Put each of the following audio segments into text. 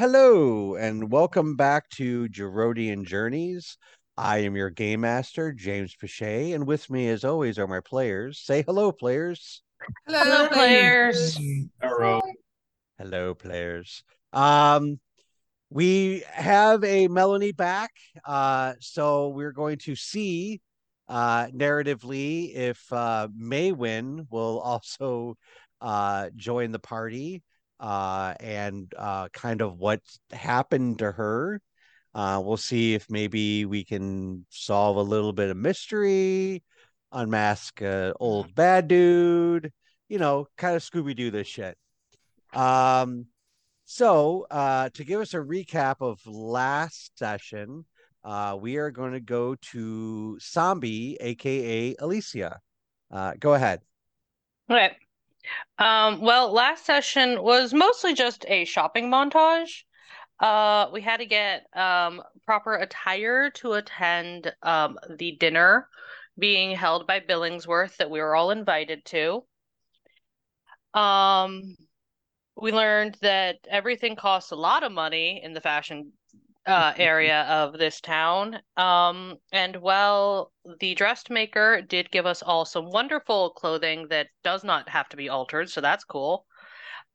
Hello, and welcome back to Jerodian Journeys. I am your game master, James Pichet, and with me, as always, are my players. Say hello, players. Hello, Hello, players. Hello. Hello, players. Um, we have a Melanie back, uh, so we're going to see uh, narratively if uh, Maywen will also uh, join the party uh, and uh, kind of what happened to her. Uh, we'll see if maybe we can solve a little bit of mystery, unmask a old bad dude, you know, kind of Scooby Doo this shit. Um, so uh, to give us a recap of last session, uh, we are going to go to Zombie, aka Alicia. Uh, go ahead. Okay. Um, well, last session was mostly just a shopping montage. Uh, we had to get um, proper attire to attend um, the dinner being held by Billingsworth that we were all invited to. Um, we learned that everything costs a lot of money in the fashion uh, area of this town. Um, and while the dressmaker did give us all some wonderful clothing that does not have to be altered, so that's cool.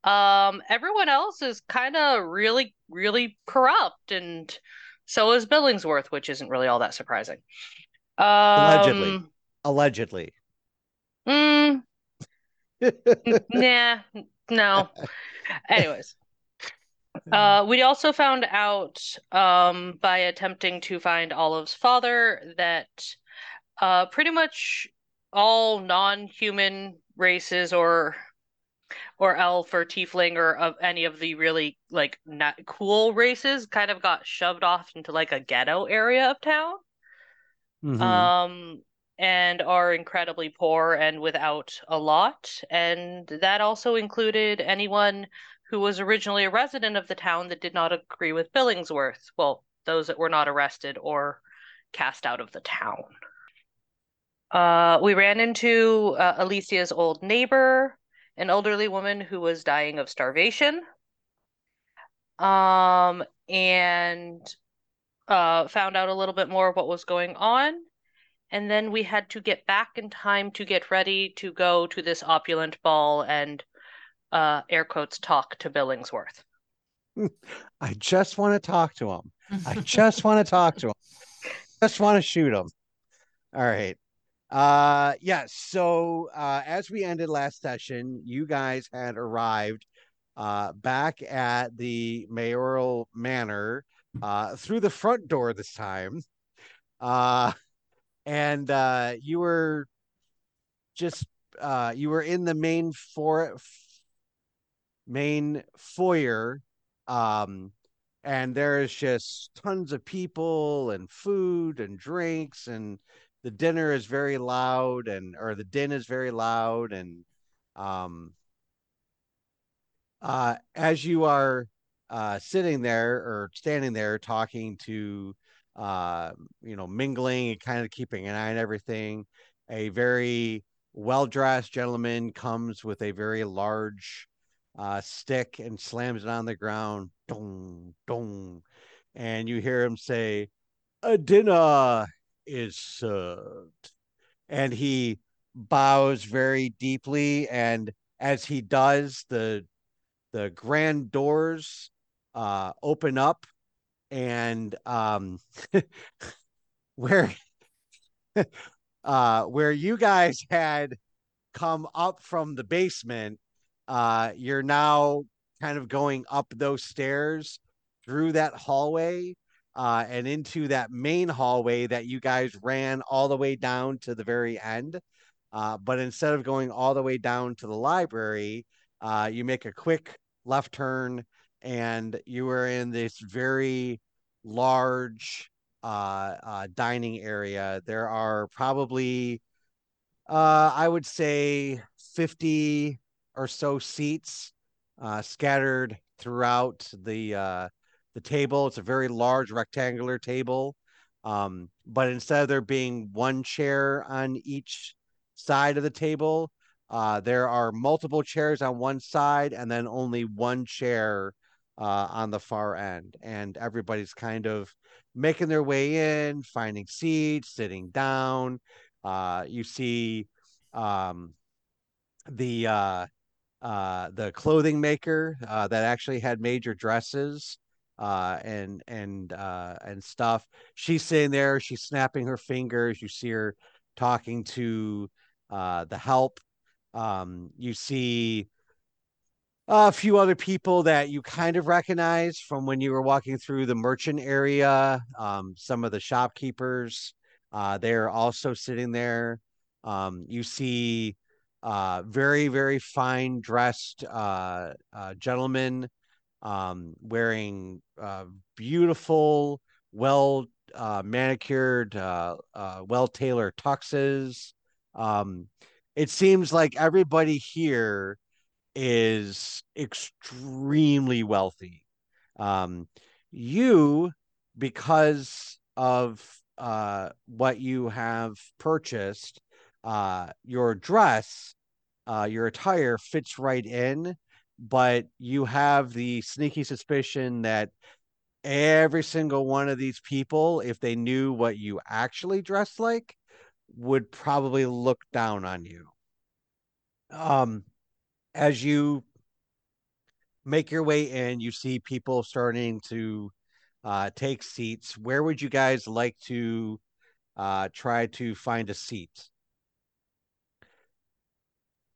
Um, everyone else is kind of really, really corrupt, and so is Billingsworth, which isn't really all that surprising. Um, Allegedly. Allegedly. mm, nah, no. Anyways. Uh, we also found out um, by attempting to find Olive's father that uh, pretty much all non-human races or or elf or tiefling or of any of the really like not cool races kind of got shoved off into like a ghetto area of town. Mhm. Um, and are incredibly poor and without a lot. And that also included anyone who was originally a resident of the town that did not agree with Billingsworth. Well, those that were not arrested or cast out of the town. Uh, we ran into uh, Alicia's old neighbor, an elderly woman who was dying of starvation. Um, and uh, found out a little bit more of what was going on. And then we had to get back in time to get ready to go to this opulent ball and uh, air quotes talk to Billingsworth. I just want to talk to him. I just want to talk to him. Just want to shoot him. All right. Uh yes, so uh as we ended last session, you guys had arrived uh back at the mayoral manor uh through the front door this time. Uh and uh you were just uh you were in the main for main foyer um and there's just tons of people and food and drinks and the dinner is very loud and or the din is very loud and um uh as you are uh sitting there or standing there talking to uh you know mingling and kind of keeping an eye on everything a very well-dressed gentleman comes with a very large uh stick and slams it on the ground dong dong and you hear him say a dinner is served. And he bows very deeply and as he does the the grand doors uh open up and um where uh where you guys had come up from the basement uh you're now kind of going up those stairs through that hallway uh and into that main hallway that you guys ran all the way down to the very end. Uh but instead of going all the way down to the library uh you make a quick left turn and you are in this very large uh, uh dining area. There are probably uh i would say 50 or so seats uh scattered throughout the uh the table it's a very large rectangular table um but instead of there being one chair on each side of the table uh there are multiple chairs on one side and then only one chair uh, on the far end, and everybody's kind of making their way in, finding seats, sitting down. Uh, you see um, the uh, the clothing maker uh, that actually had major dresses uh, and and uh, and stuff. She's sitting there. She's snapping her fingers. You see her talking to uh, the help. Um, you see a few other people that you kind of recognize from when you were walking through the merchant area. Um, some of the shopkeepers, they're also sitting there. Um, you see uh, very, very fine dressed uh, uh, gentlemen um, wearing uh, beautiful, well uh, manicured, well tailored tuxes. Um, it seems like everybody here is extremely wealthy. Um, you, because of what you have purchased, uh, your dress, uh, your attire fits right in, but you have the sneaky suspicion that every single one of these people, if they knew what you actually dressed like, would probably look down on you. Um, as you make your way in, you see people starting to uh, take seats. Where would you guys like to uh, try to find a seat?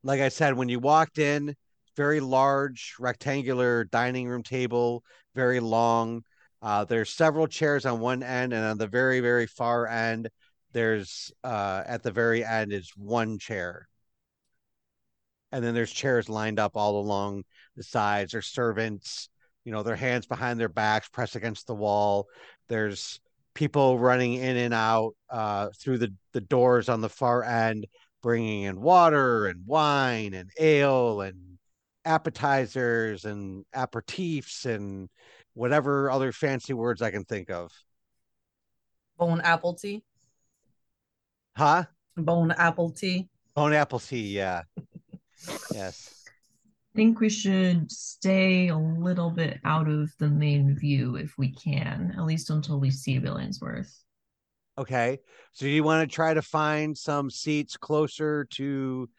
Like I said, when you walked in, very large rectangular dining room table, very long. Uh, there's several chairs on one end, and on the very, very far end, there's uh, at the very end is one chair and then there's chairs lined up all along the sides. There's servants, you know, their hands behind their backs, pressed against the wall. There's people running in and out uh, through the the doors on the far end, bringing in water and wine and ale and appetizers and aperitifs and whatever other fancy words I can think of. Bone apple tea. Huh? Bone apple tea. Bone apple tea, yeah. yes. I think we should stay a little bit out of the main view if we can, at least until we see Billingsworth. Okay. So do you want to try to find some seats closer to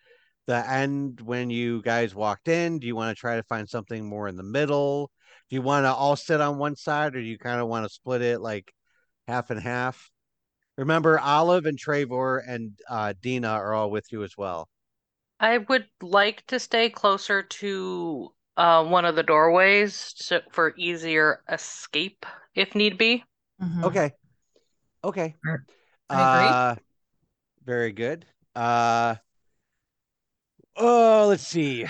the end when you guys walked in? Do you want to try to find something more in the middle? Do you want to all sit on one side or do you kind of want to split it like half and half? Remember, Olive and Trevor and uh, Dina are all with you as well. I would like to stay closer to uh, one of the doorways to, for easier escape if need be. Mhm. Okay. Okay. I agree. Uh, very good. Uh, oh, let's see.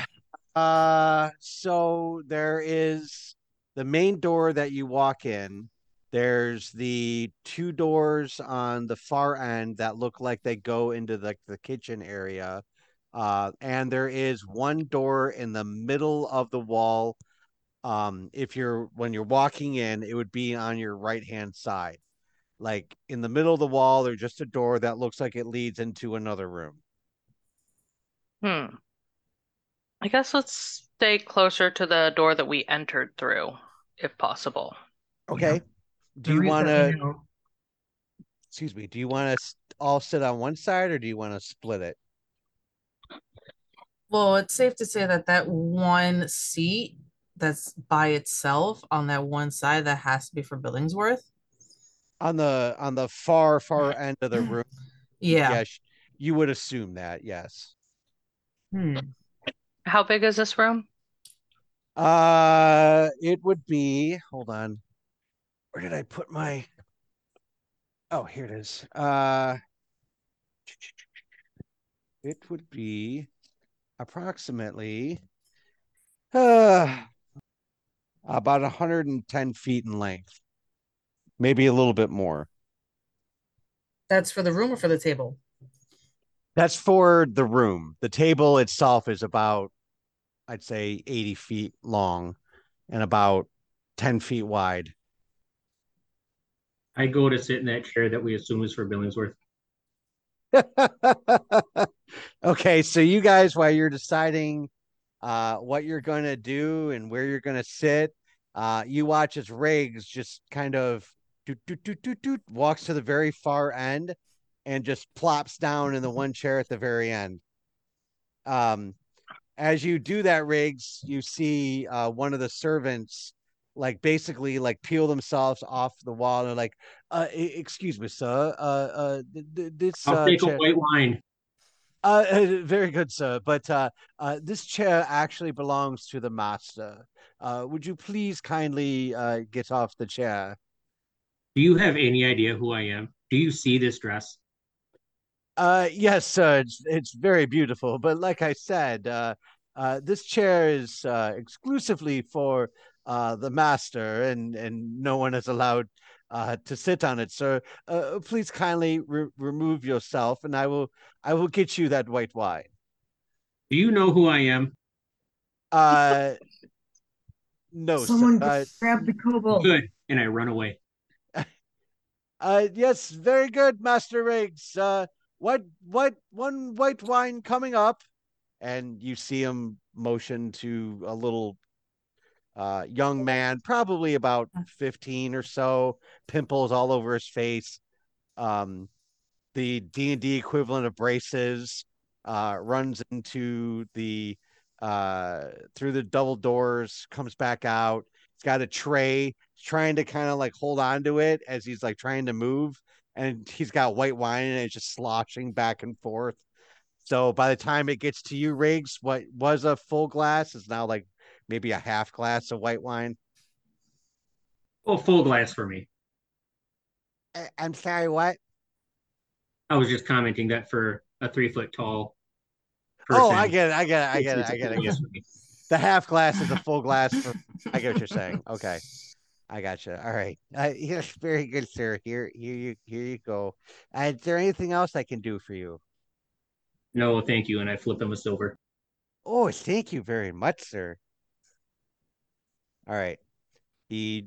Uh, so there is the main door that you walk in. There's the two doors on the far end that look like they go into the, the kitchen area. Uh, and there is one door in the middle of the wall. Um, if you're when you're walking in, it would be on your right hand side. Like in the middle of the wall, there's just a door that looks like it leads into another room. Hmm. I guess let's stay closer to the door that we entered through, if possible. Okay. Do The you want we to, know- excuse me, do you want to all sit on one side or do you want to split it? Well, it's safe to say that that one seat that's by itself on that one side that has to be for Billingsworth. On the on the far far end of the room. Yeah. Yes, you would assume that, yes. Hmm. How big is this room? Uh, it would be, hold on. Where did I put my? Oh, here it is. Uh, it would be approximately uh, about 110 feet in length, maybe a little bit more. That's for the room or for the table? That's for the room. The table itself is about, I'd say, 80 feet long and about 10 feet wide. I go to sit in that chair that we assume is for Billingsworth. okay, so you guys, while you're deciding uh, what you're going to do and where you're going to sit, Uh, you watch as Riggs just kind of doot, doot, doot, doot, doot, walks to the very far end and just plops down in the one chair at the very end. Um, as you do that, Riggs, you see uh, one of the servants like basically like peel themselves off the wall and like, uh, excuse me, sir. Uh, uh, th- th- this I'll uh, take a white wine. uh, very good, sir. But uh, uh, this chair actually belongs to the master. Uh, would you please kindly uh, get off the chair? Do you have any idea who I am? Do you see this dress? Uh, yes, sir. It's, it's very beautiful. But like I said, uh, uh, this chair is uh, exclusively for uh, the master, and and no one is allowed uh, to sit on it, sir. Uh, please kindly re- remove yourself, and I will I will get you that white wine. Do you know who I am? Uh, no, Someone sir. Uh, grab the kobold. Good. And I run away. Uh, yes, very good, Master Riggs. Uh, what, what, one white wine coming up, and you see him motion to a little, uh, young man, probably about fifteen or so, pimples all over his face, um, the D and D equivalent of braces, uh, runs into the, uh, through the double doors, comes back out. He's got a tray. Trying to kind of like hold on to it as he's like trying to move, and he's got white wine and it's just sloshing back and forth. So by the time it gets to you, Riggs, what was a full glass is now like maybe a half glass of white wine. Well, full glass for me. I- I'm sorry, what? I was just commenting that for a three foot tall. Oh, I person, get it. I get it. I it's- get it. I I get it. glass for me. The half glass is a full glass. For, I get what you're saying. Okay, I got you. All right. Uh, yes, very good, sir. Here, here you, here you go. Uh, is there anything else I can do for you? No, thank you. And I flip him a silver. Oh, thank you very much, sir. All right. He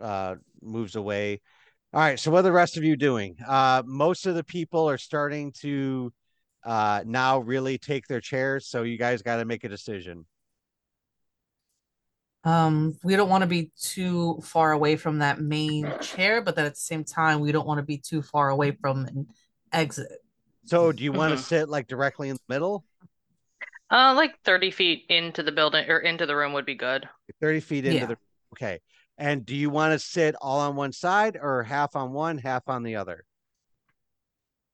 uh moves away. All right, so what are the rest of you doing? Uh most of the people are starting to uh now really take their chairs, so you guys got to make a decision. Um, we don't want to be too far away from that main chair, but then at the same time, we don't want to be too far away from an exit. So, do you want to sit like directly in the middle? Uh, like 30 feet into the building or into the room would be good. 30 feet into Yeah. the Okay. And do you want to sit all on one side or half on one, half on the other?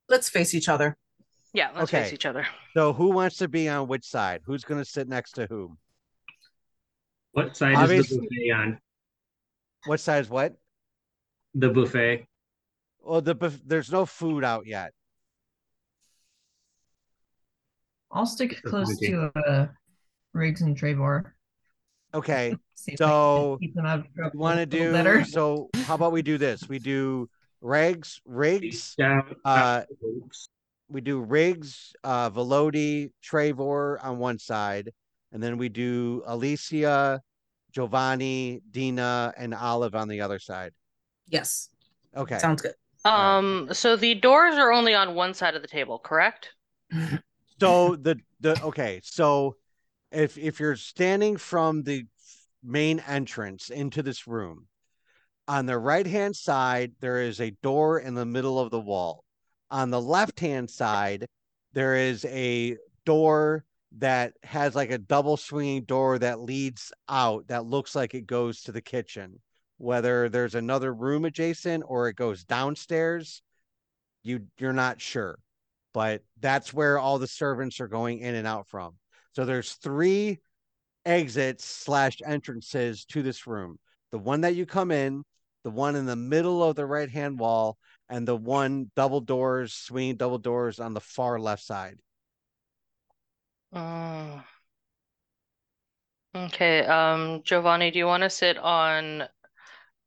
Let's face each other. Yeah, let's face Okay. each other. So, who wants to be on which side? Who's going to sit next to whom? What side is the buffet on? What side is what? The buffet. Well, the buf- there's no food out yet. I'll stick Sure, close okay. to uh, Riggs and Trevor. Okay. See if I can So, keep them out of You want to a little do better. so? How about we do this? We do Riggs, Riggs, Down, uh, we do Riggs, uh, Velody, Trevor on one side, and then we do Alicia, Giovanni, Dina, and Olive on the other side. Yes, Okay. sounds good. right. Um, so the doors are only on one side of the table, correct? So the the okay, so if if you're standing from the main entrance into this room, on the right hand side there is a door in the middle of the wall. On the left hand side there is a door that has like a double swinging door that leads out that looks like it goes to the kitchen. Whether there's another room adjacent or it goes downstairs, you you're not sure but that's where all the servants are going in and out from. So there's three exits slash entrances to this room. The one that you come in, the one in the middle of the right hand wall, and the one double doors, swinging double doors on the far left side. Mm. Okay, um, Giovanni, do you want to sit on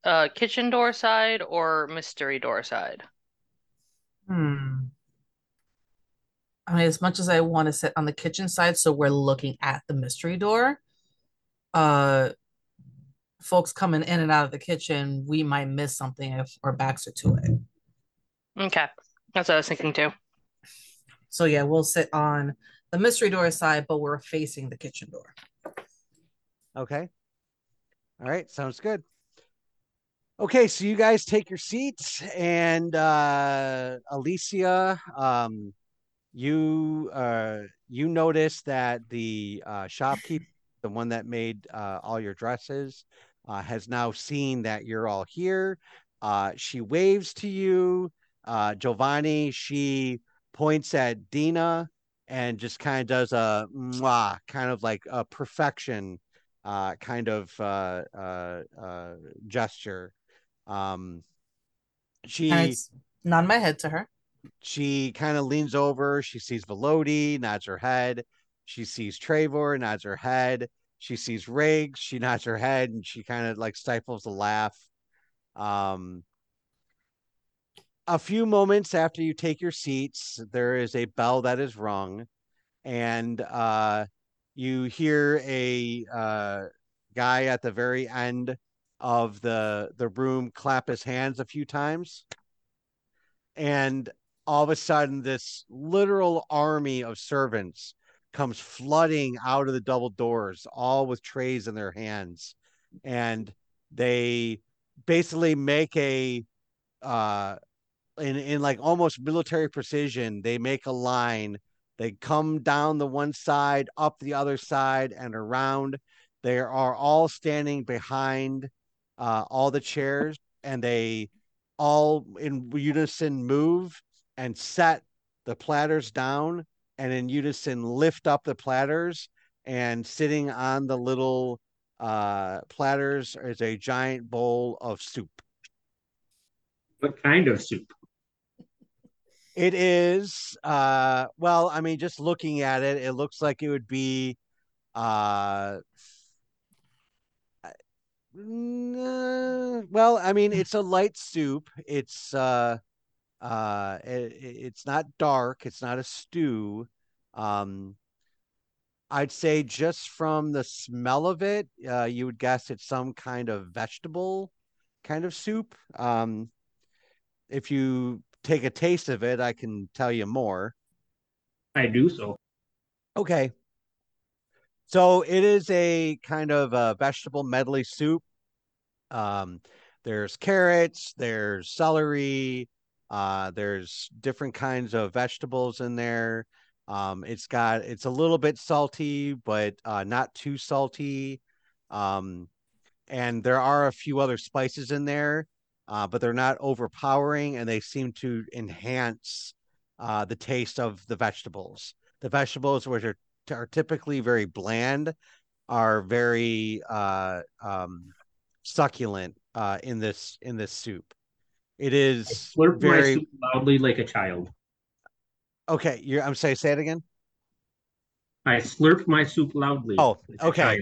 uh kitchen door side or mystery door side? Hmm. I mean, as much as I want to sit on the kitchen side, so we're looking at the mystery door, uh, folks coming in and out of the kitchen, we might miss something if our backs are to it. Okay, that's what I was thinking too. So yeah, we'll sit on the mystery door side, but we're facing the kitchen door. Okay. All right, sounds good. Okay, so you guys take your seats, and uh, Alicia, um, you uh, you notice that the uh, shopkeeper, the one that made uh, all your dresses, uh, has now seen that you're all here. Uh, she waves to you, uh, Giovanni. She points at Dina and just kind of does a mwah, kind of like a perfection uh, kind of uh, uh, uh, gesture. Um, she And it's nod my head to her. she kind of leans over. She sees Velody, nods her head. She sees Trevor, nods her head. She sees Riggs, she nods her head, and she kind of like stifles a laugh. Um, a few moments after you take your seats, there is a bell that is rung, and uh, you hear a uh, guy at the very end of the the room clap his hands a few times, and all of a sudden, this literal army of servants comes flooding out of the double doors, all with trays in their hands, and they basically make a uh in in like almost military precision they make a line they come down the one side up the other side and around they are all standing behind uh all the chairs and they all in unison move and set the platters down and in unison lift up the platters and sitting on the little uh platters is a giant bowl of soup What kind of soup? It is uh well, I mean just looking at it, it looks like it would be uh well, I mean it's a light soup. It's uh uh it, it's not dark, it's not a stew. Um I'd say just from the smell of it, uh you would guess it's some kind of vegetable kind of soup. Um if you take a taste of it, I can tell you more. I do so. Okay. So it is a kind of a vegetable medley soup. Um, there's carrots, there's celery, uh, there's different kinds of vegetables in there. Um, it's got it's a little bit salty, but uh, not too salty. Um, and there are a few other spices in there, uh, but they're not overpowering, and they seem to enhance uh, the taste of the vegetables. The vegetables, which are are typically very bland, are very uh, um, succulent uh, in this in this soup. It is slurp my very soup loudly like a child. okay. You're I'm sorry. Say it again. I slurp my soup loudly. Oh, okay.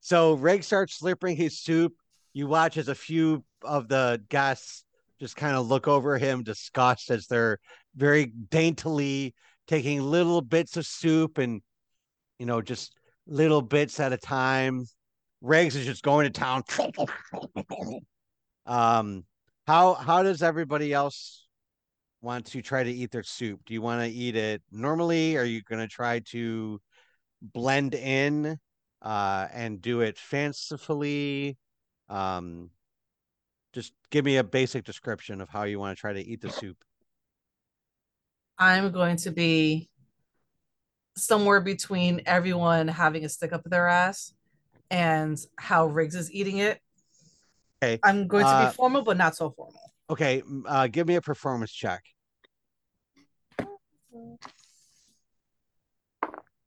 So Reg starts slurping his soup. You watch as a few of the guests just kind of look over him, disgust as they're very daintily taking little bits of soup and you know just little bits at a time. Regs is just going to town. um, how how does everybody else want to try to eat their soup? Do you want to eat it normally? Are you going to try to blend in uh, and do it fancifully? Um, just give me a basic description of how you want to try to eat the soup. I'm going to be somewhere between everyone having a stick up their ass and how Riggs is eating it. Okay. I'm going to Uh, be formal, but not so formal. Okay, uh, give me a performance check.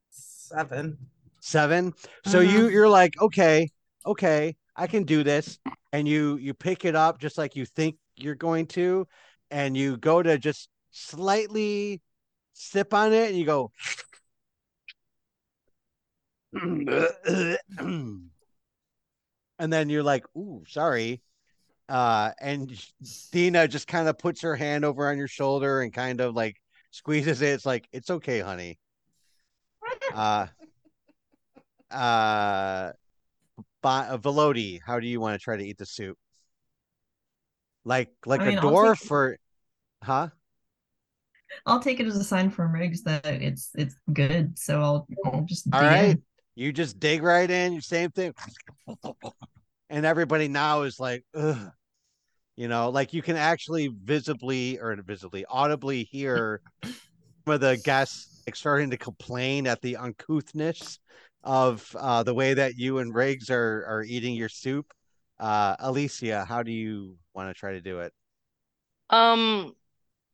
Seven. Seven. So you Mhm. you're like, okay, okay, I can do this, and you you pick it up just like you think you're going to, and you go to just slightly sip on it, and you go. and then you're like, "Ooh, sorry," uh, and Dina just kind of puts her hand over on your shoulder and kind of like squeezes it. It's like, "It's okay, honey." Uh, uh, Ba- uh, Velody, how do you want to try to eat the soup? Like like I a mean, I'll dwarf take- or huh? I'll take it as a sign from Riggs that it's it's good. So I'll, I'll just All dig in. You just dig right in, you same thing. and everybody now is like, Ugh. you know, like you can actually visibly or visibly audibly hear some of the guests like starting to complain at the uncouthness of uh, the way that you and Riggs are are eating your soup. Uh, Alicia, how do you want to try to do it? Um,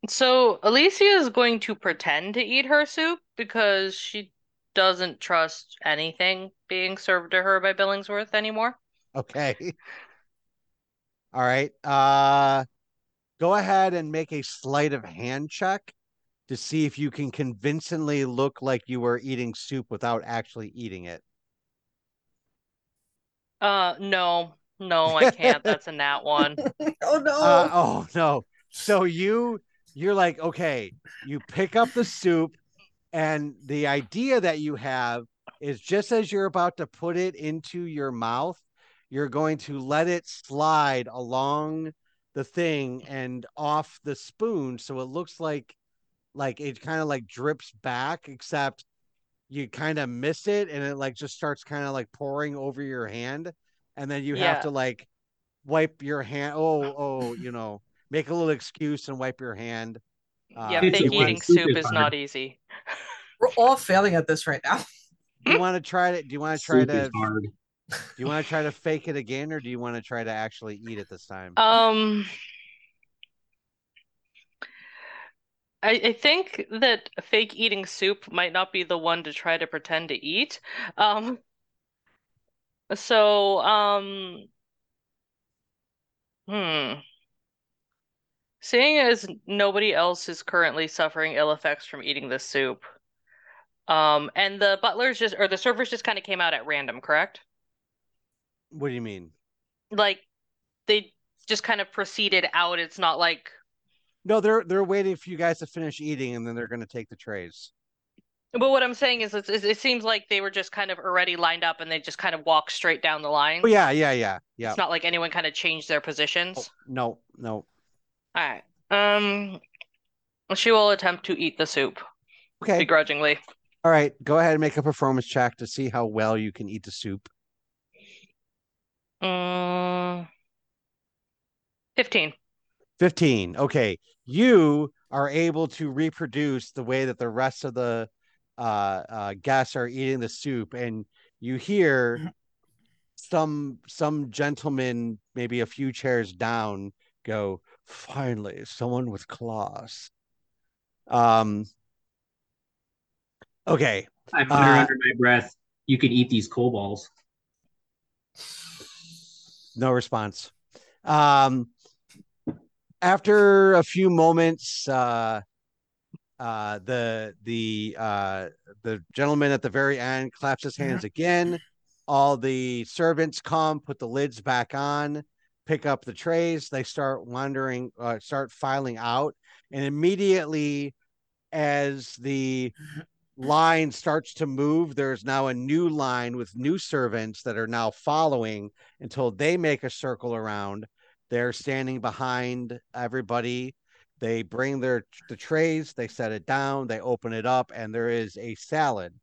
so Alicia is going to pretend to eat her soup because she doesn't trust anything being served to her by Billingsworth anymore. Okay. All right. Uh, go ahead and make a sleight of hand check to see if you can convincingly look like you were eating soup without actually eating it. Uh, no, no, I can't. That's a nat one. oh no. Uh, oh no. So you you're like, okay, you pick up the soup and the idea that you have is just as you're about to put it into your mouth, you're going to let it slide along the thing and off the spoon so it looks like like it kind of like drips back except you kind of miss it and it like just starts kind of like pouring over your hand and then you have to like wipe your hand oh oh you know make a little excuse and wipe your hand uh, Yeah, do It's fake you eating soup soup is is not easy. We're all failing at this right now. do you want to try to do you want to try Soup to hard. do you want to try to fake it again or do you want to try to actually eat it this time Um, I, I think that fake eating soup might not be the one to try to pretend to eat. Um, so, um, hmm. Seeing as nobody else is currently suffering ill effects from eating this soup, um, and the butlers just, or the servers just kind of came out at random, correct? what do you mean Like, they just kind of proceeded out. It's not like no they're they're waiting for you guys to finish eating and then they're going to take the trays But what I'm saying is, it's, it's- it seems like they were just kind of already lined up and they just kind of walked straight down the line. oh yeah yeah yeah yeah It's not like anyone kind of changed their positions. Oh, no no All right. Um, she will attempt to eat the soup okay begrudgingly. all right go ahead and make a performance check to see how well you can eat the soup Mm, 15. 15 okay you are able to reproduce the way that the rest of the uh, uh guests are eating the soup and you hear some some gentleman maybe a few chairs down go finally someone with claws." um okay I mutter Uh, under my breath. You could eat these coal balls. No response. Um, after a few moments, uh, uh, the the uh, the gentleman at the very end claps his hands again. All the servants come, put the lids back on, pick up the trays. They start wandering, uh, start filing out, and immediately, as the line starts to move, there's now a new line with new servants that are now following until they make a circle around. They're standing behind everybody. They bring their the trays, they set it down, they open it up, and there is a salad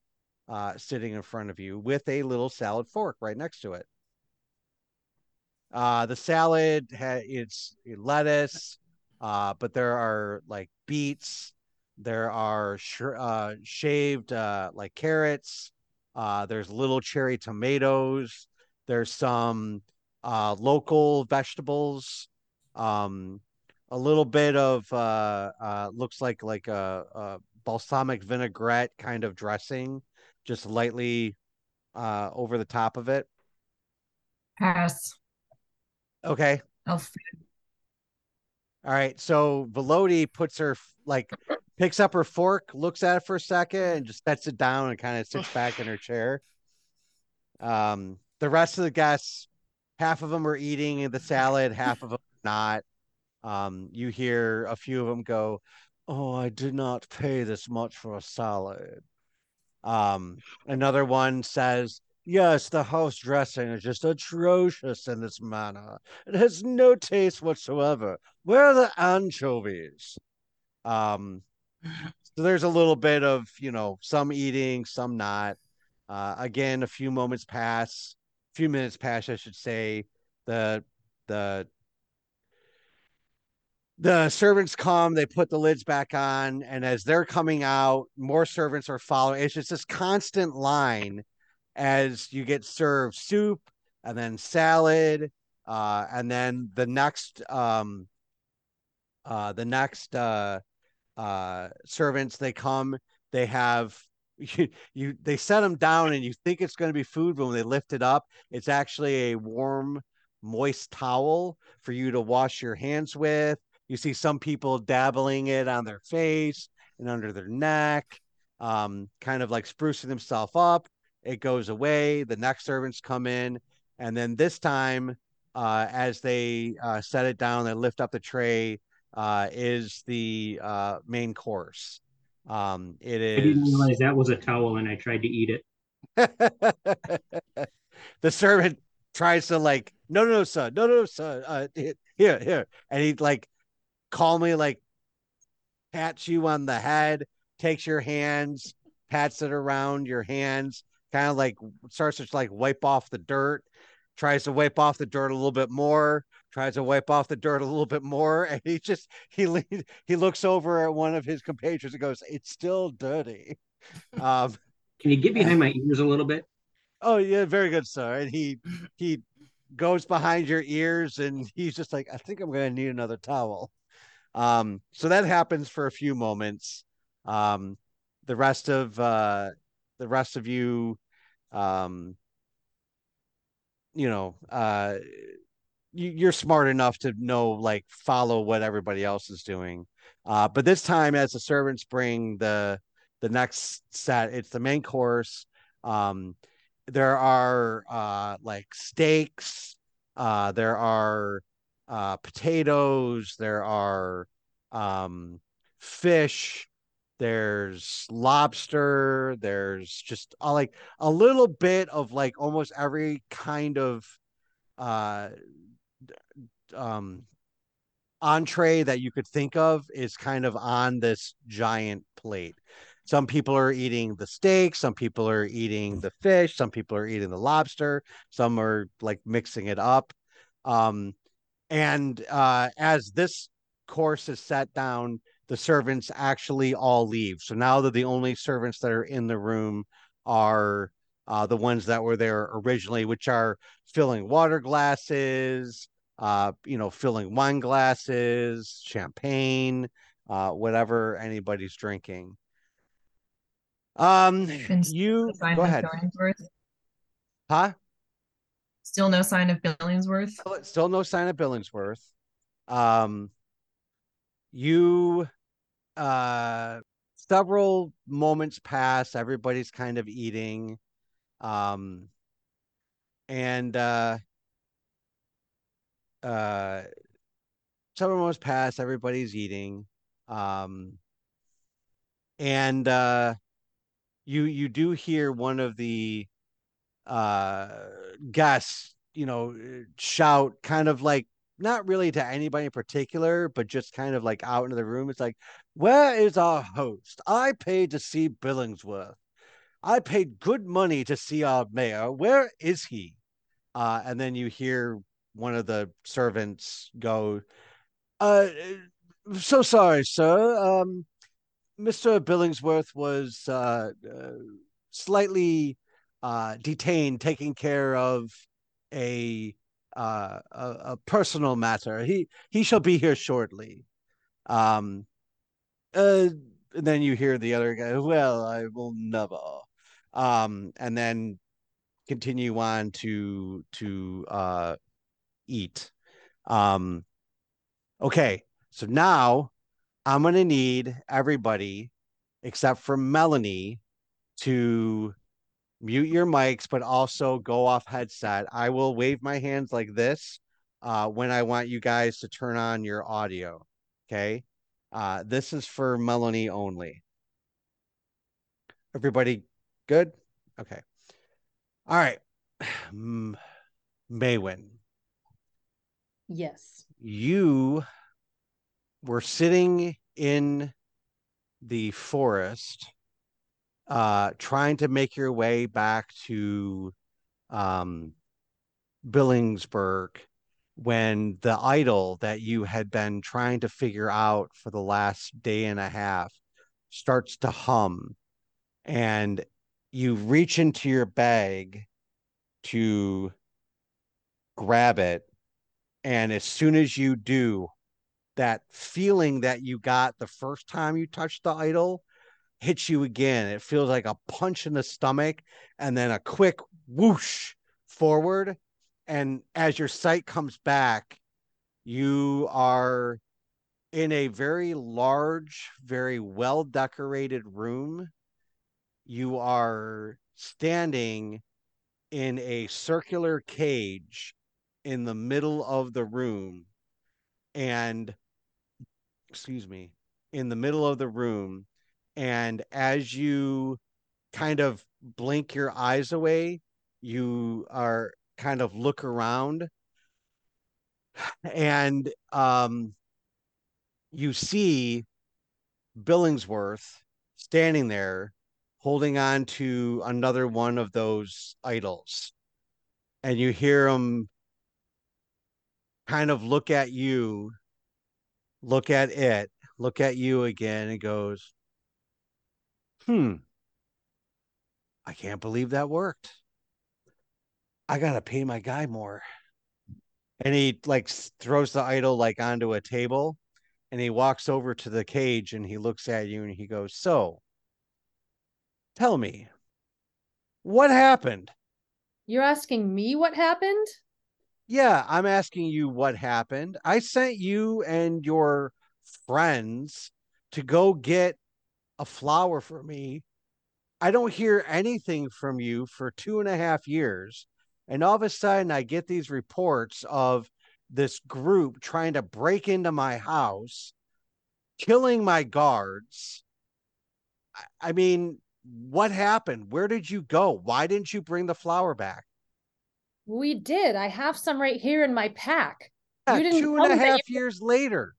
uh, sitting in front of you with a little salad fork right next to it. Uh, the salad ha- it's lettuce, uh, but there are like beets, there are sh- uh, shaved uh, like carrots, uh, there's little cherry tomatoes, there's some uh, local vegetables, um, a little bit of uh, uh, looks like like a, a balsamic vinaigrette kind of dressing, just lightly uh, over the top of it. Pass. Okay. I'll All right. So Velody puts her like picks up her fork, looks at it for a second, and just sets it down and kind of sits back in her chair. Um, the rest of the guests, half of them are eating the salad, half of them not. Um, you hear a few of them go, "Oh, I did not pay this much for a salad." Um, another one says, "Yes, the house dressing is just atrocious in this manner. It has no taste whatsoever. Where are the anchovies?" Um, so there's a little bit of you know some eating, some not. Uh, again, a few moments pass, few minutes pass, I should say. the the the servants come, they put the lids back on, and as they're coming out, more servants are following. It's just this constant line as you get served soup and then salad, uh, and then the next um uh the next uh uh servants they come, they have you, you they set them down and you think it's going to be food, but when they lift it up, it's actually a warm, moist towel for you to wash your hands with. You see some people dabbling it on their face and under their neck, um, kind of like sprucing themselves up. It goes away. The next servants come in, and then this time, uh, as they uh, set it down, they lift up the tray. Uh, is the uh, main course. Um, it is. I didn't realize that was a towel, and I tried to eat it. the servant tries to like, no, no, no, sir, no, no, sir, uh, here, here, and he like calmly like pats you on the head, takes your hands, pats it around your hands, kind of like starts to like wipe off the dirt, tries to wipe off the dirt a little bit more, tries to wipe off the dirt a little bit more, and he just he leans, he looks over at one of his compatriots and goes, "It's still dirty." Um, Can you get behind my ears a little bit? Oh yeah, very good, sir. And he he goes behind your ears and he's just like, I think I'm gonna need another towel. Um, so that happens for a few moments. Um, the rest of uh, the rest of you, um, you know, uh, you're smart enough to know like follow what everybody else is doing. Uh, but this time, as the servants bring the the next set, it's the main course. Um, there are uh, like steaks. Uh, there are uh, potatoes, there are um, fish, there's lobster, there's just like a little bit of like almost every kind of uh, um, entree that you could think of is kind of on this giant plate. Some people are eating the steak, some people are eating the fish, some people are eating the lobster, some are like mixing it up. Um, and uh, as this course is set down, the servants actually all leave. So now that the only servants that are in the room are uh, the ones that were there originally, which are filling water glasses, uh, you know, filling wine glasses, champagne, uh, whatever anybody's drinking. Um, you go ahead. Huh? Still no sign of Billingsworth. Still no sign of Billingsworth. Um, you, uh, several moments pass. Everybody's kind of eating, um, and uh, uh, several moments pass. Everybody's eating, um, and uh, you you do hear one of the uh Gus, you know, shout kind of like not really to anybody in particular, but just kind of like out into the room. It's like, where is our host? I paid to see Billingsworth. I paid good money to see our mayor. Where is he? Uh, and then you hear one of the servants go, uh, so sorry, sir. Um, Mr. Billingsworth was uh, uh, slightly uh, detained, taking care of a, uh, a, a personal matter. He he shall be here shortly. Um, uh, and then you hear the other guy. Well, I will never. Um, and then continue on to to uh, eat. Um, okay, so now I'm gonna need everybody except for Melanie to mute your mics, but also go off headset. I will wave my hands like this uh, when I want you guys to turn on your audio. Okay. Uh, this is for Melanie only. Everybody good? Okay. All right. Maywen. Yes. You were sitting in the forest uh, trying to make your way back to um, Billingsburg when the idol that you had been trying to figure out for the last day and a half starts to hum and you reach into your bag to grab it and as soon as you do that feeling that you got the first time you touched the idol hits you again. It feels like a punch in the stomach and then a quick whoosh forward. And as your sight comes back you are in a very large very well decorated room. You are standing in a circular cage in the middle of the room and excuse me in the middle of the room. And as you kind of blink your eyes away you are kind of look around and um you see Billingsworth standing there holding on to another one of those idols. And you hear him kind of look at you look at it look at you again and goes hmm i can't believe that worked. I gotta pay my guy more. And he like throws the idol like onto a table and he walks over to the cage and he looks at you and he goes so tell me what happened? You're asking me what happened? Yeah i'm asking you what happened. I sent you and your friends to go get a flower for me. I don't hear anything from you for two and a half years and all of a sudden i get these reports of this group trying to break into my house killing my guards. I- mean what happened? Where did you go? Why didn't you bring the flower back We did. I have some right here in my pack. Yeah, You didn't two and a half years later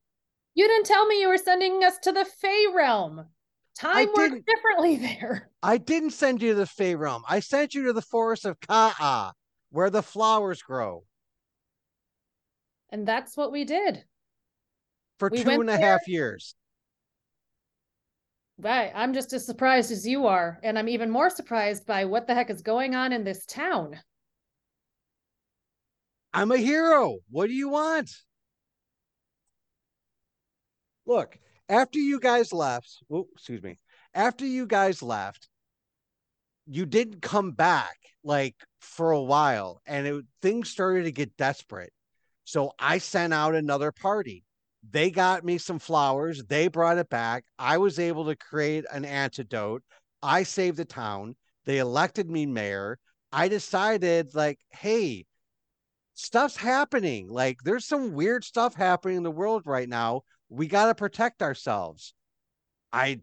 You didn't tell me you were sending us to the Fey realm. Time works differently there. I didn't send you to the Fey realm. I sent you to the forest of Ka'a, where the flowers grow. And that's what we did. For We two and a half years. Right. I'm just as surprised as you are. And I'm even more surprised by what the heck is going on in this town. I'm a hero. What do you want? Look, after you guys left, oh, excuse me, after you guys left, you didn't come back like for a while and it, things started to get desperate. So I sent out another party. They got me some flowers. They brought it back. I was able to create an antidote. I saved the town. They elected me mayor. I decided, like, hey, stuff's happening. Like, there's some weird stuff happening in the world right now. We got to protect ourselves. I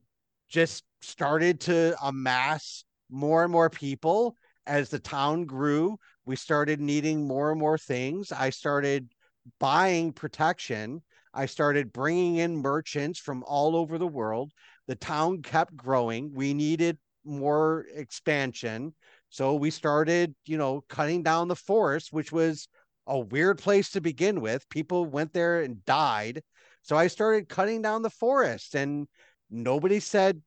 just started to amass more and more people as the town grew. We started needing more and more things. I started buying protection. I started bringing in merchants from all over the world. The town kept growing. We needed more expansion. So we started, you know, cutting down the forest, which was a weird place to begin with. People went there and died. So I started cutting down the forest and nobody said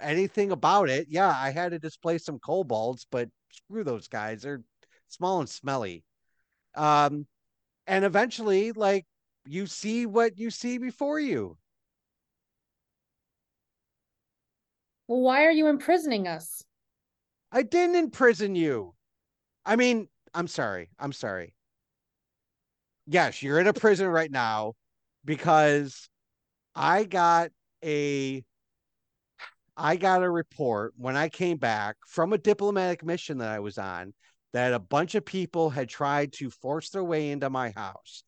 anything about it. Yeah, I had to display some kobolds, but screw those guys. They're small and smelly. Um, and eventually, like you see what you see before you. Well, why are you imprisoning us? I didn't imprison you. I mean, I'm sorry. I'm sorry. Yes, you're in a prison right now because I got a I got a report when I came back from a diplomatic mission that I was on that a bunch of people had tried to force their way into my house.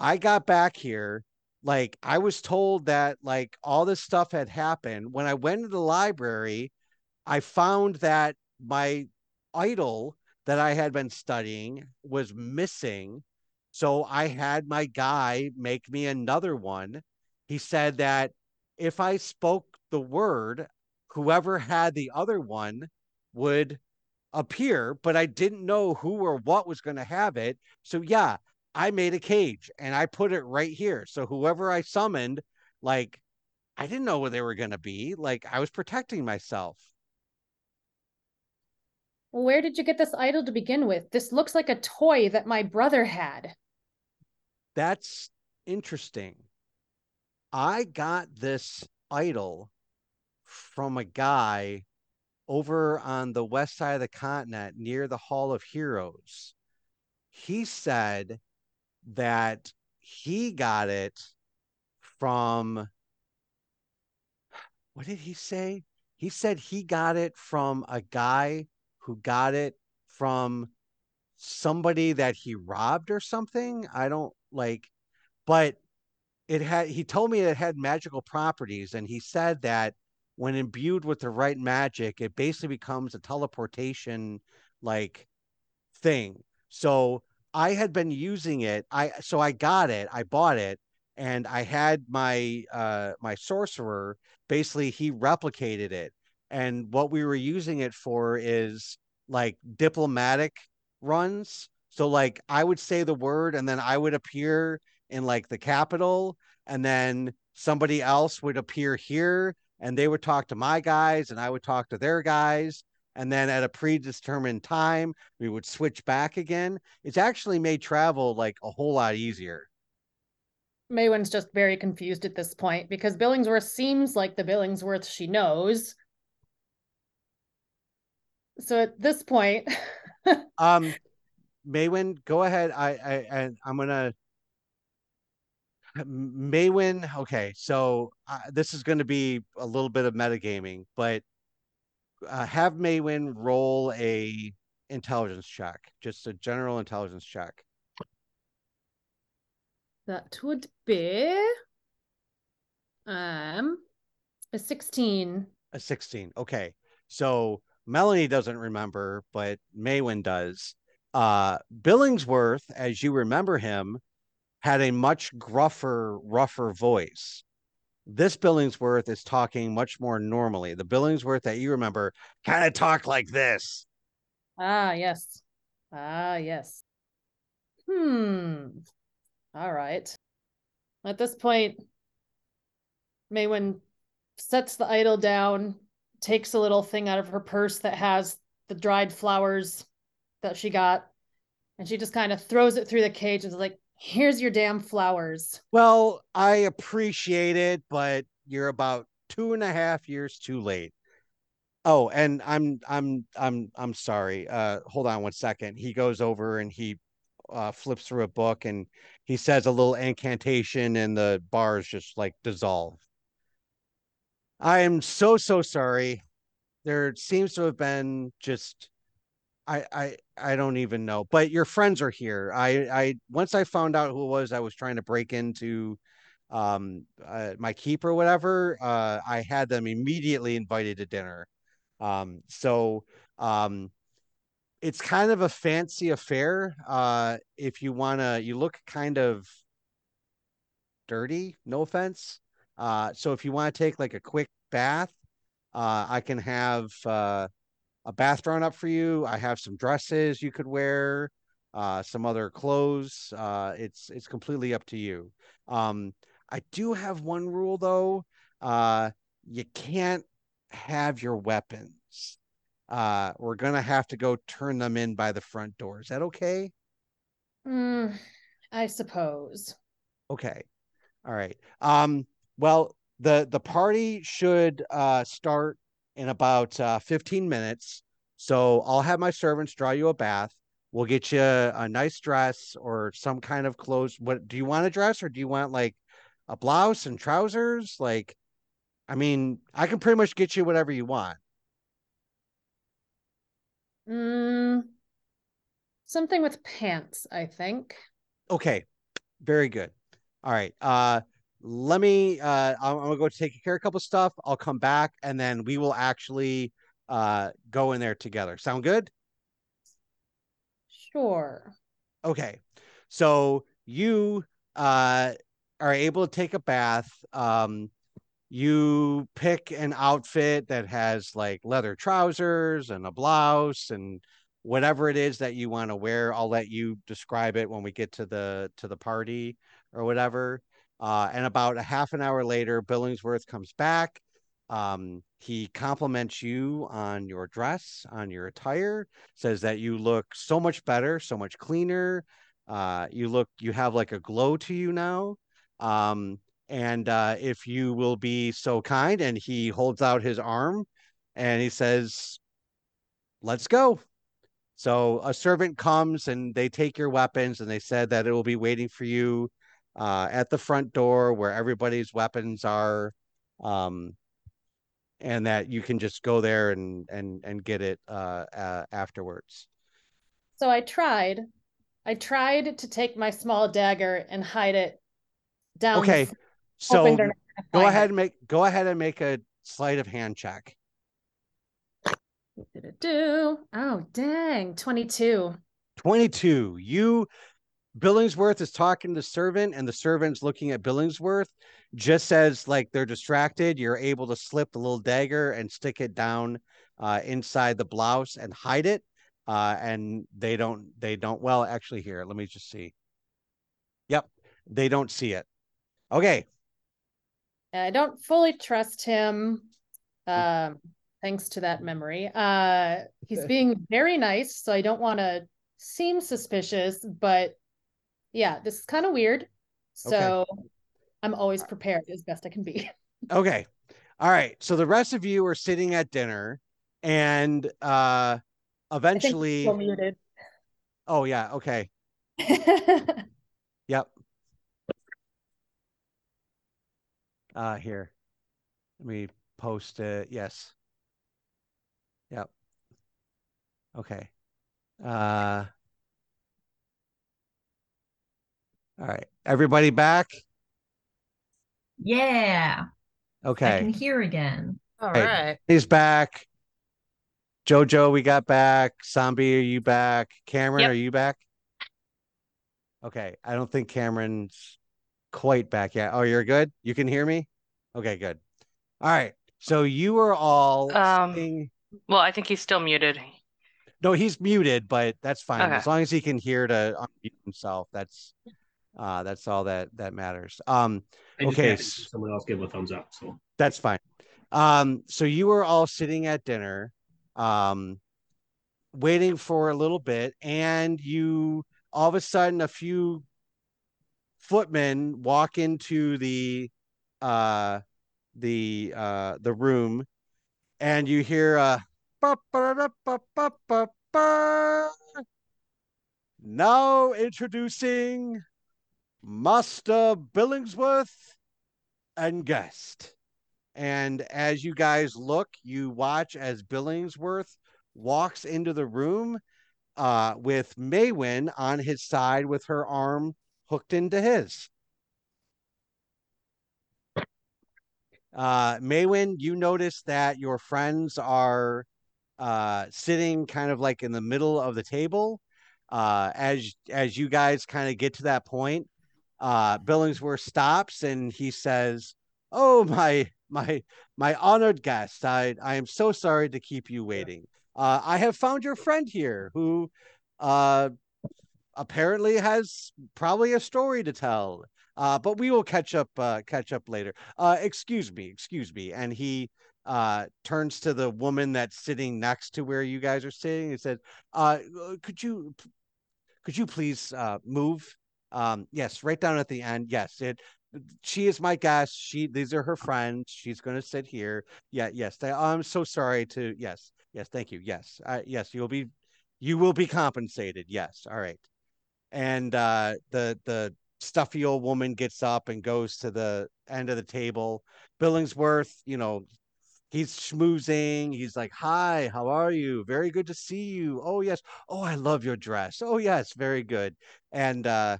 I got back here like I was told that like all this stuff had happened. When I went to the library, I found that my idol that I had been studying was missing. So I had my guy make me another one. He said that if I spoke the word, whoever had the other one would appear, but I didn't know who or what was going to have it. So, yeah, I made a cage and I put it right here. So whoever I summoned, like, I didn't know where they were going to be. Like, I was protecting myself. Where did you get this idol to begin with? This looks like a toy that my brother had. That's interesting. I got this idol from a guy over on the west side of the continent near the Hall of Heroes. He said that he got it from what did he say? He said he got it from a guy who got it from somebody that he robbed or something. I don't like, but it had, he told me it had magical properties. And he said that when imbued with the right magic, it basically becomes a teleportation like thing. So I had been using it. I, so I got it, I bought it and I had my uh my sorcerer basically he replicated it and what we were using it for is like diplomatic runs so like I would say the word and then I would appear in like the capital and then somebody else would appear here and they would talk to my guys and I would talk to their guys and then at a predetermined time we would switch back again it's actually made travel like a whole lot easier Maywen's just very confused at this point because Billingsworth seems like the Billingsworth she knows. So at this point, um Maywen, go ahead. I I and I'm gonna Maywen. Okay, so uh, this is going to be a little bit of metagaming, but uh, have Maywen roll a intelligence check, just a general intelligence check. that would be um a 16. A 16. Okay. So Melanie doesn't remember, but Maywen does. Uh Billingsworth, as you remember him, had a much gruffer, rougher voice. This Billingsworth is talking much more normally. The Billingsworth that you remember kind of talk like this. Ah, yes. Ah, yes. Hmm. All right. At this point, Maywen sets the idol down, takes a little thing out of her purse that has the dried flowers that she got, and she just kind of throws it through the cage and is like, here's your damn flowers. Well, I appreciate it, but you're about two and a half years too late. Oh, and I'm I'm I'm I'm sorry. Uh hold on one second. He goes over and he uh flips through a book and he says a little incantation and the bars just like dissolve. I am so so sorry. There seems to have been just I I I don't even know. But your friends are here. I I once I found out who it was I was trying to break into um uh, my keep or whatever, uh I had them immediately invited to dinner. Um so um it's kind of a fancy affair. Uh if you want to you look kind of dirty, no offense. Uh so if you want to take like a quick bath, uh I can have uh a bath drawn up for you. I have some dresses you could wear, uh, some other clothes. Uh, it's it's completely up to you. Um, I do have one rule though. Uh, you can't have your weapons. Uh, we're gonna have to go turn them in by the front door. Is that okay? Hmm. I suppose. Okay. All right. Um, well, the the party should uh start in about uh 15 minutes. So I'll have my servants draw you a bath. We'll get you a nice dress or some kind of clothes. What do you want a dress or do you want like a blouse and trousers? Like, I mean, I can pretty much get you whatever you want. Mm, something with pants, I think. Okay. Very good. All right. Uh let me uh I'm, I'm gonna go take care of a couple of stuff. I'll come back and then we will actually uh go in there together. Sound good? Sure. Okay. So you uh are able to take a bath. Um you pick an outfit that has like leather trousers and a blouse and whatever it is that you want to wear. I'll let you describe it when we get to the to the party or whatever. Uh, and about a half an hour later, Billingsworth comes back. Um, he compliments you on your dress, on your attire, says that you look so much better, so much cleaner. Uh, you look, you have like a glow to you now. Um, and uh, if you will be so kind, and he holds out his arm and he says, Let's go. So a servant comes and they take your weapons and they said that it will be waiting for you uh, at the front door where everybody's weapons are. Um, and that you can just go there and and and get it uh, uh afterwards. So I tried. I tried to take my small dagger and hide it down. Okay. the- So hoping they're not gonna go ahead it. and make go ahead and make a sleight of hand check. What did it do oh dang, 22. 22. You Billingsworth is talking to the servant and the servant's looking at Billingsworth. Just as like they're distracted, you're able to slip the little dagger and stick it down uh, inside the blouse and hide it. Uh, and they don't they don't well actually here, let me just see. Yep, they don't see it. Okay. I don't fully trust him. Um, thanks to that memory. Uh, he's being very nice, so I don't want to seem suspicious, but yeah, this is kind of weird. So I'm always prepared as best I can be. Okay. All right. So the rest of you are sitting at dinner and uh eventually muted. oh yeah, okay. Yep. Uh here. Let me post it. Yes. Yep. Okay. Uh All right. Everybody back? Yeah. Okay. I Okay. can hear again. All Right. right. He's back. Jojo, we got back. Zombie, are you back? Cameron, Yep. are you back? Okay. I don't think Cameron's quite back yet. Oh, you're good? You can hear me? Okay, good. All right. So you are all Um, sitting- Well, I think he's still muted. No, he's muted, but that's fine. Okay. As long as he can hear to unmute himself, that's uh that's all that that matters. Um Okay, happened to s- see someone else give a thumbs up. So That's fine. Um, so you were all sitting at dinner, um, waiting for a little bit, and you all of a sudden a few footmen walk into the uh the uh the room and you hear a now introducing Master Billingsworth and guest. And as you guys look, you watch as Billingsworth walks into the room uh, with Maywen on his side with her arm hooked into his. Uh, Maywen, you notice that your friends are uh, sitting kind of like in the middle of the table. Uh, as as you guys kind of get to that point, uh, Billingsworth stops and he says, "Oh my my my honored guest, I I am so sorry to keep you waiting. Uh, I have found your friend here, who uh, apparently has probably a story to tell. Uh, but we will catch up uh, catch up later. Uh, excuse me, excuse me." And he uh, turns to the woman that's sitting next to where you guys are sitting and said, uh, "Could you could you please uh, move?" Um, yes, right down at the end. Yes, it she is my guest. She these are her friends. She's going to sit here. Yeah, yes. They, I'm so sorry to. Yes, yes. Thank you. Yes, yes. You'll be, you will be compensated. Yes. All right. And uh, the the stuffy old woman gets up and goes to the end of the table. Billingsworth, you know, he's schmoozing. He's like, "Hi, how are you? Very good to see you. Oh yes. Oh, I love your dress. Oh yes, very good." And uh,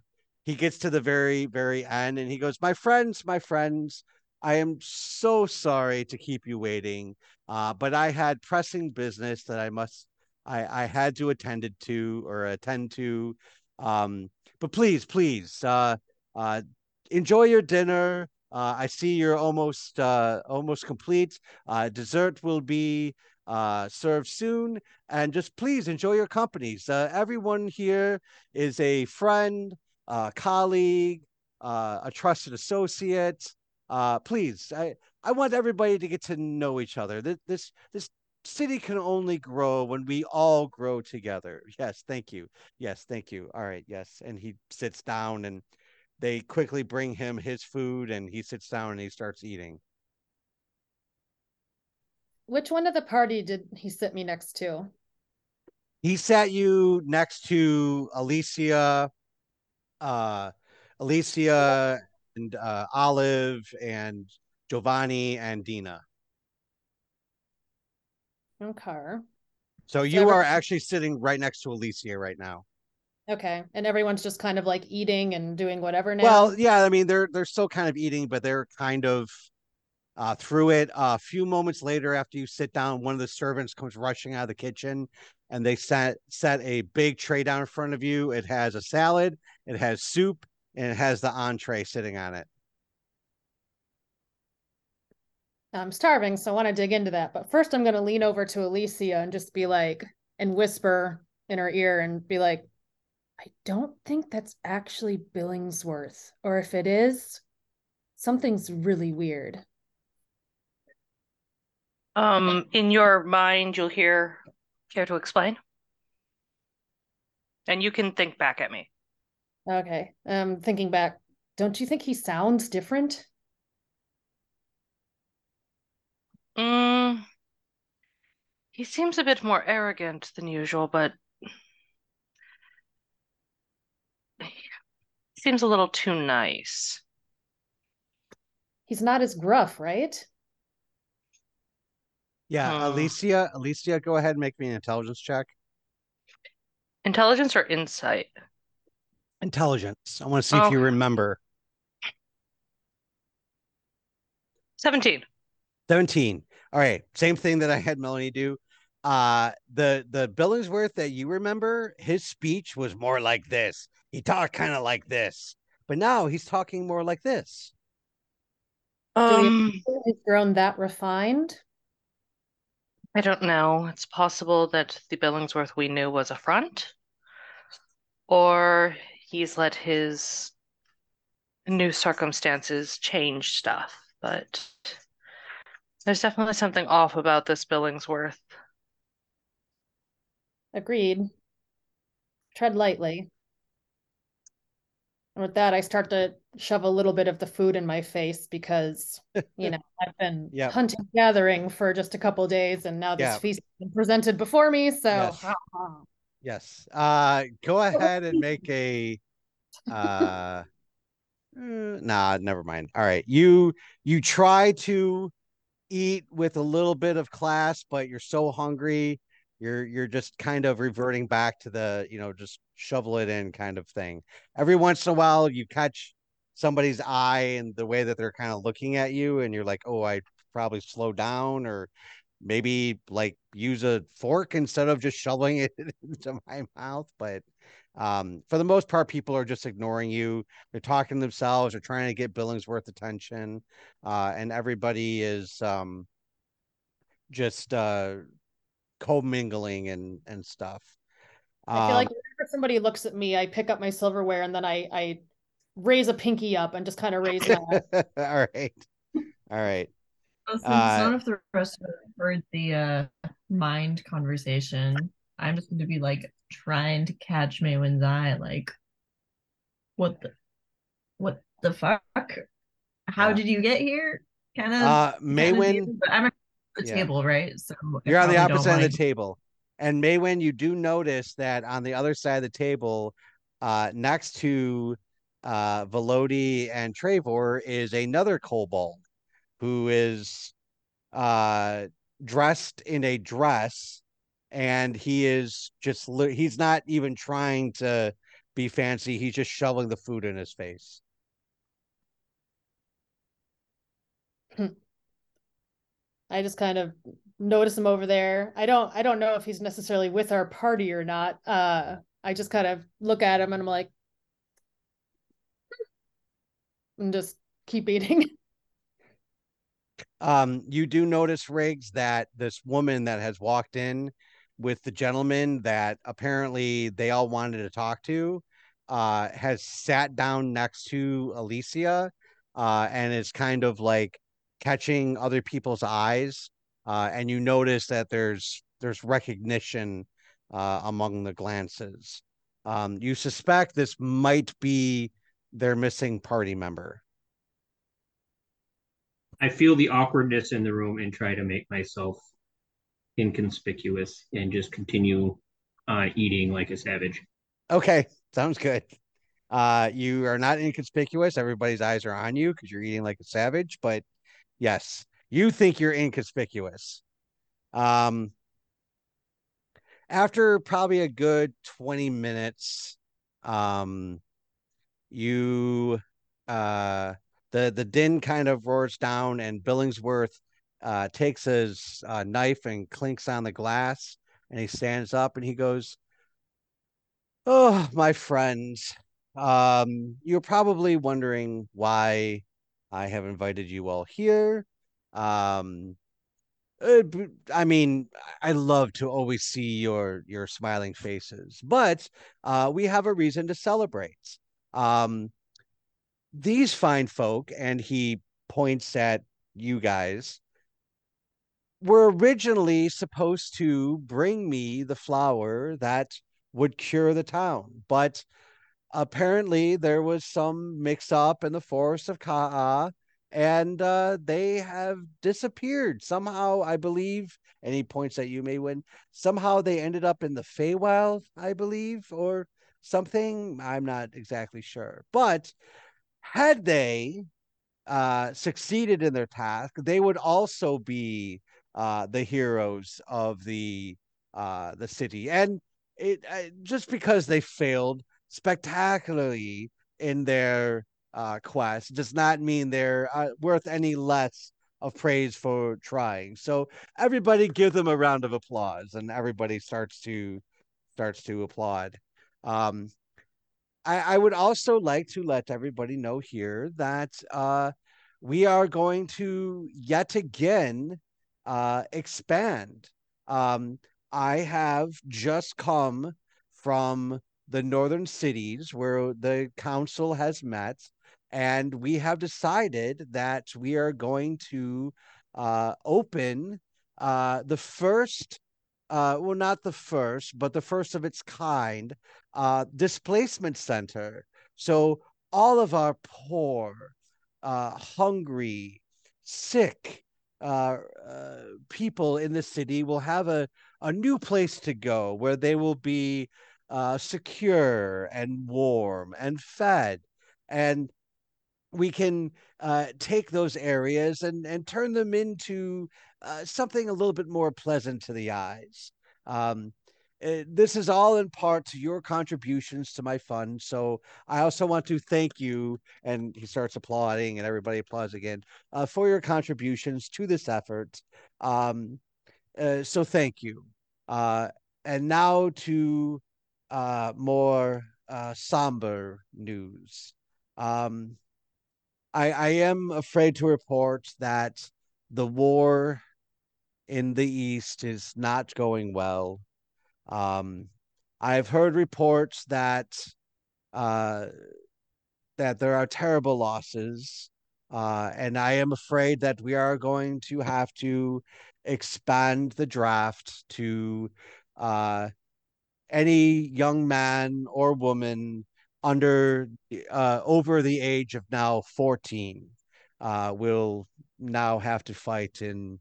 he gets to the very very end and he goes my friends my friends i am so sorry to keep you waiting uh, but i had pressing business that i must i i had to attend it to or attend to um but please please uh uh enjoy your dinner uh, I see you're almost uh, almost complete. Uh, dessert will be uh, served soon. And just please enjoy your companies. Uh, everyone here is a friend, a colleague, uh, a trusted associate. Uh, please, I, I want everybody to get to know each other. This, this, this city can only grow when we all grow together. Yes, thank you. Yes, thank you. All right, yes. And he sits down and they quickly bring him his food and he sits down and he starts eating. Which one of the party did he sit me next to? He sat you next to Alessia, uh, Alessia and uh, Olive and Giovanni and Dina. Okay. So you every- are actually sitting right next to Alessia right now. Okay. And everyone's just kind of like eating and doing whatever now. Well, yeah, I mean they're they're still kind of eating, but they're kind of uh, through it. a few moments later, after you sit down, one of the servants comes rushing out of the kitchen, and they set set a big tray down in front of you. It has a salad, it has soup, and it has the entree sitting on it. I'm starving, so I want to dig into that. But first, I'm going to lean over to Alessia and just be like, and whisper in her ear and be like, I don't think that's actually Billingsworth. Or if it is, something's really weird. Um, in your mind, you'll hear, care to explain? And you can think back at me. Okay. Um, thinking back, don't you think he sounds different? Mm, he seems a bit more arrogant than usual, but he seems a little too nice. He's not as gruff, right? Yeah, Hmm. Alessia, Alessia, go ahead and make me an intelligence check. Intelligence or insight? Intelligence. I want to see if you remember. 17. 17. All right. Same thing that I had Melanie do. Uh the the Billingsworth that you remember, his speech was more like this. He talked kind of like this. But now he's talking more like this. we- Um, He's grown that refined. I don't know. It's possible that the Billingsworth we knew was a front, or he's let his new circumstances change stuff. But there's definitely something off about this Billingsworth. Agreed. Tread lightly. And with that, I start to shove a little bit of the food in my face because, you know, I've been Yep. hunting, gathering for just a couple days, and now this Yeah. feast has been presented before me. So, Yes. Yes. Uh go ahead and make a uh mm, nah, never mind. All right. You you try to eat with a little bit of class, but you're so hungry, you're you're just kind of reverting back to the, you know, just shovel it in kind of thing. Every once in a while you catch somebody's eye and the way that they're kind of looking at you and you're like, "Oh, I probably slow down or maybe like use a fork instead of just shoveling it into my mouth." But um, for the most part, people are just ignoring you. They're talking to themselves. They're trying to get Billingsworth attention, uh, and everybody is um, just uh, commingling and and stuff. I feel like Um, whenever somebody looks at me, I pick up my silverware and then I I raise a pinky up and just kind of raise my all right, all right. So Uh, none of the rest of us heard the uh, mind conversation, I'm just going to be like trying to catch Maywen's eye, like, what the, what the fuck? How Yeah. did you get here? Kind of. Uh, Maywen, I'm at the Yeah. table, right? So You're on the opposite end of the table. And Maywen, you do notice that on the other side of the table, uh, next to uh, Velody and Trevor is another kobold who is uh, dressed in a dress and he is just he's not even trying to be fancy. He's just shoveling the food in his face. I just kind of notice him over there. I don't I don't know if he's necessarily with our party or not. Uh I just kind of look at him and I'm like and just keep eating. Um, you do notice, Riggs, that this woman that has walked in with the gentleman that apparently they all wanted to talk to uh, has sat down next to Alessia uh, and is kind of like catching other people's eyes. Uh, and you notice that there's there's recognition uh, among the glances. Um, you suspect this might be their missing party member. I feel the awkwardness in the room and try to make myself inconspicuous and just continue uh, eating like a savage. Okay, sounds good. Uh, you are not inconspicuous. Everybody's eyes are on you because you're eating like a savage. But yes, you think you're inconspicuous. Um, after probably a good 20 minutes, um, you uh the the din kind of roars down and Billingsworth uh takes his uh, knife and clinks on the glass and he stands up and he goes, Oh, my friends, um, you're probably wondering why I have invited you all here. Um, uh, I mean, I love to always see your your smiling faces, but uh, we have a reason to celebrate. Um, these fine folk, and he points at you guys, were originally supposed to bring me the flower that would cure the town, but apparently there was some mix up in the forest of Ka'a and uh, they have disappeared somehow. I believe, and he points at you, may Maywen. Somehow they ended up in the Feywild, I believe, or something. I'm not exactly sure, but had they uh, succeeded in their task, they would also be uh, the heroes of the uh, the city, and it uh, just because they failed spectacularly in their uh, quest does not mean they're uh, worth any less of praise for trying. So everybody give them a round of applause, and everybody starts to starts to applaud. Um, I, I would also like to let everybody know here that uh, we are going to yet again uh, expand. Um, I have just come from the northern cities where the council has met and we have decided that we are going to uh, open uh, the first, uh, well, not the first, but the first of its kind uh, displacement center. So all of our poor, uh, hungry, sick uh, people in the city will have a, a new place to go where they will be secure and warm and fed and we can uh, take those areas and and turn them into uh, something a little bit more pleasant to the eyes. Um, uh, this is all in part to your contributions to my fund. So I also want to thank you. And he starts applauding, and everybody applauds again uh, for your contributions to this effort. Um, uh, so thank you. Uh, and now to uh, more uh, somber news. Um, I, I am afraid to report that the war in the East is not going well. Um, I've heard reports that uh, that there are terrible losses, uh, and I am afraid that we are going to have to expand the draft to uh, any young man or woman under uh, over the age of now 14 uh, will now have to fight in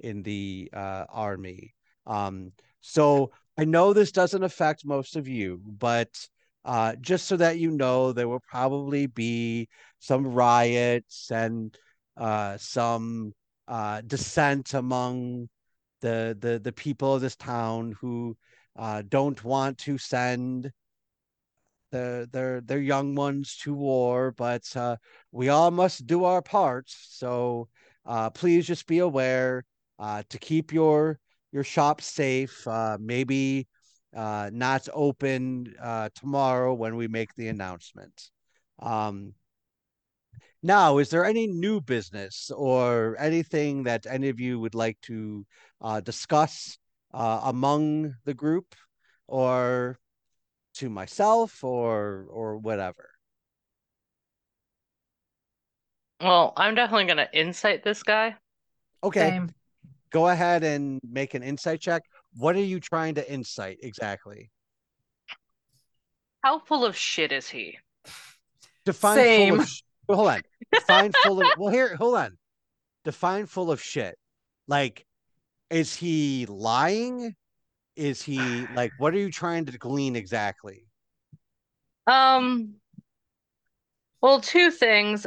in the uh, army. Um, so I know this doesn't affect most of you, but uh, just so that you know, there will probably be some riots and uh, some uh, dissent among the the the people of this town who uh, don't want to send their their their young ones to war, but uh, we all must do our parts. So uh, please just be aware uh, to keep your your shop safe. Uh, maybe uh, not open uh, tomorrow when we make the announcement. Um, Now, is there any new business or anything that any of you would like to uh, discuss uh, among the group or to myself or or whatever? Well, I'm definitely gonna insight this guy. Okay, Same. Go ahead and make an insight check. What are you trying to insight exactly? How full of shit is he? Define full of sh- well, hold on. Define full of well here, hold on. Define full of shit. Like, is he lying? Is he like what are you trying to glean exactly? Um, well, two things.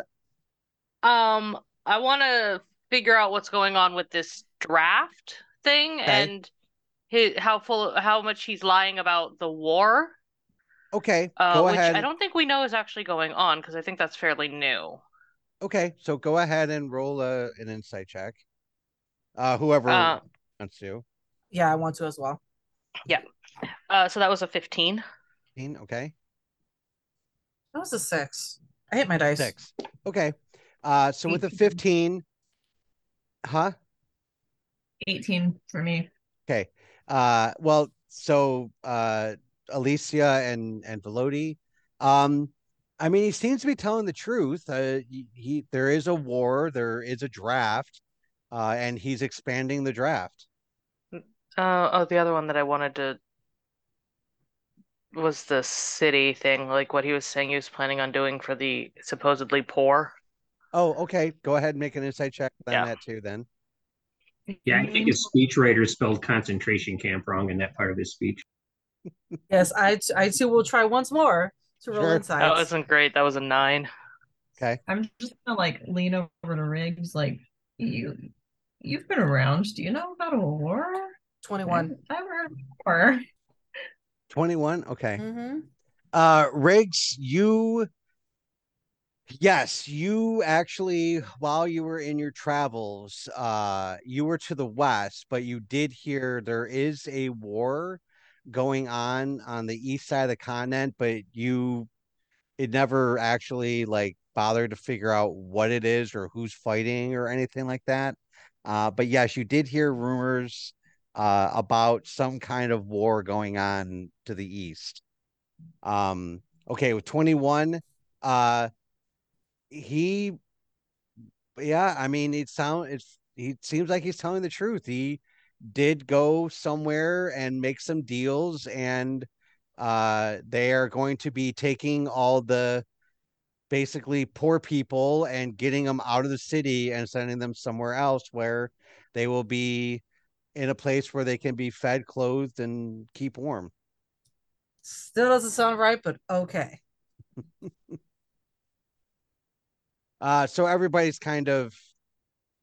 Um, I want to figure out what's going on with this draft thing Okay. and his, how full, how much he's lying about the war. Okay, Uh, go which ahead. I don't think we know is actually going on because I think that's fairly new. Okay, so go ahead and roll a, an insight check. Uh whoever Uh, wants to. Yeah, I want to as well. Yeah. Uh, so that was a 15. 15, Okay. That was a six. I hate my dice. Six. Okay. Uh so with a 15, huh? 18 for me. Okay. Uh well, so uh Alessia and and Velody, um I mean he seems to be telling the truth. Uh he, he there is a war, there is a draft, uh and he's expanding the draft. Uh, oh, the other one that I wanted to was the city thing, like what he was saying he was planning on doing for the supposedly poor. Oh, okay. Go ahead and make an insight check on Yeah. that too then. Yeah, I think his speechwriter spelled concentration camp wrong in that part of his speech. Yes, I t- I too will try once more to roll Sure. insights. That wasn't great. That was a nine. Okay. I'm just gonna like lean over to Riggs, like you, you've been around. Do you know about a war? 21. I've, I've heard of war. 21. Okay. Mm-hmm. Uh Riggs, you yes, you actually while you were in your travels, uh you were to the west, but you did hear there is a war going on on the east side of the continent, but you it never actually like bothered to figure out what it is or who's fighting or anything like that. Uh but yes, you did hear rumors uh about some kind of war going on to the east. Um, okay, with 21, uh, he, yeah, I mean, it sound it's he seems like he's telling the truth. He did go somewhere and make some deals, and uh, they are going to be taking all the basically poor people and getting them out of the city and sending them somewhere else where they will be in a place where they can be fed, clothed, and keep warm. Still doesn't sound right, but okay. Uh, so everybody's kind of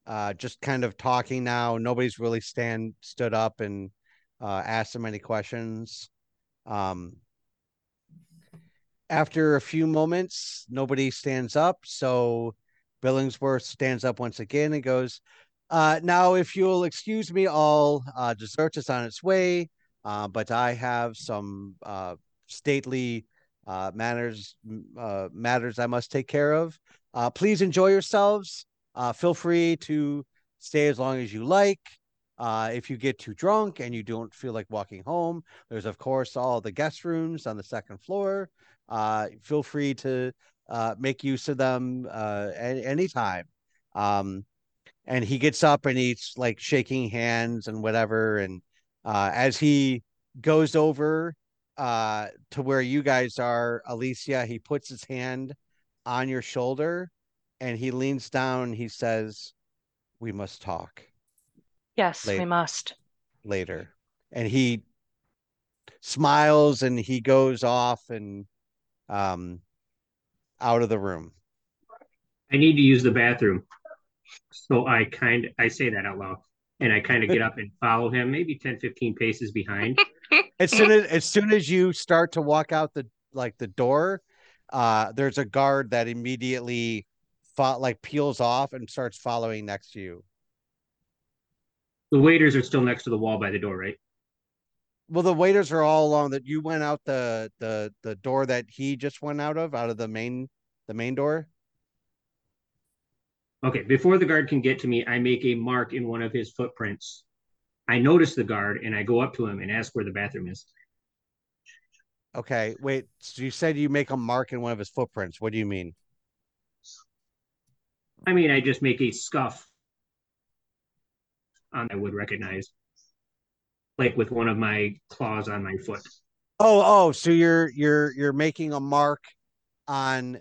uh just kind of talking now. Nobody's really stand stood up and uh asked them any questions. Um after a few moments, nobody stands up, so Billingsworth stands up once again and goes, uh now if you'll excuse me, all uh dessert is on its way. Uh, but I have some uh stately uh manners uh matters I must take care of. Uh, please enjoy yourselves. Uh, feel free to stay as long as you like. Uh, if you get too drunk and you don't feel like walking home, there's of course all the guest rooms on the second floor. Uh, feel free to uh, make use of them uh, any anytime. Um, and he gets up and he's like shaking hands and whatever. And as he goes over to where you guys are, Alessia, he puts his hand on your shoulder and he leans down. He says, We must talk Yes, we must. later. And he smiles and he goes off and um out of the room. I need to use the bathroom. So I kind I say that out loud and I kind of get up and follow him, maybe 10, 15 paces behind. As soon as as soon as you start to walk out the like the door, uh there's a guard that immediately fo- like peels off and starts following next to you. The waiters are still next to the wall by the door, right? Well, the waiters are all along that you went out the the the door that he just went out of, out of the main the main door. Okay, before the guard can get to me, I make a mark in one of his footprints. I notice the guard and I go up to him and ask where the bathroom is. Okay, wait. So you said you make a mark in one of his footprints. What do you mean? I mean, I just make a scuff on I would recognize, like with one of my claws on my foot. Oh, oh, so you're you're you're making a mark on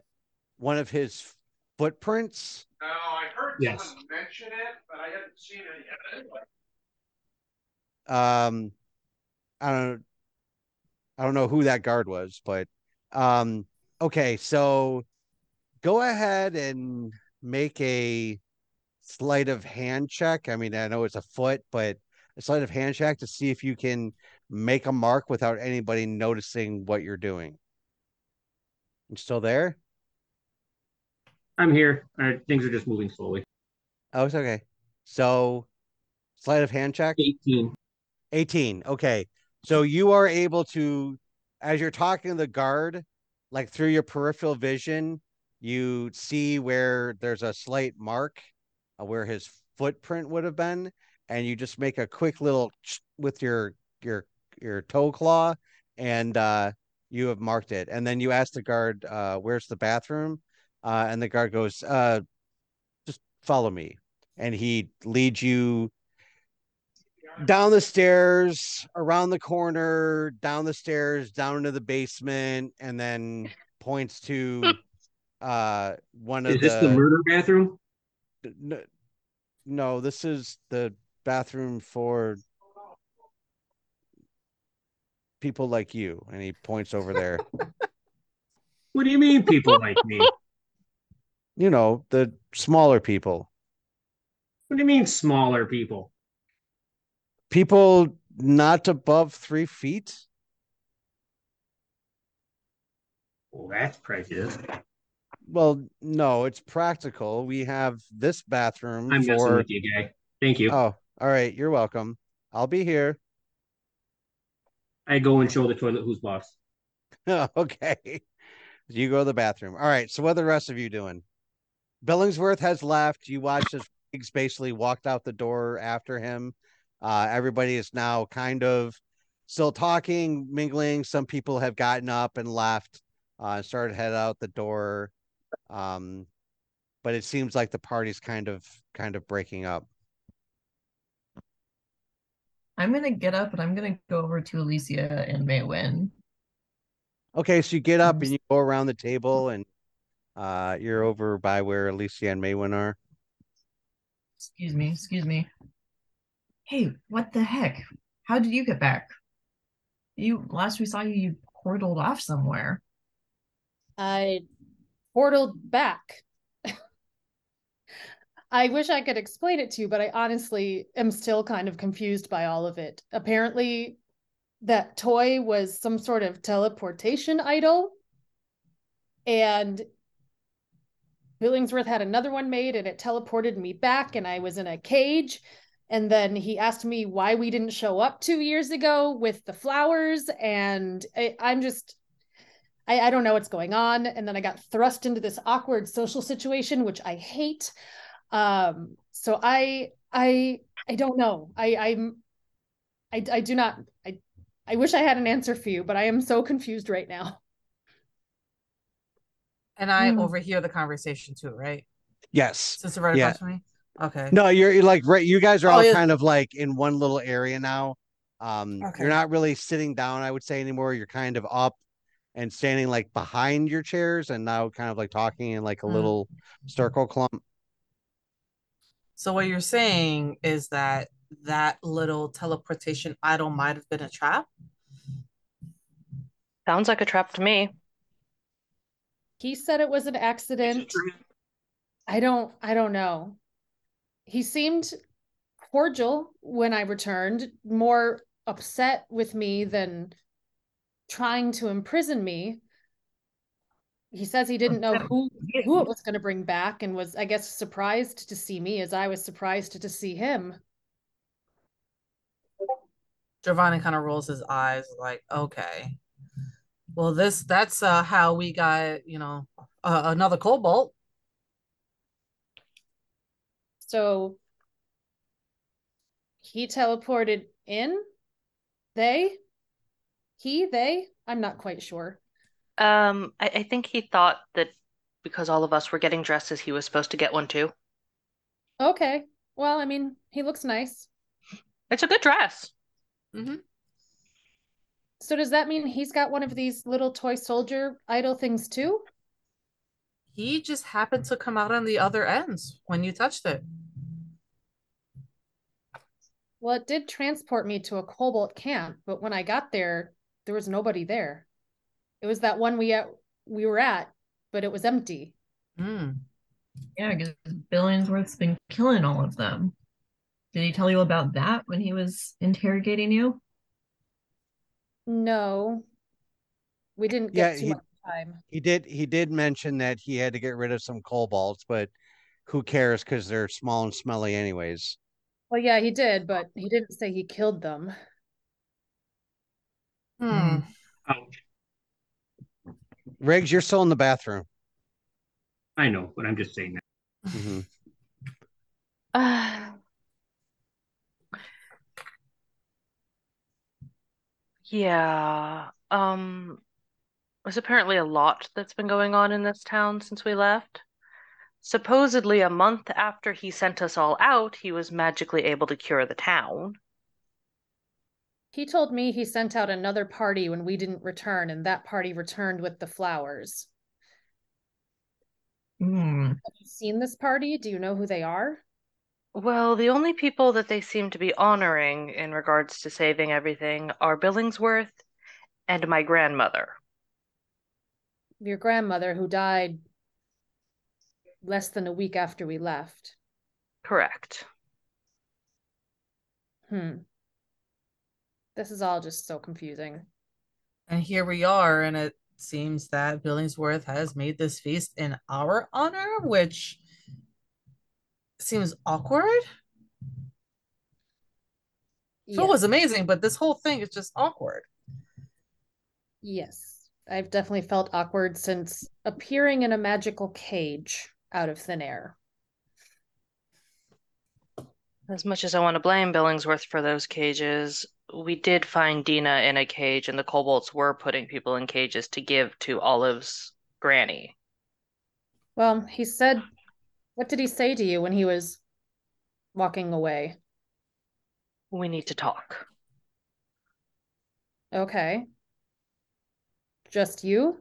one of his footprints? No, I heard Yes. someone mention it, but I haven't seen any evidence. Um I don't I don't know who that guard was, but um okay, so go ahead and make a sleight of hand check. I mean, I know it's a foot, but a sleight of hand check to see if you can make a mark without anybody noticing what you're doing. You still there? I'm here. Uh, things are just moving slowly. Oh, it's okay. So, sleight of hand check. 18. 18. Okay. So you are able to, as you're talking to the guard, like through your peripheral vision, you see where there's a slight mark uh, where his footprint would have been, and you just make a quick little with your your your toe claw, and uh, you have marked it. And then you ask the guard, uh, "Where's the bathroom?" Uh, and the guard goes, uh, "Just follow me," and he leads you down the stairs, around the corner, down the stairs, down into the basement, and then points to uh one of Is this the murder bathroom? no, no, this is the bathroom for people like you, and he points over there. What do you mean, people like me? You know, the smaller people, What do you mean, smaller people? People not above three feet. Well, that's prejudice. Well, no, it's practical. We have this bathroom I'm messing with you, guy. Thank you. Oh, all right. You're welcome. I'll be here. I go and show the toilet who's boss. okay. You go to the bathroom. All right. So what are the rest of you doing? Billingsworth has left. You watched as Riggs basically walked out the door after him. Uh, everybody is now kind of still talking, mingling. Some people have gotten up and left, uh, started to head out the door. Um, but it seems like the party's kind of kind of breaking up. I'm gonna get up and I'm gonna go over to Alessia and Maywen. Okay, so you get up and you go around the table and uh you're over by where Alessia and Maywen are. Excuse me, excuse me. Hey, what the heck? How did you get back? You last we saw you, you portaled off somewhere. I portaled back. I wish I could explain it to you, but I honestly am still kind of confused by all of it. Apparently, that toy was some sort of teleportation idol. And Billingsworth had another one made and it teleported me back, and I was in a cage. And then he asked me why we didn't show up two years ago with the flowers. And I, I'm just, I, I don't know what's going on. And then I got thrust into this awkward social situation, which I hate. Um, so I, I, I don't know. I, I'm, I, I do not. I, I wish I had an answer for you, but I am so confused right now. And I Hmm. overhear the conversation too, right? Yes. Since they're right Yeah. across from me. Okay. No, you're, you're like right. You guys are Oh, all yeah. kind of like in one little area now. Um, Okay. you're not really sitting down, I would say anymore. You're kind of up and standing like behind your chairs and now kind of like talking in like a Mm. little circle clump. So what you're saying is that that little teleportation idol might have been a trap? Sounds like a trap to me. He said it was an accident. I don't I don't know. He seemed cordial when I returned, more upset with me than trying to imprison me. He says he didn't know who who it was going to bring back and was I guess surprised to see me as I was surprised to see him. Giovanni kind of rolls his eyes like, okay. Well, this that's uh how we got, you know, uh, another kobold. So he teleported in? They? He, they? I'm not quite sure. Um, I, I think he thought that because all of us were getting dresses, he was supposed to get one too. Okay. Well, I mean, he looks nice. It's a good dress. So does that mean he's got one of these little toy soldier idol things too? He just happened to come out on the other ends when you touched it. Well, it did transport me to a kobold camp, but when I got there, there was nobody there. It was that one we at we were at, but it was empty. Hmm. Yeah, because Billingsworth's been killing all of them. Did he tell you about that when he was interrogating you? No. We didn't Yeah, get too he- much time. He did he did mention that he had to get rid of some kobolds, but who cares because they're small and smelly anyways. Well, yeah, he did, but he didn't say he killed them. Hmm. Ouch. Riggs, you're still in the bathroom. I know, but I'm just saying that. Mhm. Uh, yeah. Um, there's apparently a lot that's been going on in this town since we left. Supposedly, a month after he sent us all out, he was magically able to cure the town. He told me he sent out another party when we didn't return, and that party returned with the flowers. Hmm. Have you seen this party? Do you know who they are? Well, the only people that they seem to be honoring in regards to saving everything are Billingsworth and my grandmother. Your grandmother who died less than a week after we left. Correct. Hmm. This is all just so confusing. And here we are, and it seems that Billingsworth has made this feast in our honor, which seems awkward. So it was amazing, but this whole thing is just awkward. Yes. I've definitely felt awkward since appearing in a magical cage out of thin air. As much as I want to blame Billingsworth for those cages, we did find Dina in a cage, and the kobolds were putting people in cages to give to Olive's granny. Well, he said, what did he say to you when he was walking away? We need to talk. Okay. Just you?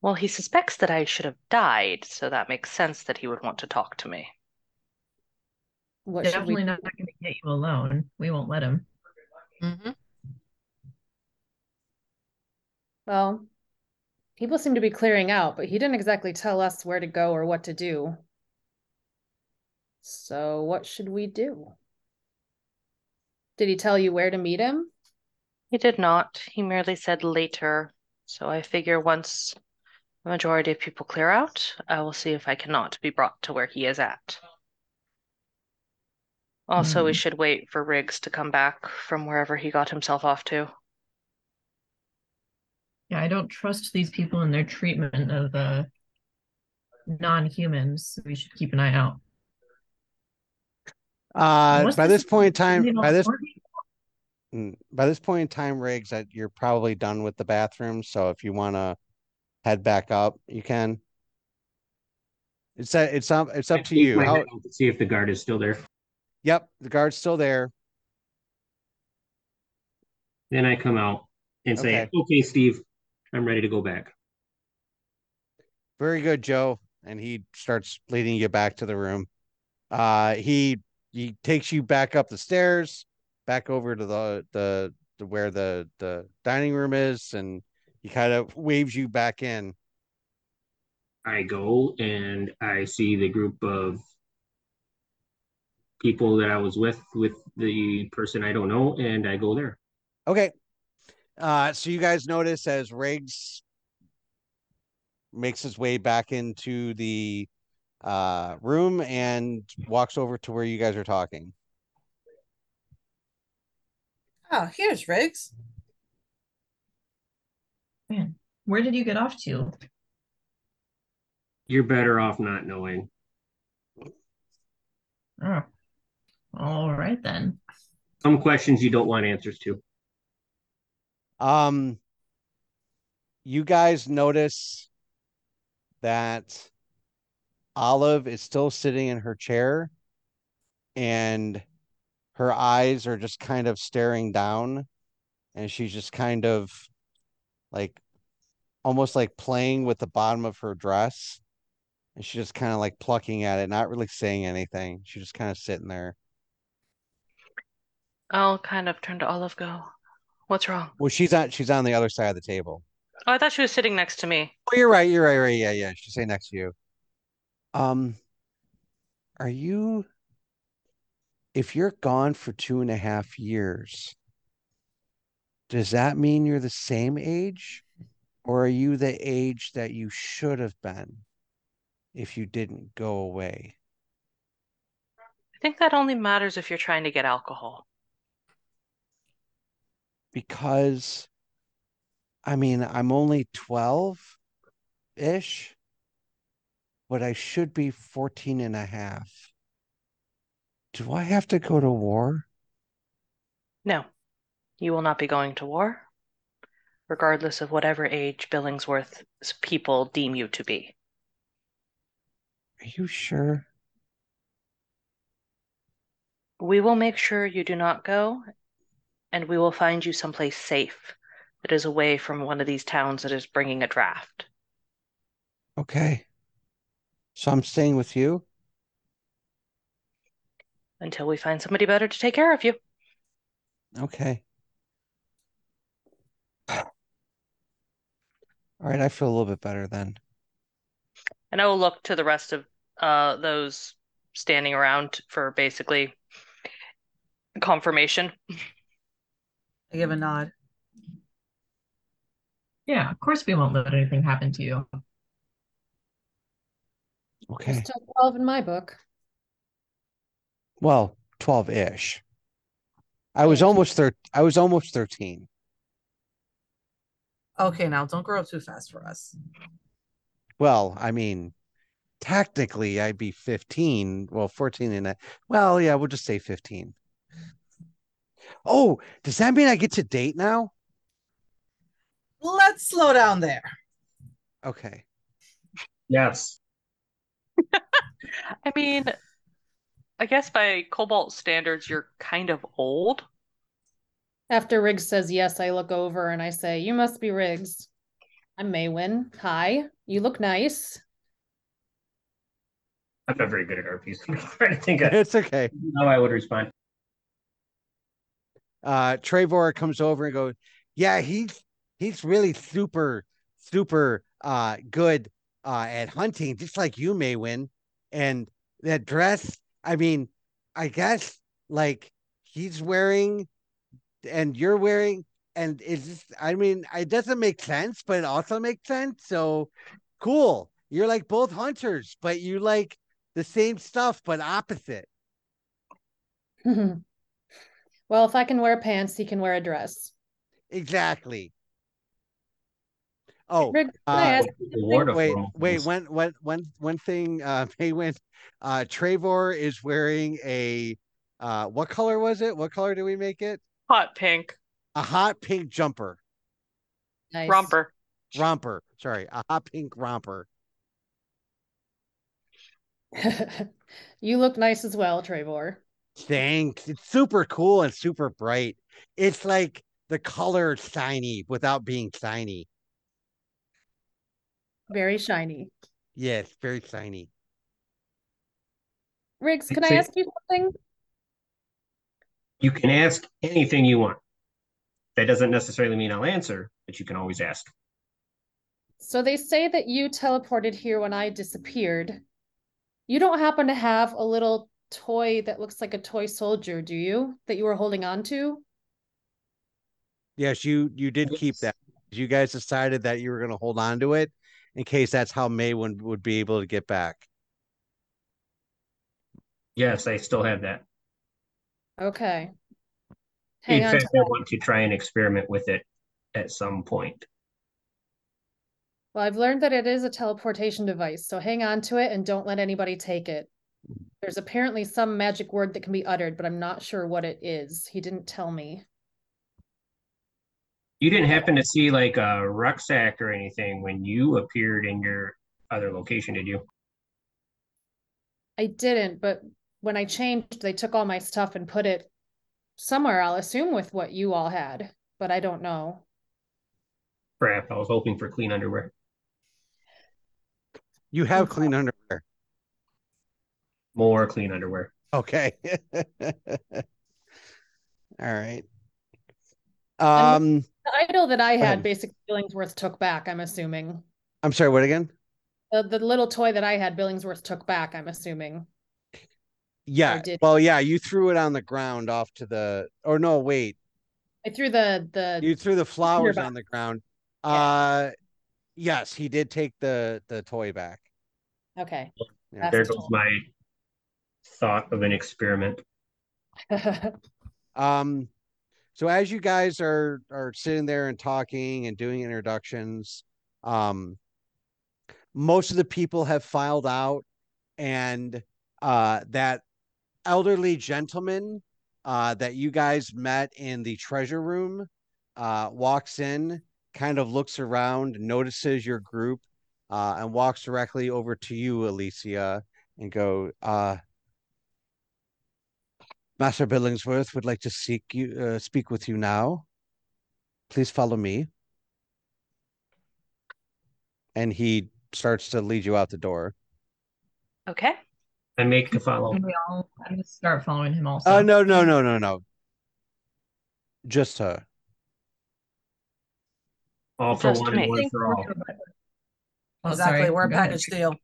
Well, he suspects that I should have died, so that makes sense that he would want to talk to me. What should we Definitely not going to get you alone. We won't let him. Mm-hmm. Well, people seem to be clearing out, but he didn't exactly tell us where to go or what to do. So, what should we do? Did he tell you where to meet him? He did not. He merely said later. So I figure once the majority of people clear out, I will see if I cannot be brought to where he is at. Also, we Hmm. should wait for Riggs to come back from wherever he got himself off to. Yeah, I don't trust these people in their treatment of uh, non-humans. So we should keep an eye out. Uh, by this point in time, by all this people? Mm, by this point in time, Riggs, that you're probably done with the bathroom. So if you want to head back up, you can. It's it's up it's I up to you. my How, head out to see if the guard is still there. yep, the guard's still there. Then I come out and say, Okay. "Okay, Steve, I'm ready to go back." Very good, Joe. And he starts leading you back to the room. Uh he he takes you back up the stairs, back over to the the, the where the the dining room is, and he kind of waves you back in. I go and I see the group of people that I was with with the person I don't know, and I go there. Okay. Uh, so you guys notice as Riggs makes his way back into the uh room and walks over to where you guys are talking. Oh, here's Riggs. Man, where did you get off to? You're better off not knowing. Oh. All right then. Some questions you don't want answers to. Um, you guys notice that Olive is still sitting in her chair and her eyes are just kind of staring down and she's just kind of like almost like playing with the bottom of her dress and she's just kind of like plucking at it, not really saying anything. She's just kind of sitting there. I'll kind of turn to Olive, go, What's wrong? Well, she's on she's on the other side of the table. Oh, I thought she was sitting next to me. Oh, you're right. You're right. Right. Yeah. Yeah. She's sitting next to you. Um, are you? If you're gone for two and a half years, does that mean you're the same age, or are you the age that you should have been if you didn't go away? I think that only matters if you're trying to get alcohol. Because, I mean, I'm only 12 ish, but I should be 14 and a half. Do I have to go to war? No, you will not be going to war, regardless of whatever age Billingsworth's people deem you to be. Are you sure? We will make sure you do not go, and we will find you someplace safe that is away from one of these towns that is bringing a draft. Okay. So I'm staying with you? Until we find somebody better to take care of you. Okay. All right, I feel a little bit better then. And I will look to the rest of uh, those standing around for basically confirmation. I give a nod. Yeah, of course we won't let anything happen to you. Okay. Still 12 in my book. Well, 12-ish. I was almost thir I was almost 13. Okay, now don't grow up too fast for us. Well, I mean, technically I'd be 15, well, 14 and a well, yeah, we'll just say 15. Oh, does that mean I get to date now? Let's slow down there. Okay. Yes. I mean, I guess by Kobold standards, you're kind of old. After Riggs says yes, I look over and I say, You must be Riggs. I'm Maywen. Hi. You look nice. I'm not very good at RPs. I'm trying to think of It's okay. how I would respond. uh Trevor comes over and goes, "Yeah, he's he's really super super uh good uh at hunting, just like you Maywen." And that dress, I mean, I guess like he's wearing and you're wearing and it's just I mean, it doesn't make sense, but it also makes sense. So cool. You're like both hunters, but you like the same stuff but opposite. well, if I can wear pants, he can wear a dress. Exactly. Oh, Riggs, uh, ask The ward of wait, formal wait, things. one, one, one, one thing, uh, Maywen, uh, Trevor is wearing a, uh, what color was it? What color did we make it? Hot pink A hot pink jumper, Nice. romper. romper. Sorry, a hot pink romper. you look nice as well, Trevor. Thanks. It's super cool and super bright. It's like the color shiny without being shiny. Very shiny. Yes, very shiny. Riggs, can I ask you something? You can ask anything you want. That doesn't necessarily mean I'll answer, but you can always ask. So they say that you teleported here when I disappeared. You don't happen to have a little toy that looks like a toy soldier, do you? That you were holding on to? Yes, you you did keep that. You guys decided that you were going to hold on to it in case that's how May would, would be able to get back. Yes, I still have that. Okay. Hang In on fact, to I that. want to try and experiment with it at some point. Well, I've learned that it is a teleportation device, so hang on to it and don't let anybody take it. There's apparently some magic word that can be uttered, but I'm not sure what it is. He didn't tell me. You didn't happen to see like a rucksack or anything when you appeared in your other location, did you? I didn't, but when I changed, they took all my stuff and put it somewhere, I'll assume with what you all had, but I don't know. Crap, I was hoping for clean underwear. You have clean underwear. More clean underwear. Okay. All right. Um, The idol that I had, ahead. basically Billingsworth took back, I'm assuming. I'm sorry, what again? The, the little toy that I had, Billingsworth took back, I'm assuming. Yeah. did- Well, yeah, you threw it on the ground off to the or no, wait. I threw the, the, You threw the flowers on the ground. Yeah. Uh yes, he did take the the toy back. okay. Yeah. There That's goes my thought of an experiment. Um, so as you guys are are sitting there and talking and doing introductions, um, most of the people have filed out, and uh, that elderly gentleman uh, that you guys met in the treasure room uh, walks in, kind of looks around, notices your group, uh, and walks directly over to you, Alessia, and go, uh, Master Billingsworth would like to seek you, uh, speak with you now. Please follow me. And he starts to lead you out the door. Okay. I make to follow. And we all I'm gonna start following him also. Oh no, no, no, no, no. Just her. All for Just one me. and one for all. Oh, Exactly. sorry. We're a Go ahead. package deal.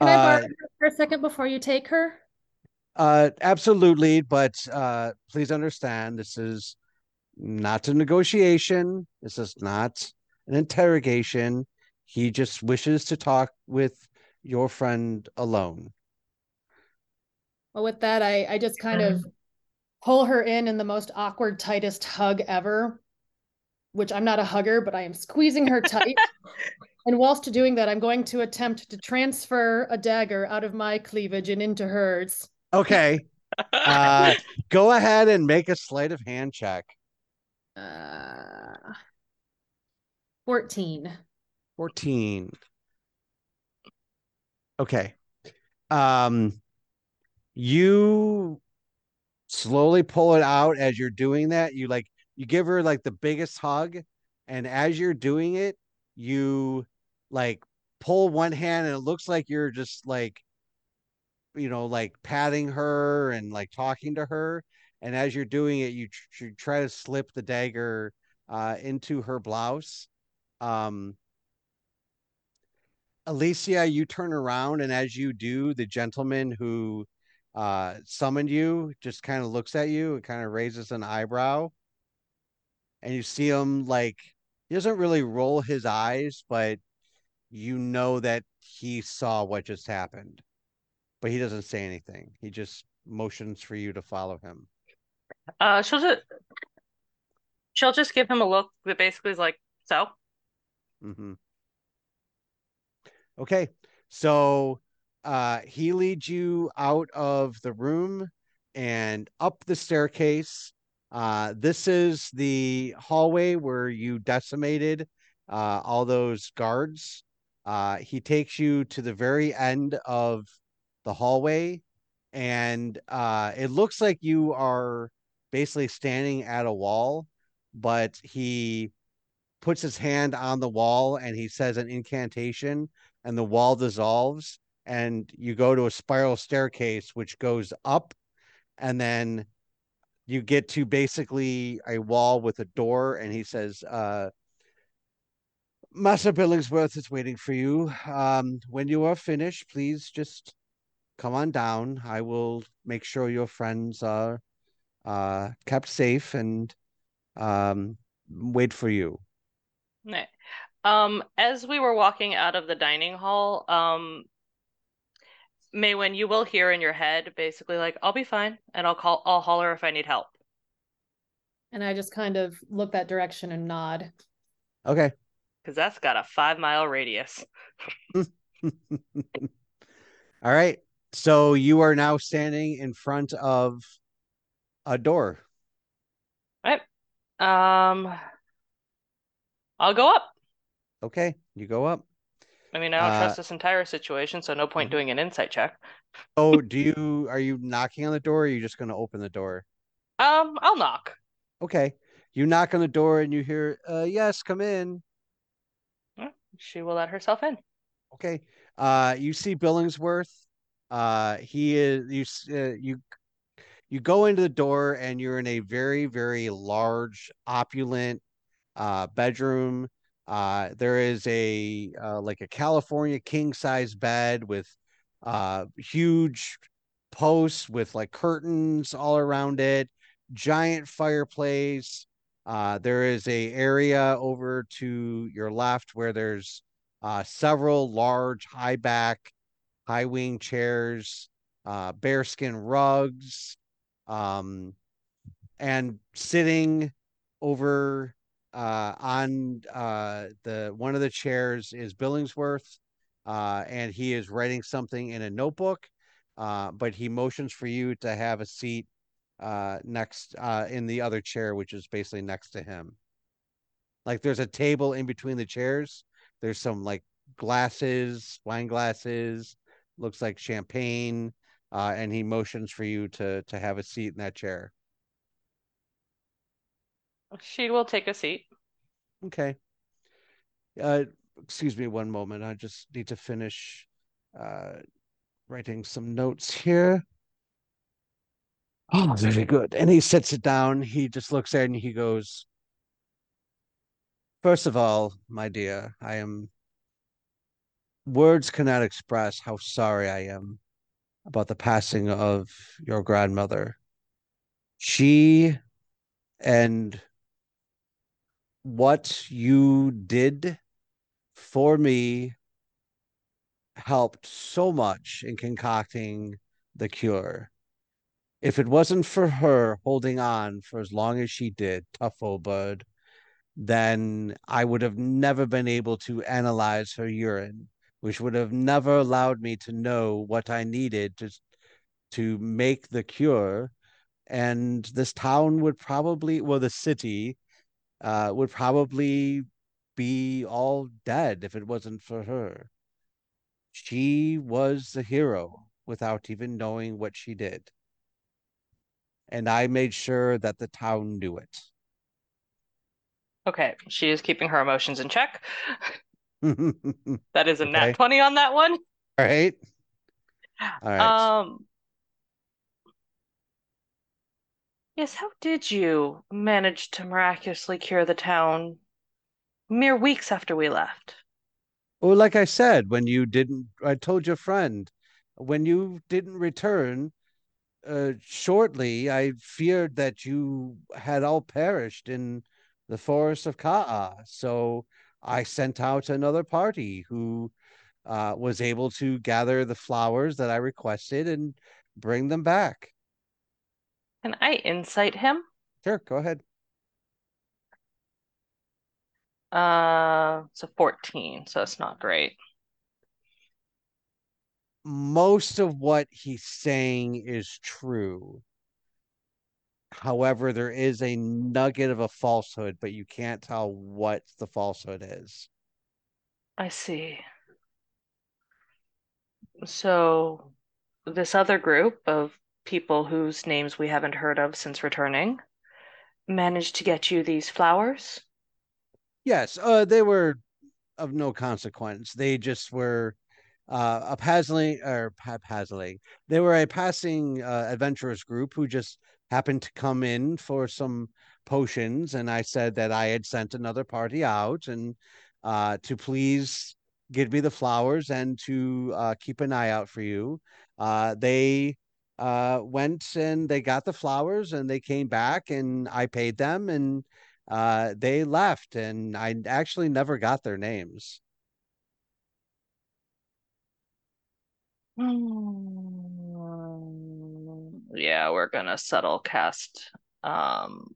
Can I Uh, borrow her for a second before you take her? Uh, absolutely, but uh, please understand this is not a negotiation. This is not an interrogation. He just wishes to talk with your friend alone. Well, with that, I, I just kind of pull her in in the most awkward, tightest hug ever, which I'm not a hugger, but I am squeezing her tight. and whilst doing that, I'm going to attempt to transfer a dagger out of my cleavage and into hers. Okay. Uh, go ahead and make a sleight of hand check. Uh, 14. 14. Okay. Um you slowly pull it out as you're doing that. You like you give her like the biggest hug and as you're doing it, you like pull one hand and it looks like you're just like you know like patting her and like talking to her and as you're doing it you, tr- you try to slip the dagger uh into her blouse um Alessia, you turn around, and as you do, the gentleman who uh, summoned you just kind of looks at you and kind of raises an eyebrow. And you see him like he doesn't really roll his eyes, but you know that he saw what just happened. But he doesn't say anything. He just motions for you to follow him. Uh, she'll just she'll just give him a look that basically is like, so. hmm Okay, so uh, he leads you out of the room and up the staircase. Uh, this is the hallway where you decimated uh, all those guards. Uh, he takes you to the very end of the hallway, and uh, it looks like you are basically standing at a wall, but he puts his hand on the wall and he says an incantation and the wall dissolves and you go to a spiral staircase which goes up and then you get to basically a wall with a door and he says uh Master Billingsworth is waiting for you. Um, when you are finished, please just come on down. I will make sure your friends are uh, kept safe and um, wait for you. Right. Um, as we were walking out of the dining hall, um, Maywen, you will hear in your head basically like, I'll be fine and I'll call, I'll holler if I need help. And I just kind of look that direction and nod. Okay. Because that's got a five mile radius. All right. So you are now standing in front of a door. Um, I'll go up. Okay, you go up. I mean, I don't Uh, trust this entire situation, so no point mhm. doing an insight check. Oh, do you are you knocking on the door or are you just going to open the door? Um, I'll knock. Okay. You knock on the door and you hear, uh, yes, come in. She will let herself in. Okay. Uh, you see Billingsworth. Uh, he is you uh, you you go into the door and you're in a very very large opulent uh bedroom. Uh, there is a uh, like a California king size bed with uh huge posts with like curtains all around it, giant fireplace. Uh, there is a area over to your left where there's uh, several large high back, high wing chairs, uh, bearskin rugs, um, and sitting over uh, on uh, the one of the chairs is Billingsworth, uh, and he is writing something in a notebook. Uh, but he motions for you to have a seat uh, next uh, in the other chair, which is basically next to him. Like there's a table in between the chairs. There's some like glasses, wine glasses, looks like champagne, uh, and he motions for you to to have a seat in that chair. She will take a seat. Okay. Uh, excuse me one moment. I just need to finish uh, writing some notes here. Oh, very good. And he sits it down. He just looks at it and he goes, First of all, my dear, I am words cannot express how sorry I am about the passing of your grandmother. She and what you did for me helped so much in concocting the cure. If it wasn't for her holding on for as long as she did, tough old bird, then I would have never been able to analyze her urine, which would have never allowed me to know what I needed to to make the cure. And this town would probably, well, the city uh, would probably be all dead if it wasn't for her. She was the hero without even knowing what she did. And I made sure that the town knew it. Okay, she is keeping her emotions in check. All That is a nat 20 on that one. right. All right. Um, yes, how did you manage to miraculously cure the town mere weeks after we left? Well, like I said, when you didn't, I told your friend, when you didn't return, uh, shortly, I feared that you had all perished in the forest of Ka'a. So I sent out another party who uh, was able to gather the flowers that I requested and bring them back. Can I insight him? Sure, go ahead. Uh, it's a 14, so it's not great. Most of what he's saying is true. However, there is a nugget of a falsehood, but you can't tell what the falsehood is. I see. So, this other group of people whose names we haven't heard of since returning managed to get you these flowers? Yes, uh, they were of no consequence. They just were uh, a passing or passing. They were a passing uh, adventurous group who just happened to come in for some potions, and I said that I had sent another party out and uh, to please give me the flowers and to uh, keep an eye out for you. Uh, they uh, went and they got the flowers and they came back and I paid them and uh, they left and I actually never got their names. Hmm, yeah, we're gonna subtle cast um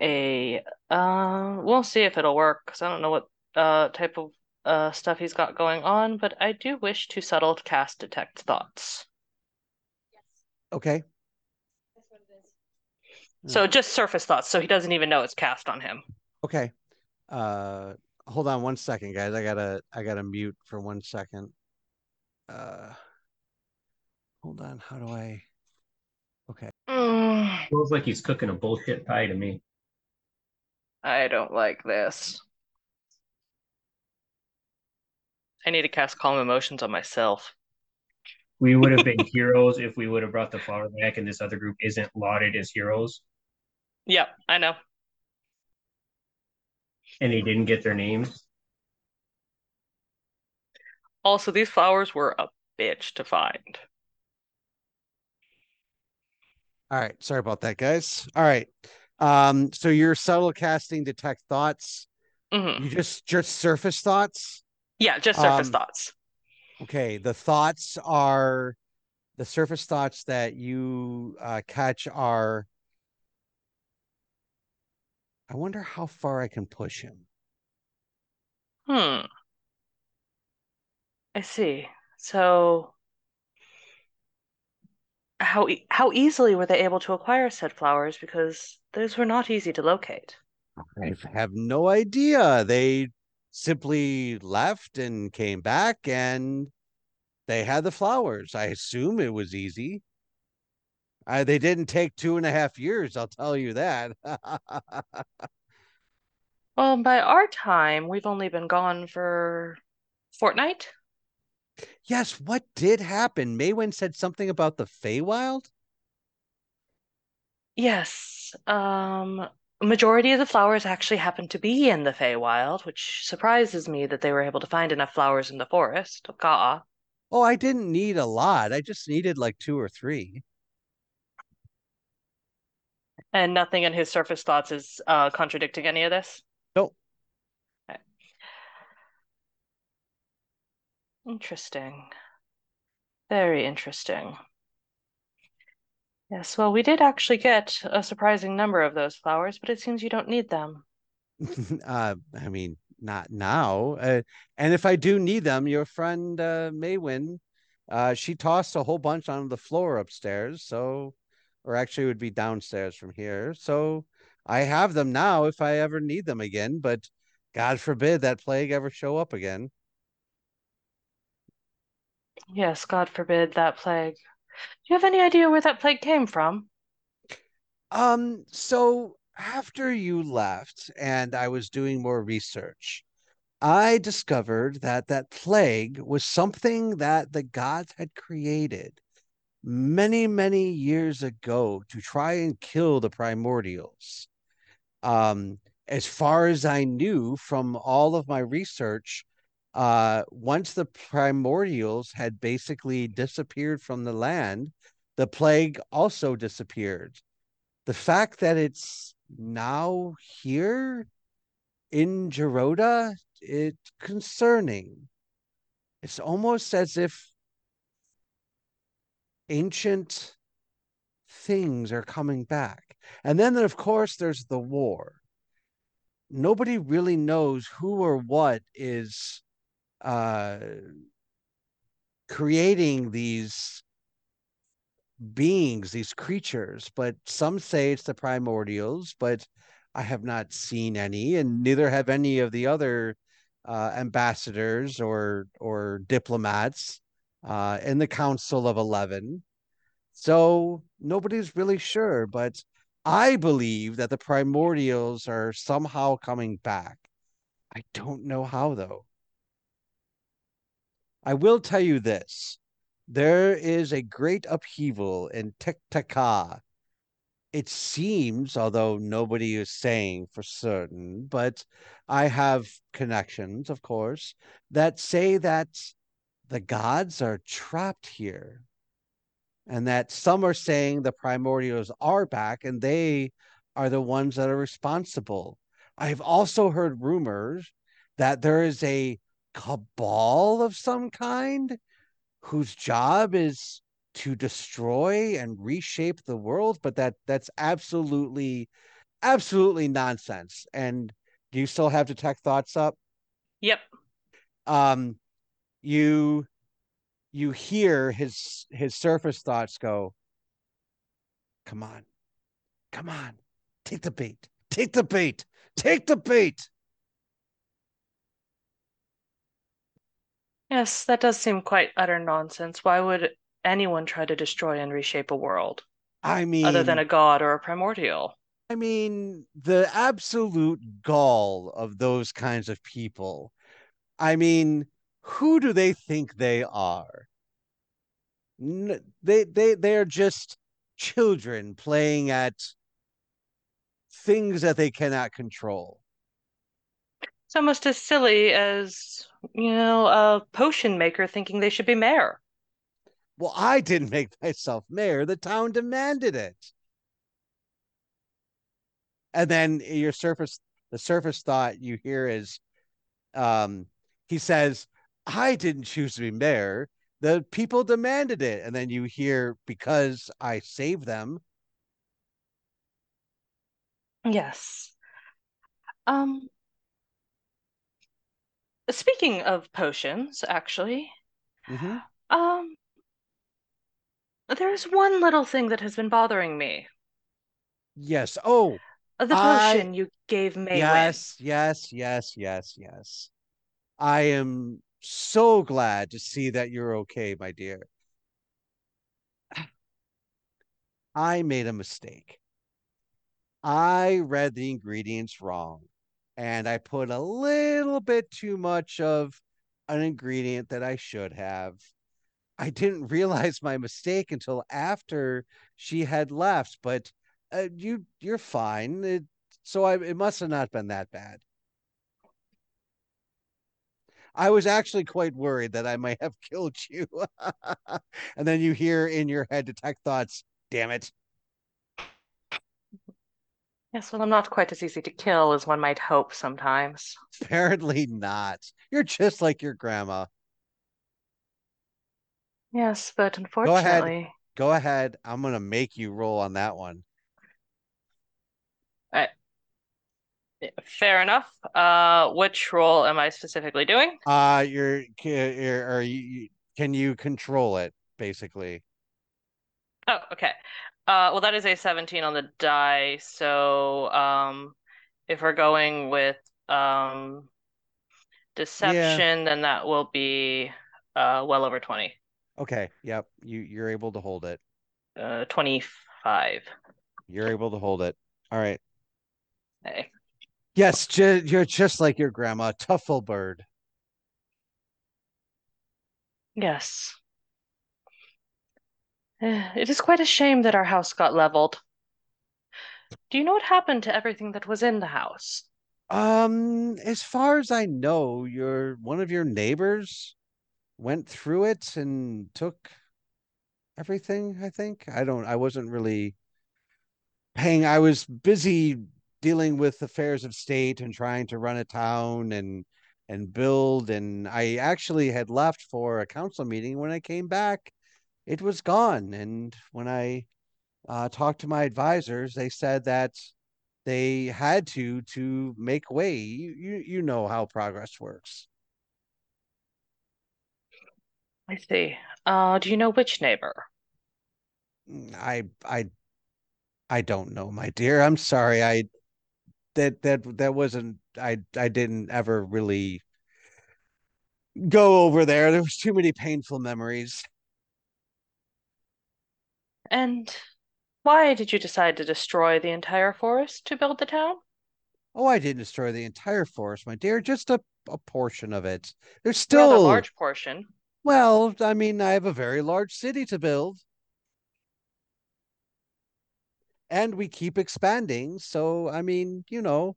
a uh we'll see if it'll work because I don't know what uh type of uh, stuff he's got going on, but I do wish to subtle cast detect thoughts. Okay. So just surface thoughts, so he doesn't even know it's cast on him. Okay. Uh hold on one second, guys. I gotta I gotta mute for one second. Uh hold on, how do I Okay. Mm, Feels like he's cooking a bullshit pie to me. I don't like this. I need to cast calm emotions on myself. We would have been heroes if we would have brought the flower back, and this other group isn't lauded as heroes, Yep, I know. and they didn't get their names. Also, these flowers were a bitch to find. All right, sorry about that, guys. All right. Um, so you're subtle casting detect thoughts. hmm You just just surface thoughts. Yeah, just surface Um, thoughts. Okay, the thoughts are the surface thoughts that you uh, catch are. I wonder how far I can push him. Hmm. I see. So, how e how easily were they able to acquire said flowers? Because those were not easy to locate. I have no idea. They simply left and came back, and they had the flowers. I assume it was easy. Uh, they didn't take two and a half years, I'll tell you that. Well, by our time, we've only been gone for fortnight. Yes, what did happen? Maywen said something about the Feywild? Yes. Um, majority of the flowers actually happen to be in the Feywild, which surprises me that they were able to find enough flowers in the forest. Oh, I didn't need a lot. I just needed like two or three. And nothing in his surface thoughts is uh, contradicting any of this. Interesting. Very interesting. Yes, well, we did actually get a surprising number of those flowers, but it seems you don't need them. uh, I mean, not now. Uh, and if I do need them, your friend uh, Maywen, uh, she tossed a whole bunch on the floor upstairs. So, or actually, it would be downstairs from here. So I have them now if I ever need them again. But God forbid that plague ever show up again. Yes, God forbid that plague. Do you have any idea where that plague came from? Um, so after you left and I was doing more research, I discovered that that plague was something that the gods had created many, many years ago to try and kill the primordials. Um, as far as I knew from all of my research, uh, once the primordials had basically disappeared from the land, the plague also disappeared. The fact that it's now here in Jeroda, it's concerning. It's almost as if ancient things are coming back. And then, of course, there's the war. Nobody really knows who or what is uh, creating these beings, these creatures, but some say it's the primordials, but I have not seen any, and neither have any of the other uh, ambassadors or or diplomats uh, in the Council of Eleven. So nobody's really sure, but I believe that the primordials are somehow coming back. I don't know how though. I will tell you this. There is a great upheaval in Tiktaka. It seems, although nobody is saying for certain, but I have connections, of course, that say that the gods are trapped here. And that some are saying the primordials are back and they are the ones that are responsible. I've also heard rumors that there is a cabal of some kind whose job is to destroy and reshape the world, but that that's absolutely, absolutely nonsense. And do you still have detect thoughts up? Yep. um, you you hear his his surface thoughts go, "Come on, come on, take the bait, take the bait, take the bait." Yes, that does seem quite utter nonsense. Why would anyone try to destroy and reshape a world I mean, other than a god or a primordial? I mean, the absolute gall of those kinds of people. I mean, who do they think they are? N- they they they are just children playing at things that they cannot control. Almost as silly as, you know, a potion maker thinking they should be mayor. Well, I didn't make myself mayor. The town demanded it. And then your surface, the surface thought you hear is, um, he says, I didn't choose to be mayor. The people demanded it. And then you hear, because I saved them. Yes. Um, speaking of potions, actually, Mhm. um, there's one little thing that has been bothering me. Yes. Oh, The I- potion you gave Maywen. yes, yes, yes, yes, yes. I am so glad to see that you're okay, my dear. I made a mistake. I read the ingredients wrong, and I put a little bit too much of an ingredient that I should have. I didn't realize my mistake until after she had left, but uh, you you're fine. It, so I it must have not been that bad. I was actually quite worried that I might have killed you. and then you hear in your head detect thoughts, damn it. Yes, well, I'm not quite as easy to kill as one might hope sometimes. Apparently not. You're just like your grandma. Yes, but unfortunately, Go ahead. Go ahead. I'm gonna make you roll on that one. fair enough. Uh, which role am I specifically doing? Uh you're, you're are you you- can you control it basically? Oh, okay. Uh, well, that is a 17 on the die. So, um, if we're going with um deception, then that will be uh well over 20. Okay, yep. You you're able to hold it. Uh, 25. You're able to hold it. All right. Hey. Yes, ju- you're just like your grandma, Tuffle Bird. Yes. It is quite a shame that our house got leveled. Do you know what happened to everything that was in the house? Um, as far as I know, your one of your neighbors went through it and took everything, I think. I don't I wasn't really paying I was busy dealing with affairs of state and trying to run a town and and build and I actually had left for a council meeting when I came back it was gone and when I uh, talked to my advisors they said that they had to to make way you you, you know how progress works I see. Uh, do you know which neighbor? I I I don't know, my dear. I'm sorry. I that that that wasn't I I didn't ever really go over there. There was too many painful memories. And why did you decide to destroy the entire forest to build the town? Oh, I didn't destroy the entire forest, my dear. Just a a portion of it. There's Rather a large portion. well, I mean, I have a very large city to build. And we keep expanding, so I mean, you know,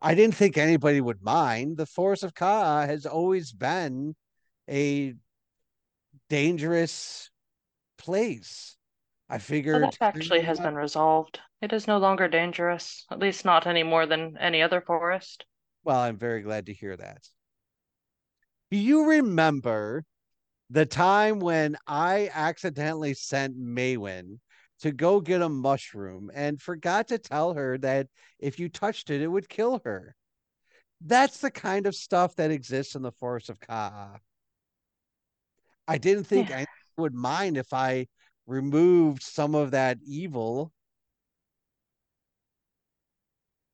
I didn't think anybody would mind. The Forest of Ka has always been a dangerous place. I figured that actually has been resolved. It is no longer dangerous, at least not any more than any other forest. Well, I'm very glad to hear that. Do you remember the time when I accidentally sent Maywen to go get a mushroom and forgot to tell her that if you touched it, it would kill her? That's the kind of stuff that exists in the forest of Ka'a. I didn't think Yeah. I would mind if I removed some of that evil.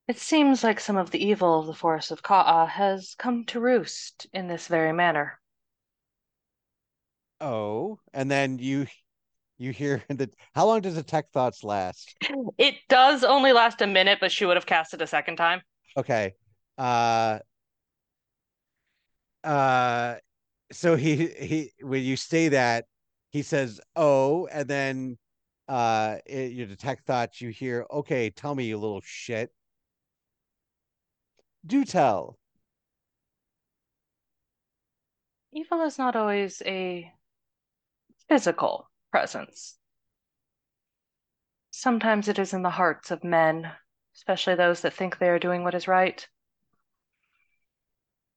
It seems like some of the evil of the Forest of Ka'a has come to roost in this very manner. Oh, and then you you hear that how long does detect thoughts last? It does only last a minute, but she would have cast it a second time. Okay. Uh uh so he he when you say that he says oh and then uh it, your detect thoughts you hear okay tell me you little shit do tell Evil is not always a physical presence. Sometimes it is in the hearts of men, especially those that think they are doing what is right.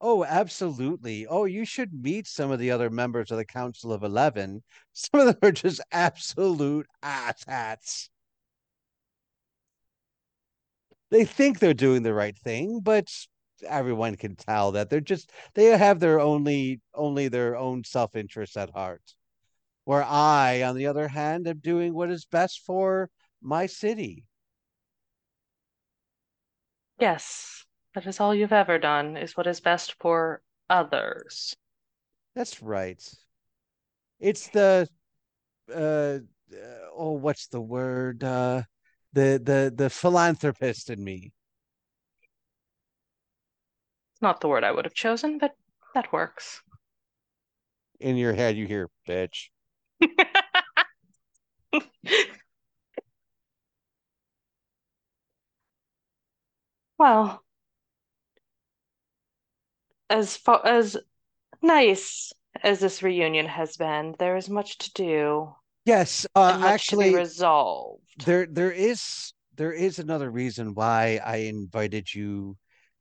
Oh absolutely. Oh you should meet some of the other members of the council of 11 some of them are just absolute asshats. They think they're doing the right thing but everyone can tell that they're just they have their only only their own self-interest at heart. Where i on the other hand am doing what is best for my city. Yes, that is all you've ever done, is what is best for others. that's right it's the uh oh what's the word uh the the the philanthropist in me It's not the word I would have chosen, but that works. in your head you hear bitch Well, as far as nice as this reunion has been, there is much to do yes uh and much to be actually resolved. there there is there is another reason why I invited you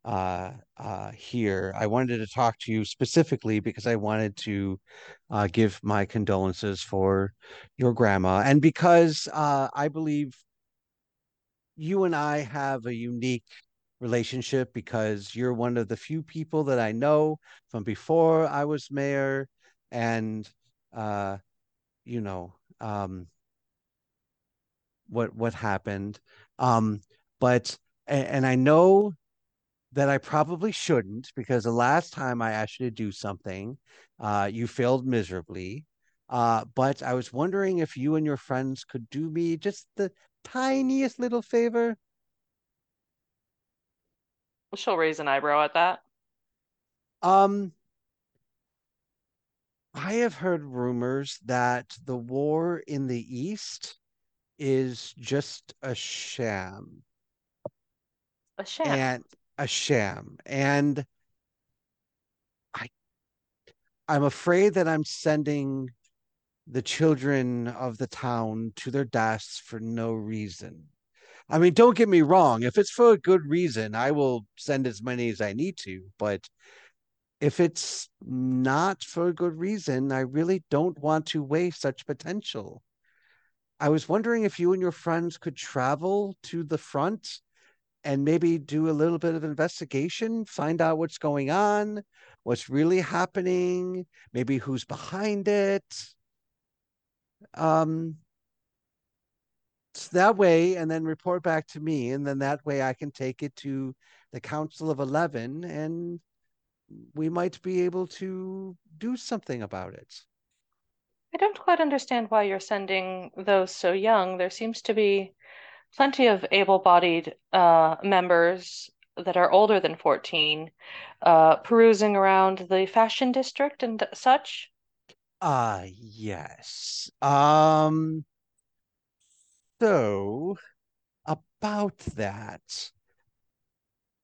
uh uh here. I wanted to talk to you specifically because I wanted to uh give my condolences for your grandma and because uh I believe you and I have a unique relationship because you're one of the few people that I know from before I was mayor and uh you know um what what happened. Um but and, and i know that i probably shouldn't because the last time i asked you to do something uh you failed miserably. Uh but i was wondering if you and your friends could do me just the tiniest little favor She'll raise an eyebrow at that. um i have heard rumors that the war in the east is just a sham A sham. and a sham and i i'm afraid that i'm sending the children of the town to their deaths for no reason i mean don't get me wrong if it's for a good reason i will send as many as i need to but if it's not for a good reason i really don't want to waste such potential i was wondering if you and your friends could travel to the front and maybe do a little bit of investigation, find out what's going on, what's really happening, maybe who's behind it. Um, so that way, and then report back to me, and then that way I can take it to the Council of Eleven, and we might be able to do something about it. I don't quite understand why you're sending those so young. There seems to be plenty of able-bodied uh, members that are older than 14 uh, perusing around the fashion district and such. Ah, yes. Um, so about that,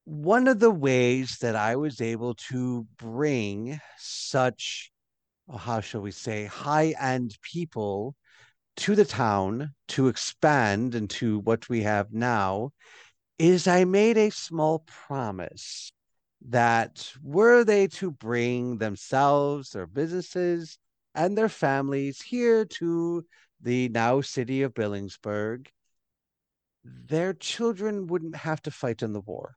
one of the ways that I was able to bring such, oh, how shall we say, high-end people to the town to expand into what we have now is I made a small promise that were they to bring themselves, their businesses, and their families here to the now city of Billingsburg, their children wouldn't have to fight in the war.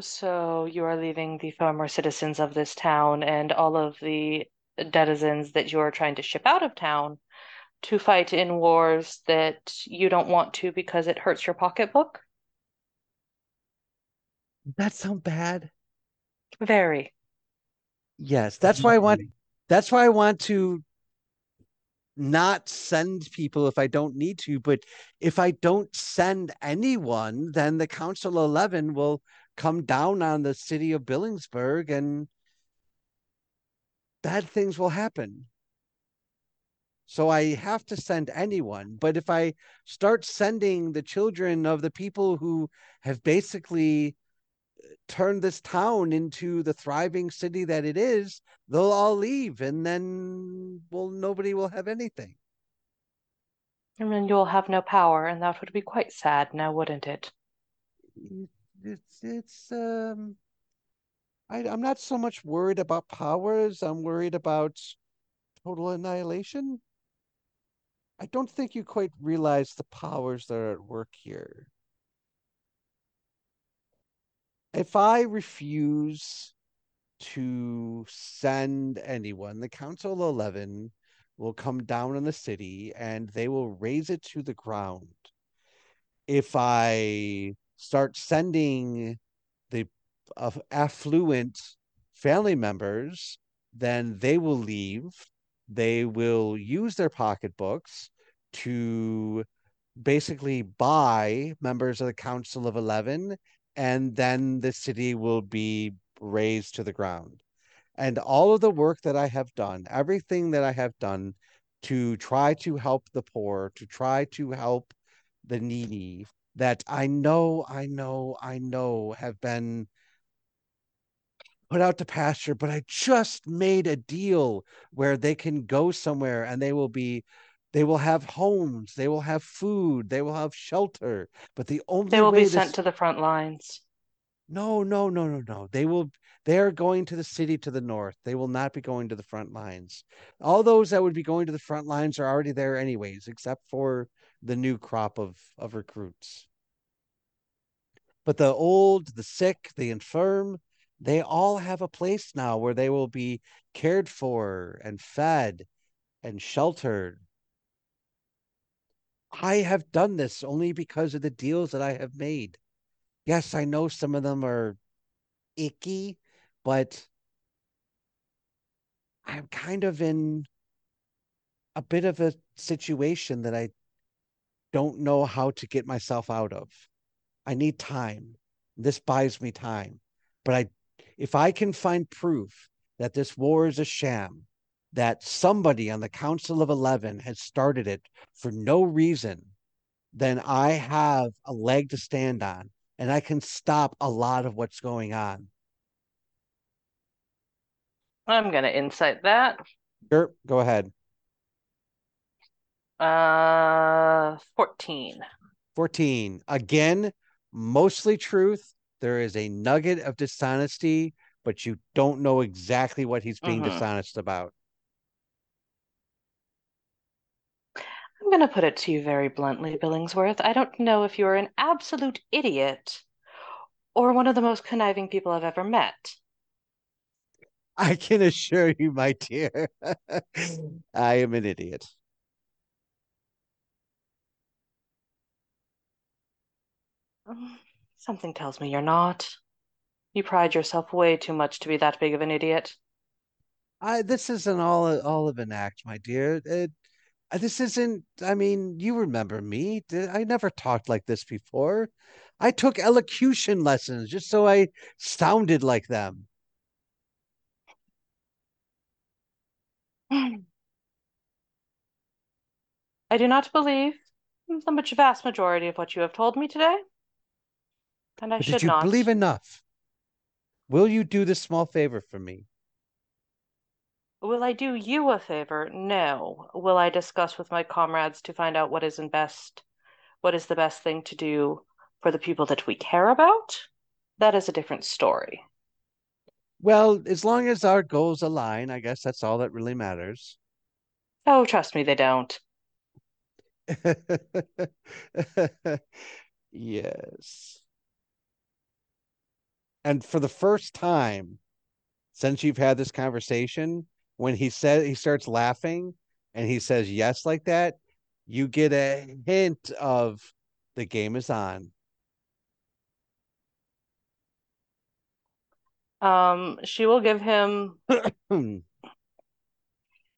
So you are leaving the former citizens of this town and all of the denizens that you are trying to ship out of town to fight in wars that you don't want to because it hurts your pocketbook? Does that sound bad? Very. Yes, that's why I want that's why I want to not send people if I don't need to, but if I don't send anyone, then the Council 11 will come down on the city of Billingsburg and bad things will happen. So I have to send anyone. But if I start sending the children of the people who have basically turned this town into the thriving city that it is, they'll all leave and then well nobody will have anything. And then you'll have no power, and that would be quite sad now, wouldn't it? It's it's um I, I'm not so much worried about powers, I'm worried about total annihilation. I don't think you quite realize the powers that are at work here. If I refuse to send anyone, the Council 11 will come down on the city and they will raze it to the ground. If I start sending the uh, affluent family members, then they will leave. They will use their pocketbooks to basically buy members of the Council of 11, and then the city will be razed to the ground. And all of the work that I have done, everything that I have done to try to help the poor, to try to help the needy, that I know, I know, I know have been put out to pasture, but I just made a deal where they can go somewhere and they will be they will have homes, they will have food, they will have shelter. But the only They will be sent to the front lines. no, no, no, no, no. They will they are going to the city to the north. They will not be going to the front lines. All those that would be going to the front lines are already there anyways, except for the new crop of of recruits. But the old, the sick, the infirm, they all have a place now where they will be cared for and fed and sheltered. I have done this only because of the deals that I have made. Yes, I know some of them are icky, but I'm kind of in a bit of a situation that I don't know how to get myself out of. I need time. This buys me time. But I if I can find proof that this war is a sham, that somebody on the Council of 11 has started it for no reason, then I have a leg to stand on and I can stop a lot of what's going on. I'm gonna insight that. Sure, go ahead. Uh, 14. 14. Again, mostly truth. There is a nugget of dishonesty, but you don't know exactly what he's being Mhm. dishonest about. I'm gonna put it to you very bluntly, Billingsworth. I don't know if you're an absolute idiot or one of the most conniving people I've ever met. I can assure you, my dear, I am an idiot. Something tells me you're not. You pride yourself way too much to be that big of an idiot. I this isn't all all of an act, my dear. It, Uh, this isn't. I mean, you remember me. I never talked like this before. I took elocution lessons just so I sounded like them. I do not believe the much vast majority of what you have told me today, and I But should did you not. believe enough? Will you do this small favor for me? Will I do you a favor? No. Will I discuss with my comrades to find out what is in best, what is the best thing to do for the people that we care about? That is a different story. Well, as long as our goals align, I guess that's all that really matters. Oh, trust me, they don't. Yes. And for the first time since you've had this conversation, when he said he starts laughing and he says yes like that, you get a hint of the game is on. Um, she will give him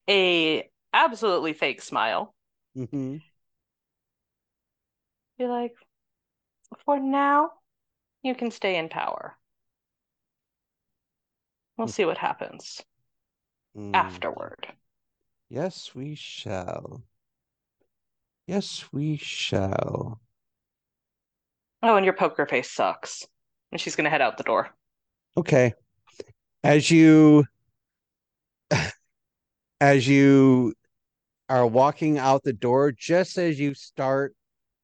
a absolutely fake smile. Mm-hmm. Be like, for now, you can stay in power. We'll see what happens Mm. afterward. Yes, we shall. Yes, we shall. Oh, and your poker face sucks. And she's gonna head out the door. Okay. As you as you are walking out the door, just as you start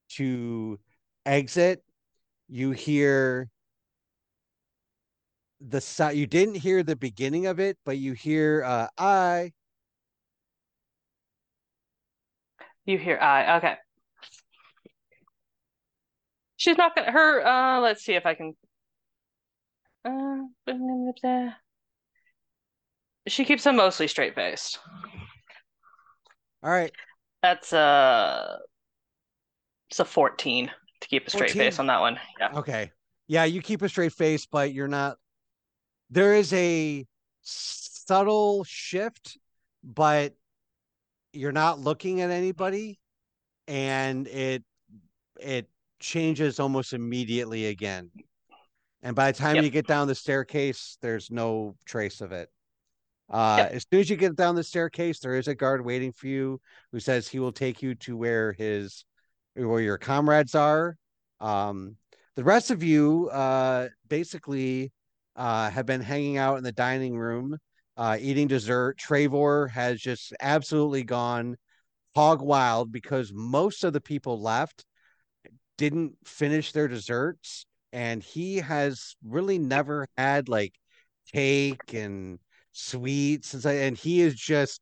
to exit, you hear the sound you didn't hear the beginning of it, but you hear uh I You hear I okay. She's not gonna her uh let's see if I can uh she keeps a mostly straight faced. all right. That's uh it's a 14 to keep a straight 14? face on that one. Yeah. Okay. Yeah, you keep a straight face, but you're not. There is a subtle shift, but you're not looking at anybody, and it it changes almost immediately again. And by the time Yep. you get down the staircase, there's no trace of it. Uh, Yep. As soon as you get down the staircase, there is a guard waiting for you who says he will take you to where his where your comrades are. Um, the rest of you uh, basically uh, have been hanging out in the dining room, uh, eating dessert. Trevor has just absolutely gone hog wild because most of the people left didn't finish their desserts, and he has really never had like cake and sweets and, and he is just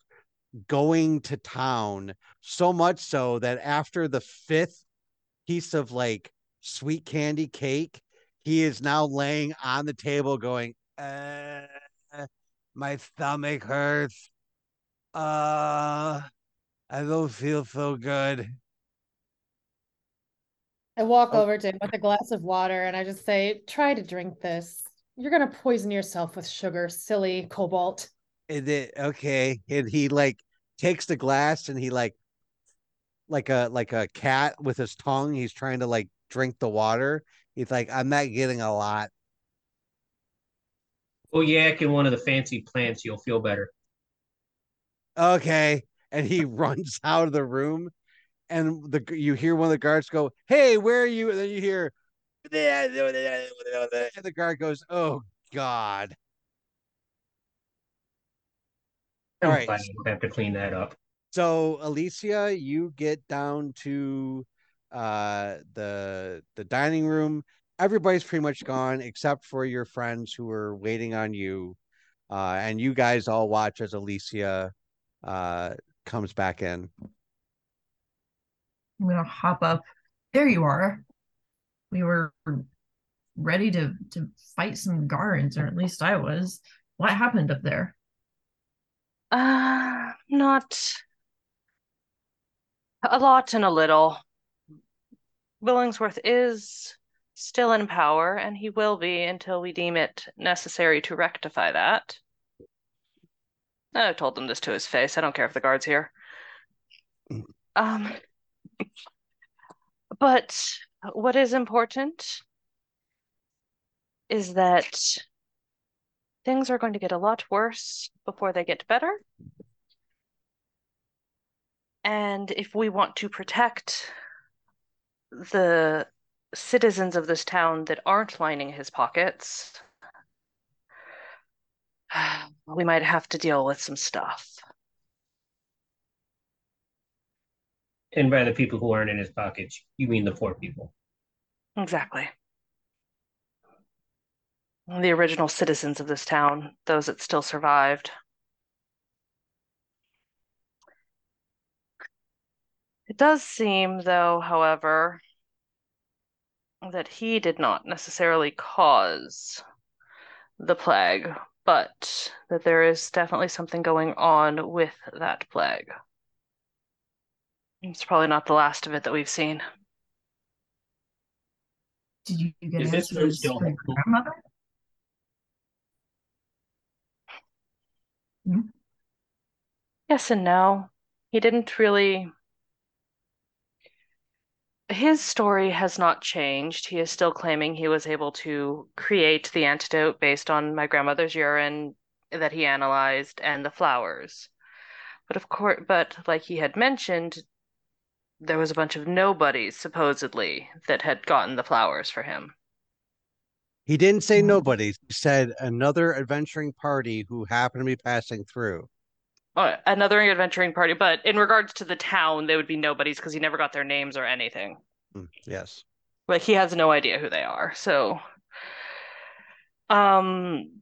going to town so much so that after the fifth piece of like sweet candy cake, he is now laying on the table going, uh, my stomach hurts. Uh, I don't feel so good. I walk Oh. over to him with a glass of water and I just say, try to drink this. You're gonna poison yourself with sugar, silly kobold. And it okay, and he like takes the glass and he like like a like a cat with his tongue. He's trying to like drink the water. He's like, I'm not getting a lot. Oh, yak in one of the fancy plants, you'll feel better. Okay, and he runs out of the room, and the you hear one of the guards go, "Hey, where are you?" And then you hear, and the guard goes, "Oh God." All right. I have to clean that up. So Alessia, you get down to uh the the dining room. Everybody's pretty much gone except for your friends who are waiting on you. Uh and you guys all watch as Alessia uh comes back in. I'm gonna hop up. There you are. We were ready to to fight some guards, or at least I was. What happened up there? Uh, not a lot and a little. Billingsworth is still in power, and he will be until we deem it necessary to rectify that. I told him this to his face. I don't care if the guard's here. Um, but what is important is that things are going to get a lot worse before they get better. And if we want to protect the citizens of this town that aren't lining his pockets, we might have to deal with some stuff. And by the people who aren't in his pockets, you mean the poor people. Exactly. The original citizens of this town, those that still survived. It does seem, though, however, that he did not necessarily cause the plague, but that there is definitely something going on with that plague. It's probably not the last of it that we've seen. Did you get Is this answers still from your helpful? grandmother? Hmm? Yes and no. He didn't really. His story has not changed. He is still claiming he was able to create the antidote based on my grandmother's urine that he analyzed and the flowers. But of course, but like he had mentioned, there was a bunch of nobodies supposedly that had gotten the flowers for him. He didn't say Mhm. nobody. He said another adventuring party who happened to be passing through. Oh, another adventuring party, but in regards to the town, they would be nobodies because he never got their names or anything. Mm, Yes. Like he has no idea who they are. So, um,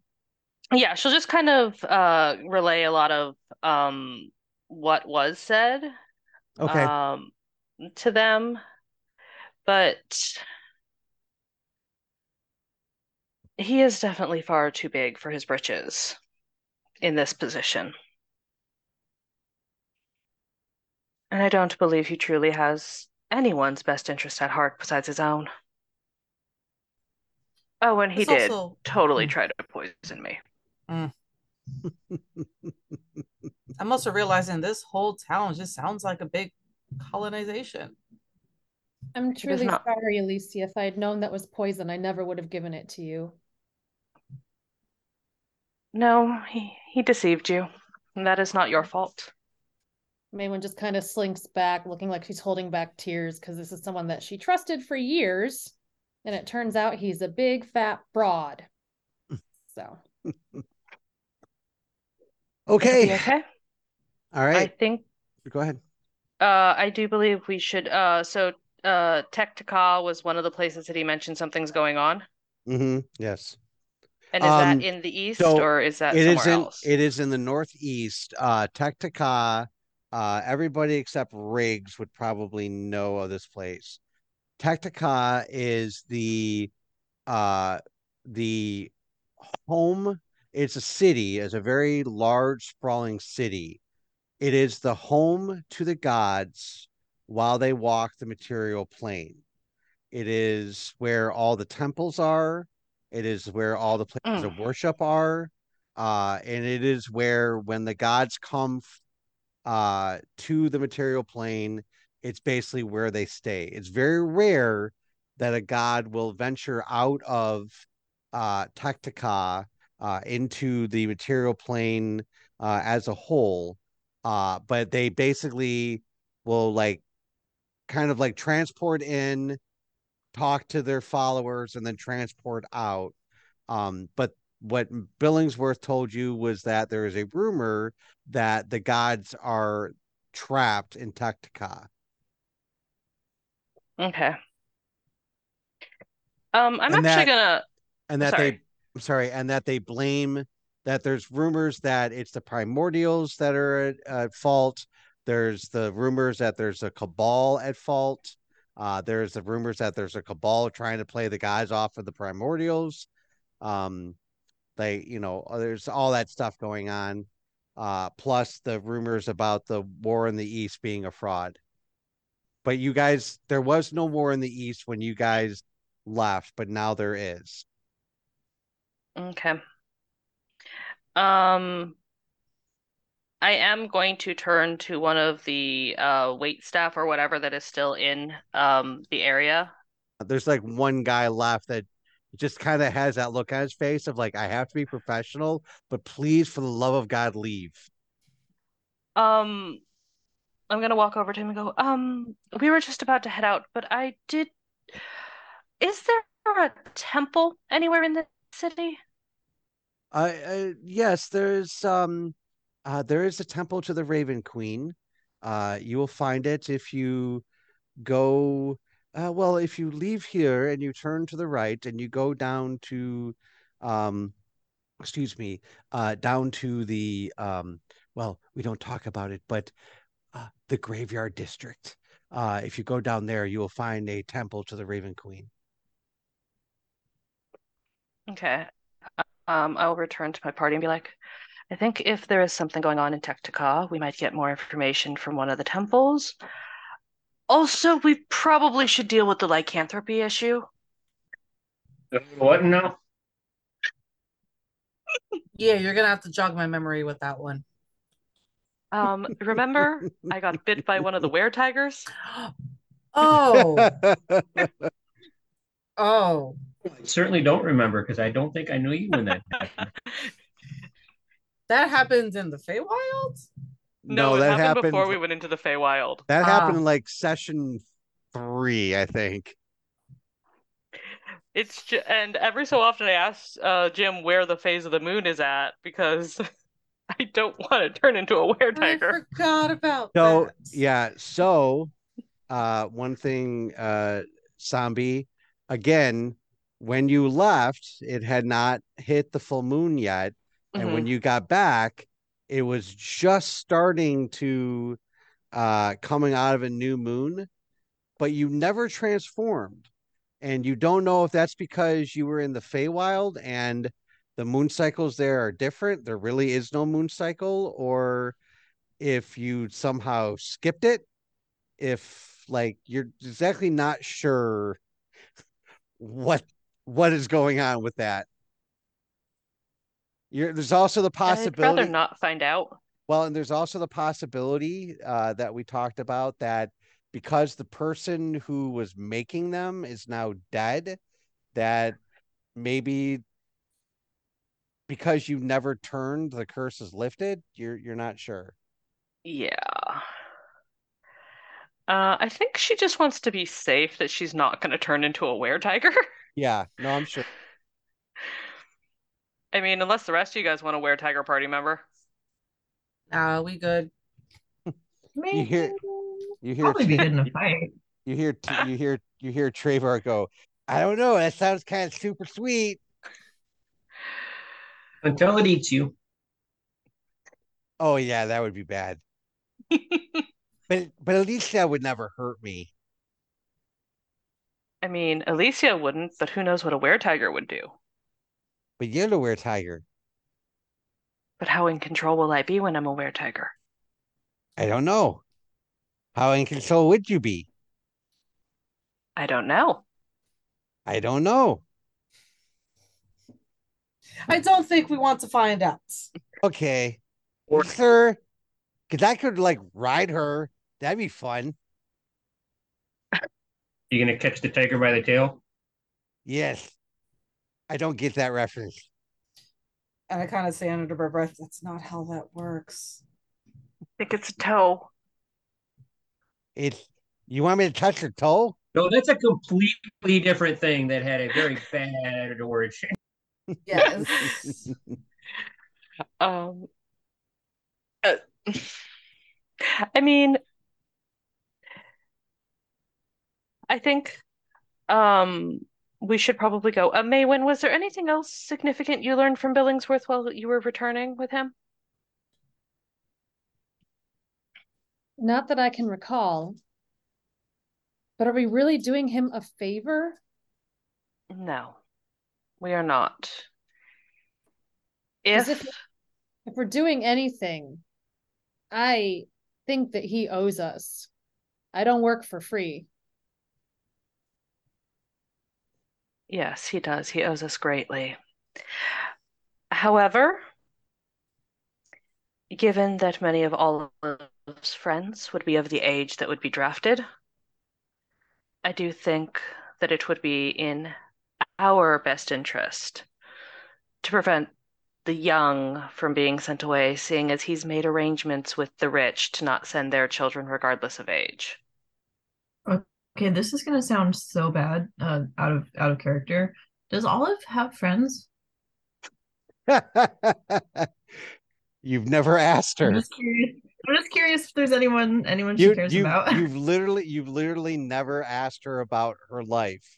yeah, she'll just kind of uh relay a lot of um what was said Okay. um to them, but he is definitely far too big for his britches in this position. And I don't believe he truly has anyone's best interest at heart besides his own. Oh, and he It's did also- totally Mm. try to poison me. I'm also realizing this whole town just sounds like a big colonization. I'm truly not. sorry, Alessia. If I had known that was poison, I never would have given it to you. No, he, he deceived you. That is not your fault. Maywen just kind of slinks back, looking like she's holding back tears because this is someone that she trusted for years. And it turns out he's a big fat broad. So Okay. Okay. All I think Go ahead. uh I do believe we should uh so uh Tektika was one of the places that he mentioned something's going on. Mm-hmm. Yes. And is Um, that in the east so or is that It is somewhere in else? it is in the northeast. Uh Tectica, uh everybody except Riggs would probably know of this place. Tectica is the uh the home it's a city, it's a very large sprawling city. It is the home to the gods while they walk the material plane. It is where all the temples are. It is where all the places of worship are. Uh, and it is where when the gods come uh, to the material plane, it's basically where they stay. It's very rare that a god will venture out of uh, Tectica uh, into the material plane uh, as a whole. Uh, but they basically will like kind of like transport in, talk to their followers, and then transport out. Um, but what Billingsworth told you was that there is a rumor that the gods are trapped in Tectica. Okay. Um, I'm And actually that- gonna and that Sorry. they I'm sorry and that they blame that there's rumors that it's the primordials that are at, at fault there's the rumors that there's a cabal at fault uh there's the rumors that there's a cabal trying to play the guys off of the primordials um they you know there's all that stuff going on uh plus the rumors about the war in the east being a fraud but you guys there was no war in the east when you guys left but now there is Okay. Um, I am going to turn to one of the uh wait staff or whatever that is still in um the area. there's like one guy left that just kind of has that look on his face of like I have to be professional, but please, for the love of God, leave. Um, I'm gonna walk over to him and go, um, we were just about to head out, but I did. Is there a temple anywhere in the city? Uh, uh yes, there's um, uh, there is a temple to the Raven Queen. Uh, you will find it if you go. Uh, well, if you leave here and you turn to the right and you go down to, um, excuse me, uh, down to the um, well, we don't talk about it, but uh, the graveyard district. Uh, if you go down there, you will find a temple to the Raven Queen. Okay. um, I'll return to my party and be like, I think if there is something going on in Tektika, we might get more information from one of the temples. Also, we probably should deal with the lycanthropy issue. What now? Yeah, you're gonna have to jog my memory with that one. Um, remember, I got bit by one of the were tigers. Oh, oh. I certainly don't remember because I don't think I knew you when that happened. That happens in the Feywild? No, no, it that happened, happened. before we went into the Feywild. That happened Ah. in like session three, I think. It's ju- and every so often I ask uh, Jim where the phase of the moon is at because I don't want to turn into a were I forgot about that. So that. yeah, so uh one thing uh Sambi, again, when you left, it had not hit the full moon yet. And when you got back, it was just starting to uh coming out of a new moon, but you never transformed. And you don't know if that's because you were in the Feywild and the moon cycles there are different. There really is no moon cycle, or if you somehow skipped it, if like you're exactly not sure what what is going on with that. You're, there's also the possibility. I'd rather not find out. Well, and there's also the possibility uh, that we talked about that because the person who was making them is now dead, that maybe because you never turned, the curse is lifted. You're you're not sure. Yeah. Uh, I think she just wants to be safe that she's not going to turn into a were tiger. Yeah, no, I'm sure. I mean, unless the rest of you guys want to wear tiger party member. Nah, we good. You hear you hear Probably be good in a fight. you hear T- you hear you hear Trevor go. I don't know. That sounds kind of super sweet. Until it eats you. Oh yeah, that would be bad. But but Alessia would never hurt me. I mean, Alessia wouldn't, but who knows what a were tiger would do? But you're the were tiger. But how in control will I be when I'm a were tiger? I don't know. How in control would you be? I don't know. I don't know. I don't think we want to find out. Okay. Or- Sir, because I could like ride her. That'd be fun. You gonna catch the tiger by the tail? Yes. I don't get that reference. And I kind of say under my breath, that's not how that works. I think it's a toe. It's you want me to touch her toe? No, that's a completely different thing that had a very bad origin. Yes. Um, uh, I mean, I think um we should probably go. Uh, Maywen, was there anything else significant you learned from Billingsworth while you were returning with him? Not that I can recall. But are we really doing him a favor? No, we are not. If if- If we're doing anything, I think that he owes us. I don't work for free. Yes, he does. He owes us greatly. However, given that many of Olive's friends would be of the age that would be drafted, I do think that it would be in our best interest to prevent the young from being sent away, seeing as he's made arrangements with the rich to not send their children regardless of age. Okay, this is gonna sound so bad, uh, out of out of character. Does Olive have friends? You've never asked I'm her. just curious. I'm just curious if there's anyone anyone she You cares you about. you've literally you've literally never asked her about her life.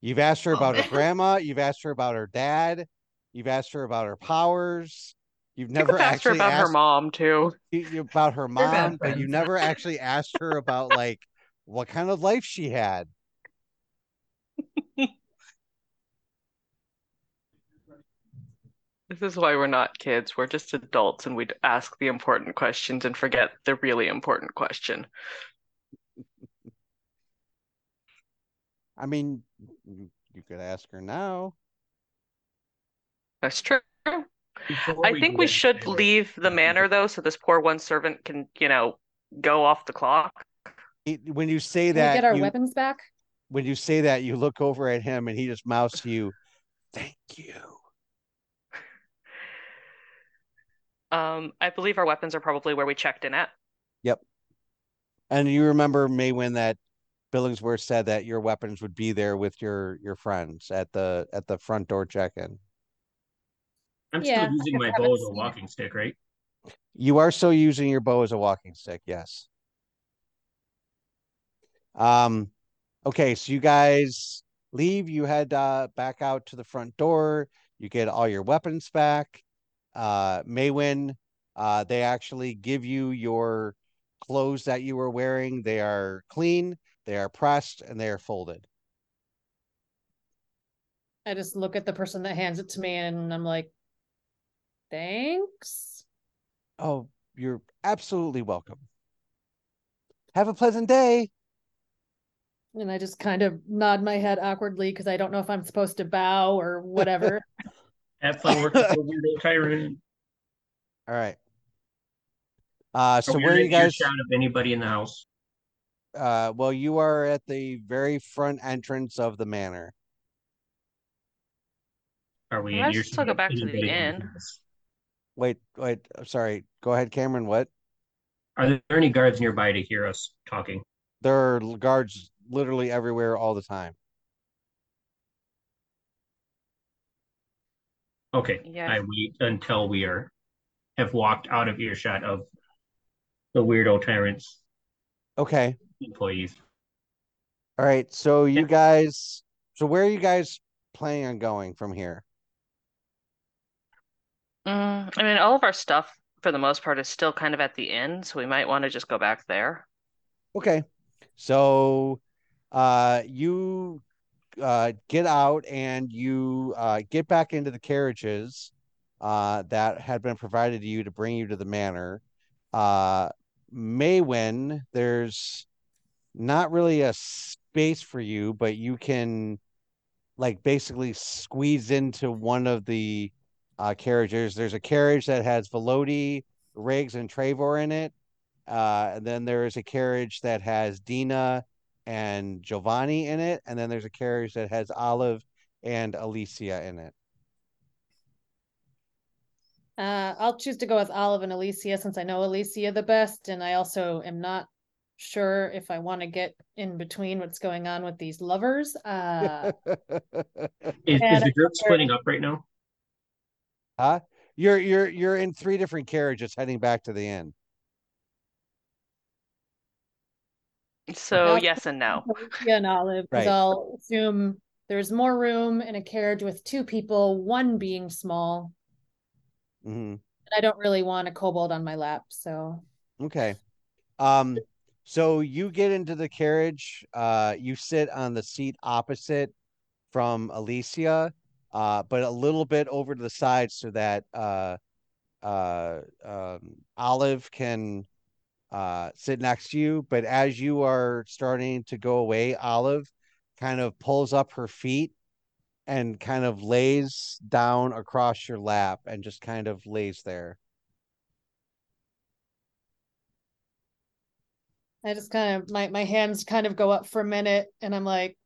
You've asked her Oh, about her grandma, you've asked her about her dad, you've asked her about her powers. You've You could never ask her actually about her mom too. you- you- about her mom, but you never actually asked her about like what kind of life she had. This is why we're not kids. We're just adults and we'd ask the important questions and forget the really important question. I mean, you you could ask her now. That's true. Before I we think we should anyway, leave the manor though, so this poor one servant can, you know, go off the clock. It- When you say Can we that, get our you, weapons back? when you say that, you look over at him and he just mouths to you, "Thank you." Um, I believe our weapons are probably where we checked in at. Yep. And you remember Maywen that Billingsworth said that your weapons would be there with your your friends at the at the front door check-in. I'm Yeah, still using my bow as a seen it. walking stick, right? You are still using your bow as a walking stick, yes. Um, okay, so you guys leave, you head uh back out to the front door, you get all your weapons back. Uh Maywen, uh they actually give you your clothes that you were wearing. They are clean, they are pressed, and they are folded. I just look at the person that hands it to me and I'm like, thanks. Oh, you're absolutely welcome. Have a pleasant day. And I just kind of nod my head awkwardly because I don't know if I'm supposed to bow or whatever. Have fun working for Weirdo Tyrant. All right. Uh, so Are where are you guys? earshot of anybody in the house? Uh, well, you are at the very front entrance of the manor. Are we We in might as earshot go back to the anybody in inn. Wait, wait. Sorry. Go ahead, Cameron. What? Are there any guards nearby to hear us talking? There are guards literally everywhere all the time. Okay, Yeah. I wait until we are have walked out of earshot of the weirdo tyrants Okay. employees. All right. So you Yeah. guys. So where are you guys planning on going from here? Mm, I mean, all of our stuff for the most part is still kind of at the inn, so we might want to just go back there. Okay. So uh you uh get out and you uh get back into the carriages uh that had been provided to you to bring you to the manor. Uh Maywen, there's not really a space for you, but you can like basically squeeze into one of the uh carriages. There's a carriage that has Velody, Riggs, and Trevor in it. Uh, and then there is a carriage that has Dina and Giovanni in it, and then there's a carriage that has Olive and Alessia in it. Uh, I'll choose to go with Olive and Alessia since I know Alessia the best, and I also am not sure if I want to get in between what's going on with these lovers. Uh, Is, is the group splitting up right now? huh? You're you're you're in three different carriages heading back to the inn. So Now- yes and no. Alessia and Olive, because Right. I'll assume there's more room in a carriage with two people, one being small. hmm and I don't really want a kobold on my lap, so Okay. Um, so you get into the carriage, uh, you sit on the seat opposite from Alessia, uh, but a little bit over to the side so that uh uh um Olive can uh sit next to you. But as you are starting to go away, Olive kind of pulls up her feet and kind of lays down across your lap and just kind of lays there. I just kind of my my hands kind of go up for a minute, and I'm like,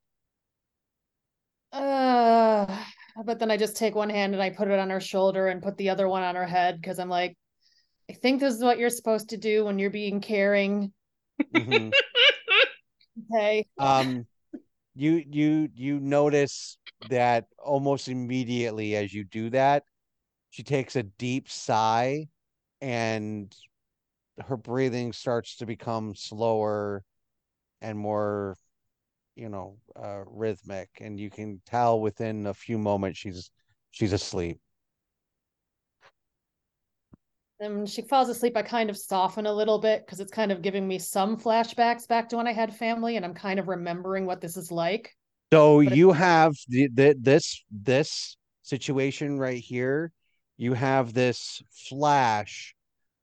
uh, but then I just take one hand and I put it on her shoulder and put the other one on her head because I'm like, I think this is what you're supposed to do when you're being caring. Mhm. Okay. um you you you notice that almost immediately as you do that she takes a deep sigh and her breathing starts to become slower and more you know uh rhythmic and you can tell within a few moments she's she's asleep And when she falls asleep, I kind of soften a little bit because it's kind of giving me some flashbacks back to when I had family, and I'm kind of remembering what this is like. So But it- you have the, the this this situation right here. you have this flash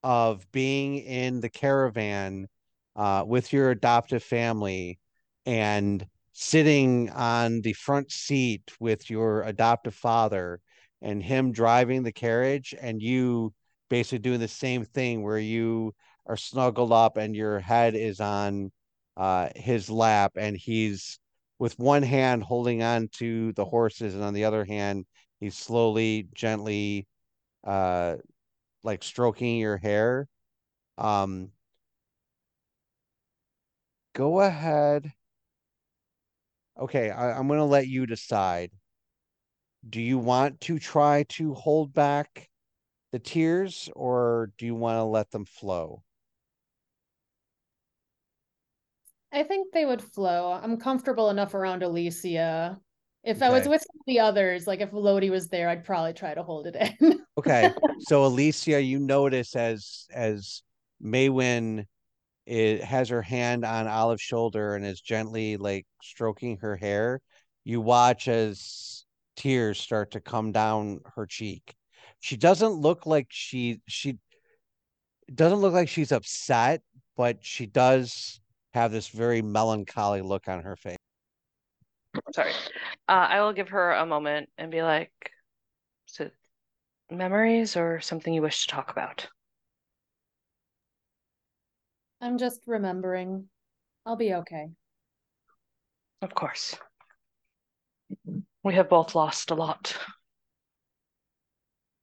of being in the caravan uh, with your adoptive family and sitting on the front seat with your adoptive father and him driving the carriage and you basically doing the same thing where you are snuggled up and your head is on uh, his lap and he's with one hand holding on to the horses and on the other hand he's slowly gently uh like stroking your hair um go ahead. Okay I, i'm going to let you decide. Do you want to try to hold back the tears or do you want to let them flow I think they would flow. I'm comfortable enough around Alessia. If I was Okay. with the others, like if Lodi was there, I'd probably try to hold it in. Okay, so Alessia, you notice as as Maywen it has her hand on Olive's shoulder and is gently like stroking her hair. You watch as tears start to come down her cheek. She doesn't look like she she doesn't look like she's upset, but she does have this very melancholy look on her face. Sorry. Uh, I will give her a moment and be like, is it memories or something you wish to talk about? I'm just remembering. I'll be okay. Of course. We have both lost a lot.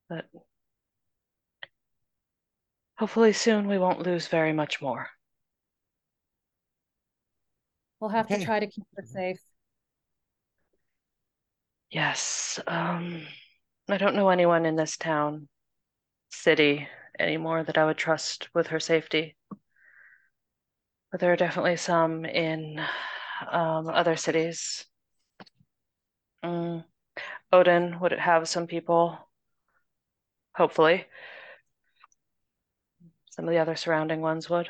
But hopefully soon we won't lose very much more. We'll have Okay. to try to keep her safe. Yes, um, I don't know anyone in this town, city anymore that I would trust with her safety. But there are definitely some in um, other cities. Mm. Odin would have some people, hopefully. Some of the other surrounding ones would.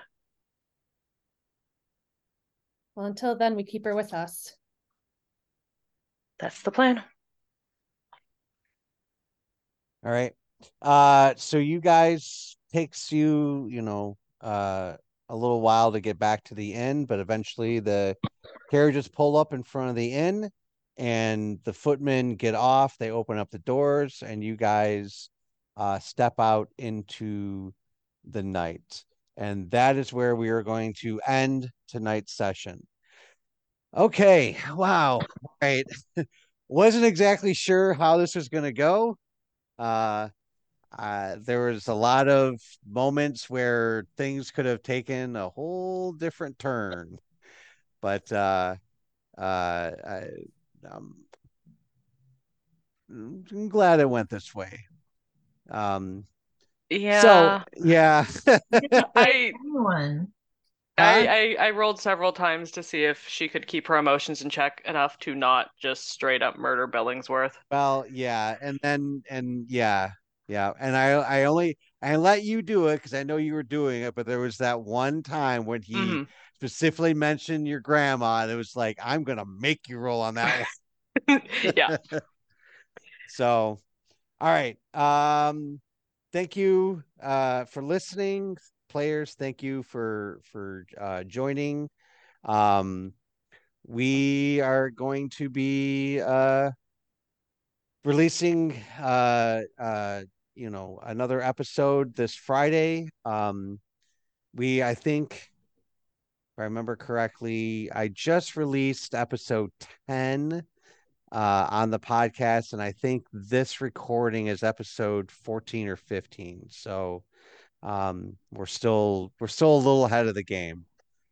Well, until then, we keep her with us. That's the plan. All right. Uh, so you guys takes you, you know, uh, a little while to get back to the inn, but eventually the carriages pull up in front of the inn and the footmen get off. They open up the doors and you guys uh, step out into the night. And that is where we are going to end tonight's session. Okay. Wow. All right. Wasn't exactly sure how this was going to go. Uh, uh, there was a lot of moments where things could have taken a whole different turn, but uh, uh, I, um, I'm glad it went this way. Um, Yeah. so yeah, I, I, I I rolled several times to see if she could keep her emotions in check enough to not just straight up murder Billingsworth. well, yeah, and then and yeah, yeah, and I I only I let you do it because I know you were doing it, but there was that one time when he Mhm. specifically mentioned your grandma, and it was like I'm gonna make you roll on that one. yeah. So, all right. Um, thank you uh for listening, players. Thank you for for uh joining. Um, we are going to be uh releasing uh uh you know another episode this Friday. Um, we I think if I remember correctly, I just released episode 10 uh, on the podcast, and I think this recording is episode 14 or 15. So um, we're still we're still a little ahead of the game.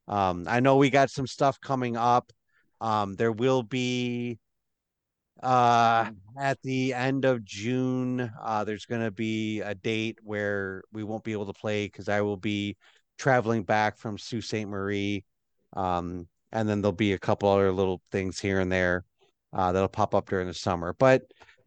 Um, I know we got some stuff coming up. Um, there will be uh at the end of June, uh, there's going to be a date where we won't be able to play because I will be traveling back from Sault Ste. Marie. Um, and then there'll be a couple other little things here and there uh, that'll pop up during the summer. But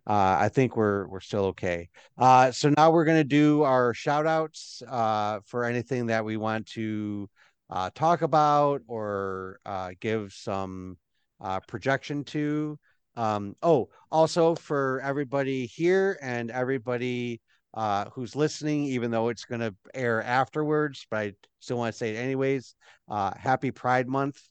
uh, I think we're we're still okay. Uh, so now we're gonna do our shout outs uh, for anything that we want to uh, talk about or uh, give some uh, projection to. Um, oh, also for everybody here and everybody who's listening, even though it's going to air afterwards, but I still want to say it anyways. Happy Pride Month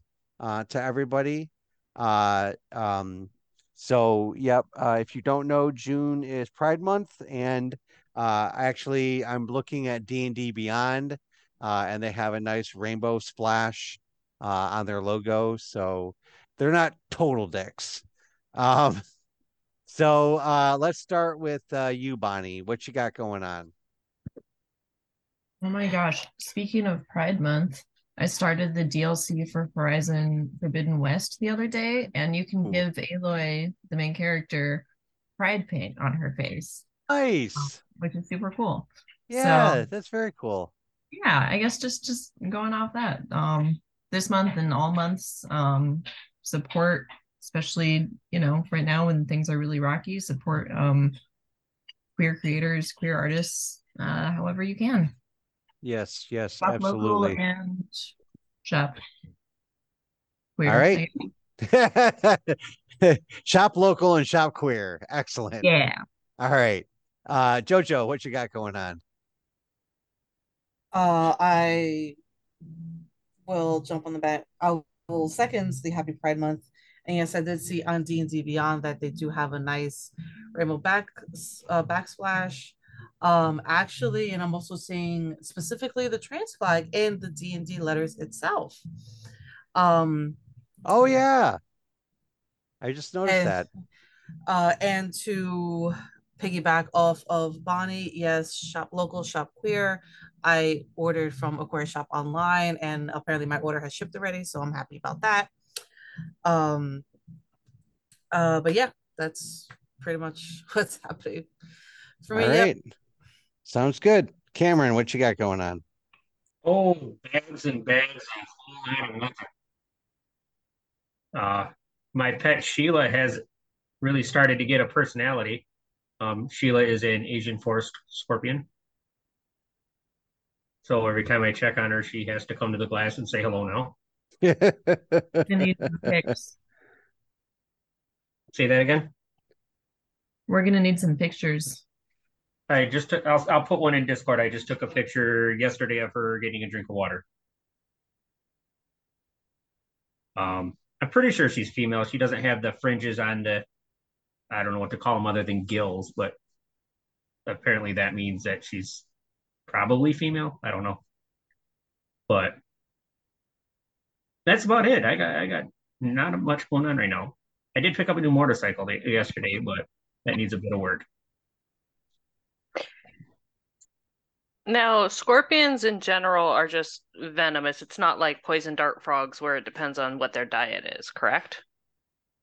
to everybody. Uh, um, so, yep. Uh, if you don't know, June is Pride Month, and uh, actually, I'm looking at D and D Beyond, uh, and they have a nice rainbow splash uh, on their logo. So they're not total dicks. Um, so uh, let's start with uh, you, Bonnie. What you got going on? Oh my gosh. Speaking of Pride Month, I started the DLC for Horizon Forbidden West the other day, and you can Ooh. give Aloy, the main character, pride paint on her face, Nice. which is super cool. Yeah, So- that's very cool. Yeah, I guess just just going off that. Um, this month and all months, um, support, especially, you know, right now when things are really rocky, support um queer creators, queer artists, uh, however you can. Yes, yes, Shop local absolutely. and shop. All Queer. right. shop local and shop queer. Excellent. Yeah. All right. Uh Jojo, what you got going on? Uh, I will jump on the back. I will seconds the Happy Pride Month. And yes, I did see on D and D Beyond that they do have a nice rainbow back uh, backsplash. Um, actually, and I'm also seeing specifically the trans flag and the D and D letters itself. Um, Oh yeah. I just noticed and that. uh, and to piggyback off of Bonnie, yes, shop local, shop queer. I ordered from Aquarius Shop online, and apparently my order has shipped already, so I'm happy about that. Um, uh, but yeah, that's pretty much what's happening for me. right. Sounds good. Cameron, what you got going on? Oh, bags and bags and whole lot of nothing. Uh, my pet Sheila has really started to get a personality. Um, Sheila is an Asian forest scorpion. So every time I check on her, she has to come to the glass and say hello now. Gonna need some pics. Say that again. We're gonna need some pictures. I just took, I'll, I'll put one in Discord. I just took a picture yesterday of her getting a drink of water. Um, I'm pretty sure she's female. She doesn't have the fringes on the, I don't know what to call them other than gills, but apparently that means that she's probably female. I don't know. But that's about it. I got, I got not much going on right now. I did pick up a new motorcycle day- yesterday, but that needs a bit of work. Now, scorpions in general are just venomous. It's not like poison dart frogs where it depends on what their diet is, correct?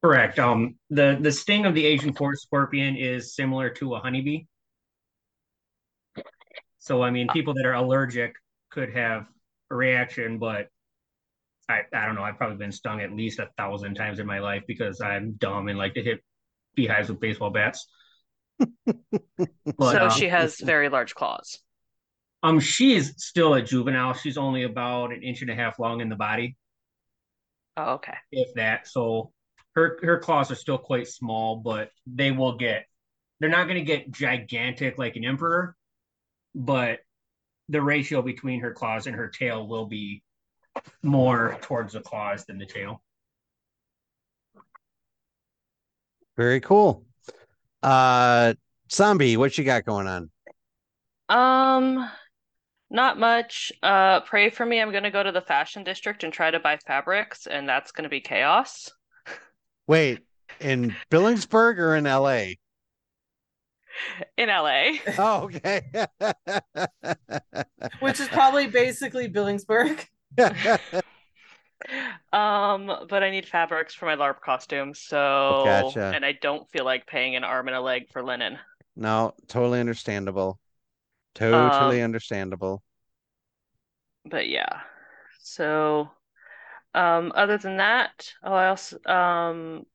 Correct. Um, the the sting of the Asian forest scorpion is similar to a honeybee. So, I mean, people that are allergic could have a reaction, but I I don't know. I've probably been stung at least a thousand times in my life because I'm dumb and like to hit beehives with baseball bats. But So um, she has very large claws. Um, she is still a juvenile. She's only about an inch and a half long in the body. Oh, okay. if that. So her her claws are still quite small, but they will get. They're not going to get gigantic like an emperor, but the ratio between her claws and her tail will be more towards the claws than the tail. Very cool. Uh Zombie, what you got going on? Um, not much. Uh, pray for me. I'm gonna go to the fashion district and try to buy fabrics, and that's gonna be chaos. Wait, in Billingsburg or in LA? In LA. Oh, okay. Which is probably basically Billingsburg. Um, but I need fabrics for my LARP costume, so Gotcha. and I don't feel like paying an arm and a leg for linen. no, totally understandable. Totally Um, understandable. But yeah. So, um, other than that, oh, I also, um,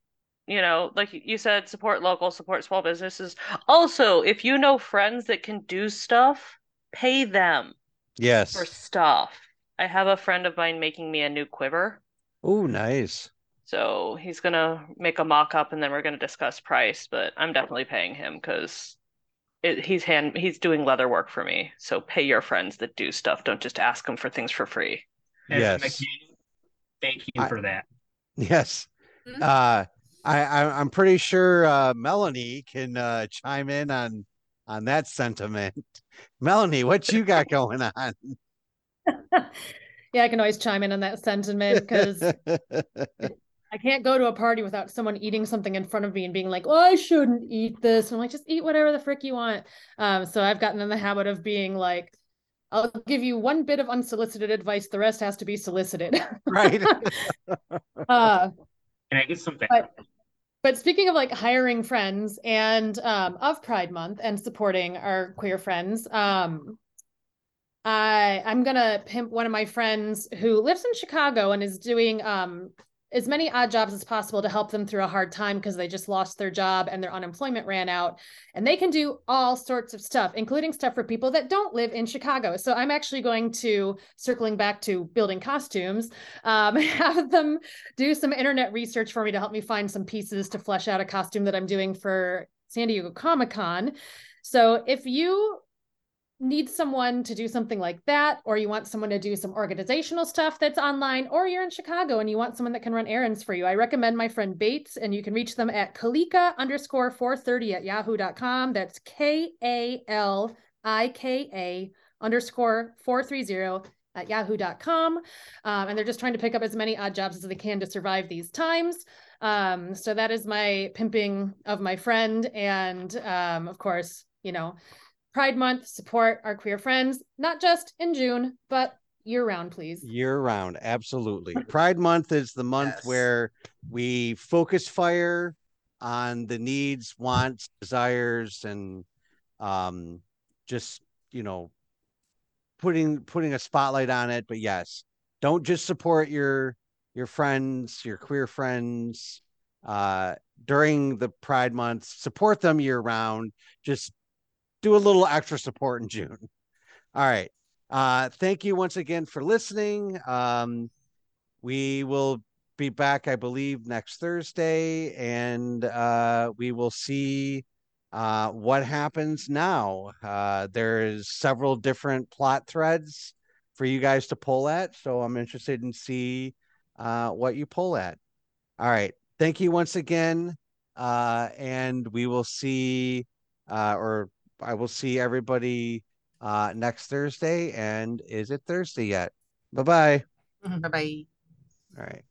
you know, like you said, support local, support small businesses. Also, if you know friends that can do stuff, pay them Yes. for stuff. I have a friend of mine making me a new quiver. Oh, nice. So he's gonna make a mock-up and then we're gonna discuss price, but I'm definitely paying him because it, he's hand he's doing leather work for me. So pay your friends that do stuff. Don't just ask them for things for free. As Yes. mechanic, thank you I- for that. Yes. Mhm. Uh, I, I I'm pretty sure uh, Melanie can uh, chime in on on that sentiment. Melanie, what you got going on? yeah, I can always chime in on that sentiment because I can't go to a party without someone eating something in front of me and being like, "Oh, I shouldn't eat this." I'm like, "Just eat whatever the frick you want." Um, so I've gotten in the habit of being like, "I'll give you one bit of unsolicited advice. The rest has to be solicited." right. uh, Can I get some back? But- but speaking of like hiring friends and um, of Pride Month and supporting our queer friends, um, I I'm gonna pimp one of my friends who lives in Chicago and is doing um, as many odd jobs as possible to help them through a hard time because they just lost their job and their unemployment ran out. And they can do all sorts of stuff, including stuff for people that don't live in Chicago. So I'm actually going to circling back to building costumes, um, have them do some internet research for me to help me find some pieces to flesh out a costume that I'm doing for San Diego Comic Con. So if you need someone to do something like that, or you want someone to do some organizational stuff that's online, or you're in Chicago and you want someone that can run errands for you, I recommend my friend Bates, and you can reach them at kalika underscore 430 at yahoo.com. That's K A L I K A underscore 430 at yahoo.com. Um, and they're just trying to pick up as many odd jobs as they can to survive these times. Um, so that is my pimping of my friend. And um, of course, you know, Pride Month, support our queer friends, not just in June, but year round, please. Year round, absolutely. Pride Month is the month Yes. where we focus fire on the needs, wants, desires, and um, just you know, putting putting a spotlight on it. But yes, don't just support your your friends, your queer friends uh, during the Pride Month. Support them year round. Just do a little extra support in June. All right. Uh, thank you once again for listening. Um, we will be back, I believe, next Thursday, and uh, we will see uh, what happens now. Uh, there's several different plot threads for you guys to pull at, so I'm interested in see uh, what you pull at. All right. Thank you once again, uh, and we will see, uh, or I will see everybody uh, next Thursday. And is it Thursday yet? Bye bye. Bye bye. All right.